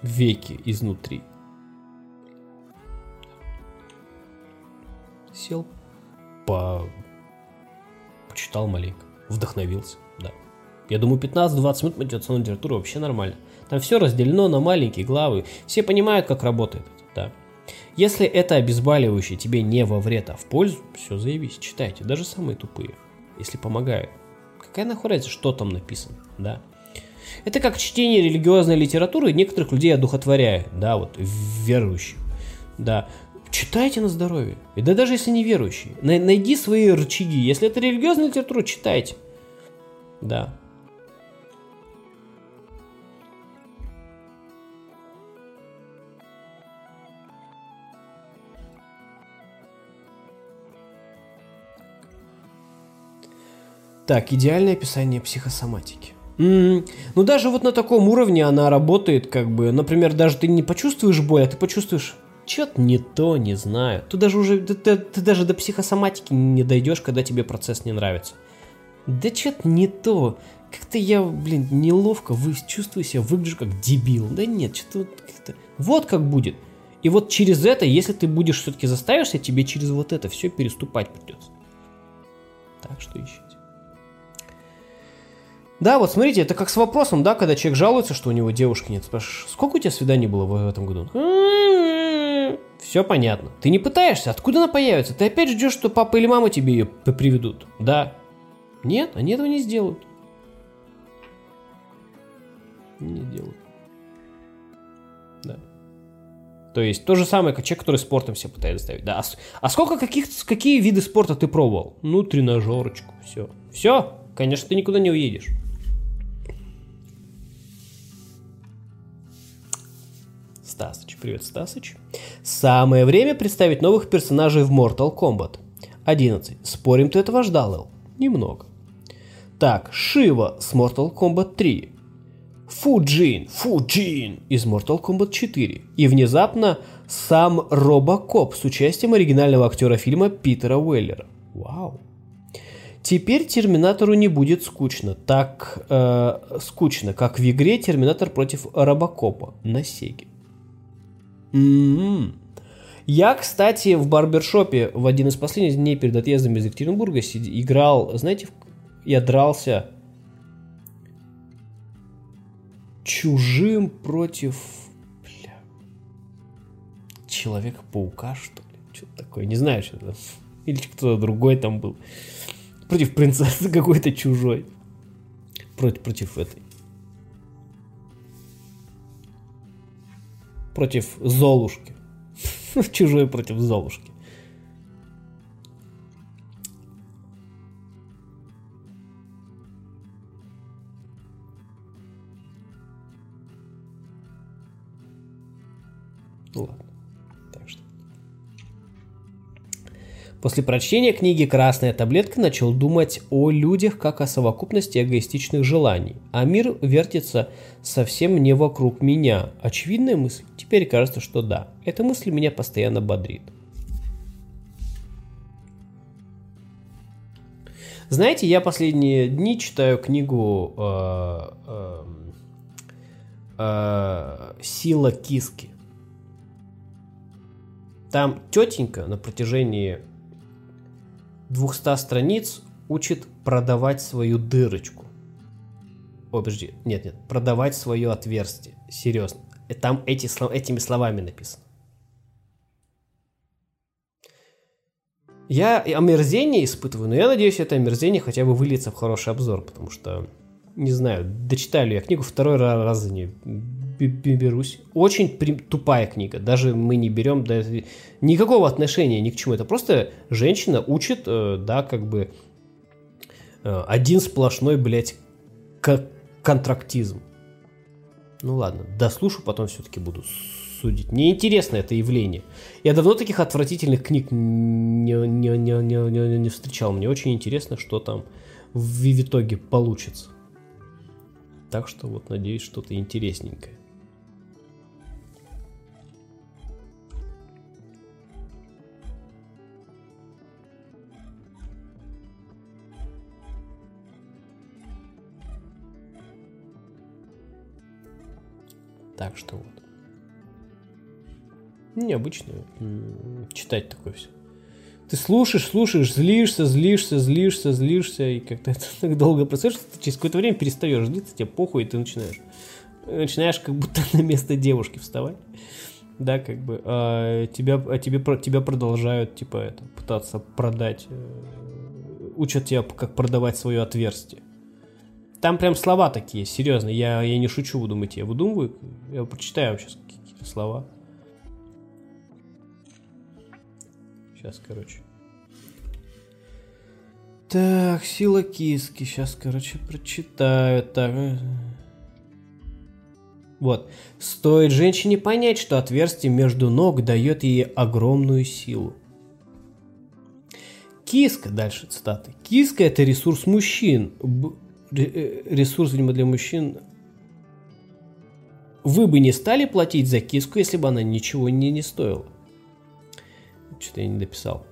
веки изнутри. Сел, по... почитал маленько, вдохновился. Я думаю, 15-20 минут мотивационной литературы вообще нормально. Там все разделено на маленькие главы. Все понимают, как работает да. Если это обезболивающее тебе не во вред, а в пользу, все, заявись, читайте, даже самые тупые, если помогают. Какая нахуй что там написано, да. Это как чтение религиозной литературы некоторых людей одухотворяет, да, вот, верующих, да. Читайте на здоровье. И да даже если не верующие. Найди свои рычаги. Если это религиозная литература, читайте. Да. Так, идеальное описание психосоматики. Mm, ну даже вот на таком уровне она работает, как бы, например, даже ты не почувствуешь боль, а ты почувствуешь что-то не то, не знаю. Ты даже уже, ты, ты, ты даже до психосоматики не дойдешь, когда тебе процесс не нравится. Да что-то не то. Как-то я, блин, неловко вы, чувствую себя, выгляжу как дебил. Да нет, что-то вот как-то... Вот как будет. И вот через это, если ты будешь все-таки заставишься, тебе через вот это все переступать придется. Так что ищите. Да, вот смотрите, это как с вопросом, да, когда человек жалуется, что у него девушки нет. Спрашиваешь, сколько у тебя свиданий было в этом году? Все понятно. Ты не пытаешься, откуда она появится? Ты опять ждешь, что папа или мама тебе ее приведут. Да. Нет, они этого не сделают. Не делают. Да. То есть то же самое, как человек, который спортом все пытается ставить. Да. А, а сколько каких, какие виды спорта ты пробовал? Ну, тренажерочку, все. Все, конечно, ты никуда не уедешь. Стасыч. Привет, Стасыч. Самое время представить новых персонажей в Mortal Kombat. 11. Спорим, ты этого ждал, Эл? Немного. Так, Шива с Mortal Kombat 3. Фуджин, Фуджин из Mortal Kombat 4. И внезапно сам Робокоп с участием оригинального актера фильма Питера Уэллера. Вау. Теперь Терминатору не будет скучно, так э, скучно, как в игре Терминатор против Робокопа на Сеге. Mm-hmm. Я, кстати, в барбершопе в один из последних дней перед отъездом из Екатеринбурга сид... играл, знаете, я дрался чужим против бля, Человека-паука, что ли? Что-то такое, не знаю, что это. Или кто-то другой там был. Против принцессы какой-то чужой. Против, против этой. Против Золушки. Чужой против Золушки. Ладно. После прочтения книги «Красная таблетка» начал думать о людях как о совокупности эгоистичных желаний, а мир вертится совсем не вокруг меня. Очевидная мысль? Теперь кажется, что да. Эта мысль меня постоянно бодрит. Знаете, я последние дни читаю книгу э, э, э, «Сила киски». Там тетенька на протяжении 200 страниц учит продавать свою дырочку. О, подожди, нет, нет, продавать свое отверстие. Серьезно. И там эти, этими словами написано. Я омерзение испытываю, но я надеюсь, это омерзение хотя бы выльется в хороший обзор, потому что, не знаю, дочитали я книгу второй раз за нее берусь. Очень при... тупая книга. Даже мы не берем да, никакого отношения ни к чему. Это просто женщина учит, э, да, как бы э, один сплошной, блядь, к- контрактизм. Ну ладно, дослушаю, потом все-таки буду судить. Мне интересно это явление. Я давно таких отвратительных книг не, не, не, не, не, не встречал. Мне очень интересно, что там в, в итоге получится. Так что вот надеюсь, что-то интересненькое. Так что вот. Необычно читать такое все. Ты слушаешь, слушаешь, злишься, злишься, злишься, злишься, и как-то это так долго происходит, что ты через какое-то время перестаешь злиться, тебе похуй, и ты начинаешь. Начинаешь как будто на место девушки вставать. Да, как бы. А тебя, а тебе, тебя продолжают, типа, это, пытаться продать. Э, учат тебя, как продавать свое отверстие. Там прям слова такие, серьезно. Я, я не шучу, вы думаете, я выдумываю? Я прочитаю вам сейчас какие-то слова. Сейчас, короче. Так, сила киски. Сейчас, короче, прочитаю. Так. Вот. Стоит женщине понять, что отверстие между ног дает ей огромную силу. Киска, дальше цитаты. Киска – это ресурс мужчин, ресурс, видимо, для мужчин. Вы бы не стали платить за киску, если бы она ничего не, не стоила. Что-то я не дописал.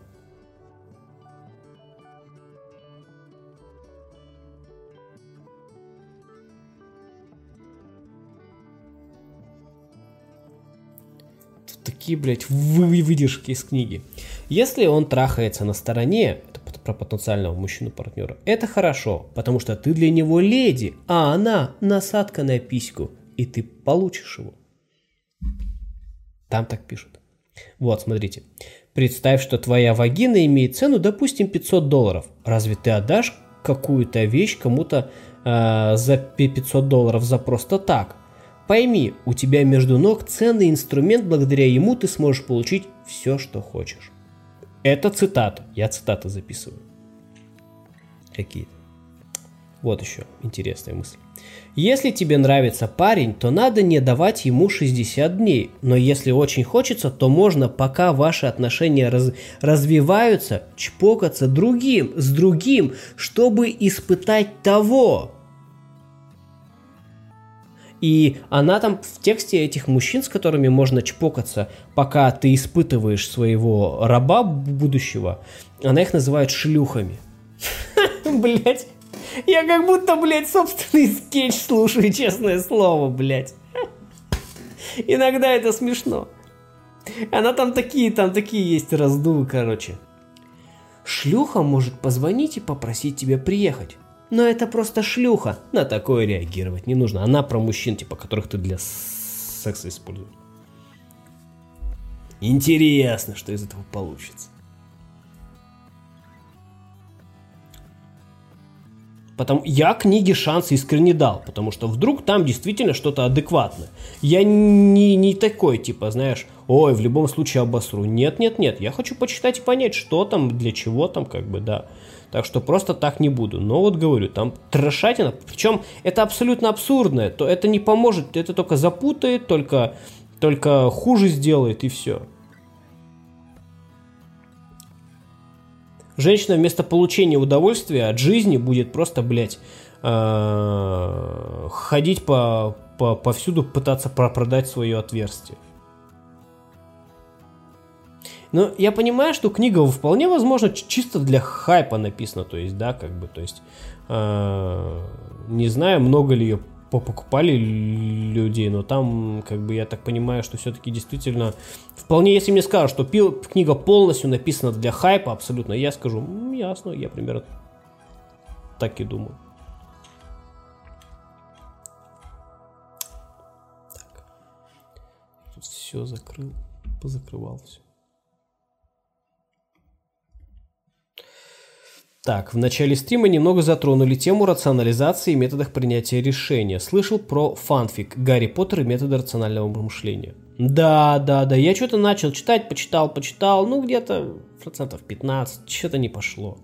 Тут такие, блядь, выдержки из книги. Если он трахается на стороне, про потенциального мужчину-партнера. Это хорошо, потому что ты для него леди, а она насадка на письку, и ты получишь его. Там так пишут. Вот, смотрите. Представь, что твоя вагина имеет цену, допустим, 500 долларов. Разве ты отдашь какую-то вещь кому-то э, за 500 долларов за просто так? Пойми, у тебя между ног ценный инструмент, благодаря ему ты сможешь получить все, что хочешь. Это цитата. Я цитаты записываю. Какие-то. Вот еще интересная мысль. Если тебе нравится парень, то надо не давать ему 60 дней. Но если очень хочется, то можно, пока ваши отношения раз, развиваются, чпокаться другим, с другим, чтобы испытать того. И она там в тексте этих мужчин, с которыми можно чпокаться, пока ты испытываешь своего раба будущего, она их называет шлюхами. Блять. Я как будто, блядь, собственный скетч слушаю, честное слово, блядь. Иногда это смешно. Она там такие, там такие есть раздувы, короче. Шлюха может позвонить и попросить тебя приехать. Но это просто шлюха. На такое реагировать не нужно. Она про мужчин, типа, которых ты для секса используешь. Интересно, что из этого получится. Потому я книге шанс искренне дал, потому что вдруг там действительно что-то адекватное. Я не, не такой, типа, знаешь, ой, в любом случае обосру. Нет, нет, нет, я хочу почитать и понять, что там, для чего там, как бы, да. Так что просто так не буду. Но вот говорю, там трешатина, причем это абсолютно абсурдное, то это не поможет, это только запутает, только, только хуже сделает и все. Женщина вместо получения удовольствия от жизни будет просто, блядь, э, ходить по, по, повсюду, пытаться продать свое отверстие. Но я понимаю, что книга вполне возможно чисто для хайпа написана, то есть, да, как бы, то есть, э, не знаю, много ли ее покупали людей, но там, как бы, я так понимаю, что все-таки действительно, вполне, если мне скажут, что пил, книга полностью написана для хайпа абсолютно, я скажу, ясно, я примерно так и думаю. Так. Тут все закрыл, позакрывал все. Так, в начале стрима немного затронули тему рационализации и методах принятия решения. Слышал про фанфик «Гарри Поттер и методы рационального мышления». Да, да, да, я что-то начал читать, почитал, почитал, ну где-то процентов 15, что-то не пошло.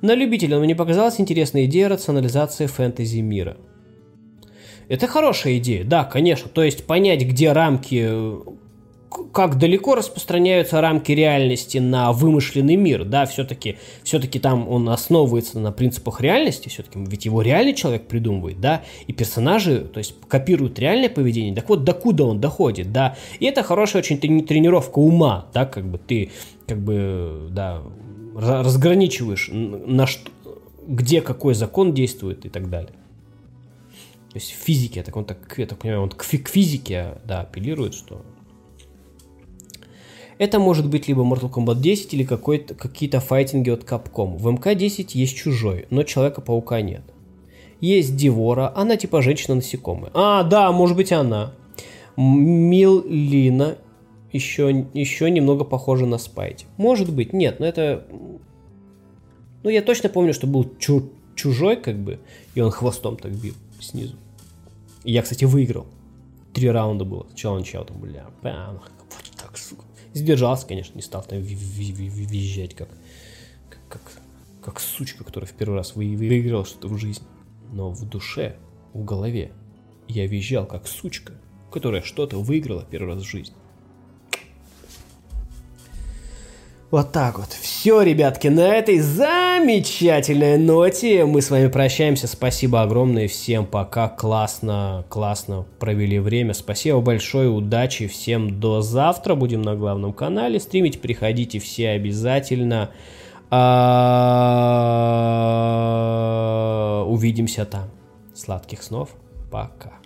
На любителя мне показалась интересная идея рационализации фэнтези мира. Это хорошая идея, да, конечно. То есть понять, где рамки как далеко распространяются рамки реальности на вымышленный мир, да, все-таки все там он основывается на принципах реальности, все-таки ведь его реальный человек придумывает, да, и персонажи, то есть копируют реальное поведение, так вот, докуда он доходит, да, и это хорошая очень тренировка ума, да, как бы ты, как бы, да, разграничиваешь, на что, где какой закон действует и так далее. То есть в физике, так он так, я так понимаю, он к физике, да, апеллирует, что это может быть либо Mortal Kombat 10 или какие-то файтинги от Capcom. В МК-10 есть чужой, но Человека-паука нет. Есть Дивора, она типа женщина-насекомая. А, да, может быть она. Милина еще, еще немного похожа на Спайти. Может быть, нет, но это... Ну, я точно помню, что был чу чужой, как бы, и он хвостом так бил снизу. И я, кстати, выиграл. Три раунда было. Начал там, бля, бам, вот так, сука. Сдержался, конечно, не стал там визжать, как, как, как, сучка, которая в первый раз выиграла что-то в жизни. Но в душе, в голове я визжал, как сучка, которая что-то выиграла первый раз в жизни. Вот так вот. Все, ребятки, на этой замечательной ноте мы с вами прощаемся. Спасибо огромное всем. Пока. Классно, классно провели время. Спасибо большое. Удачи. Всем до завтра. Будем на главном канале стримить. Приходите все обязательно. А, увидимся там. Сладких снов. Пока.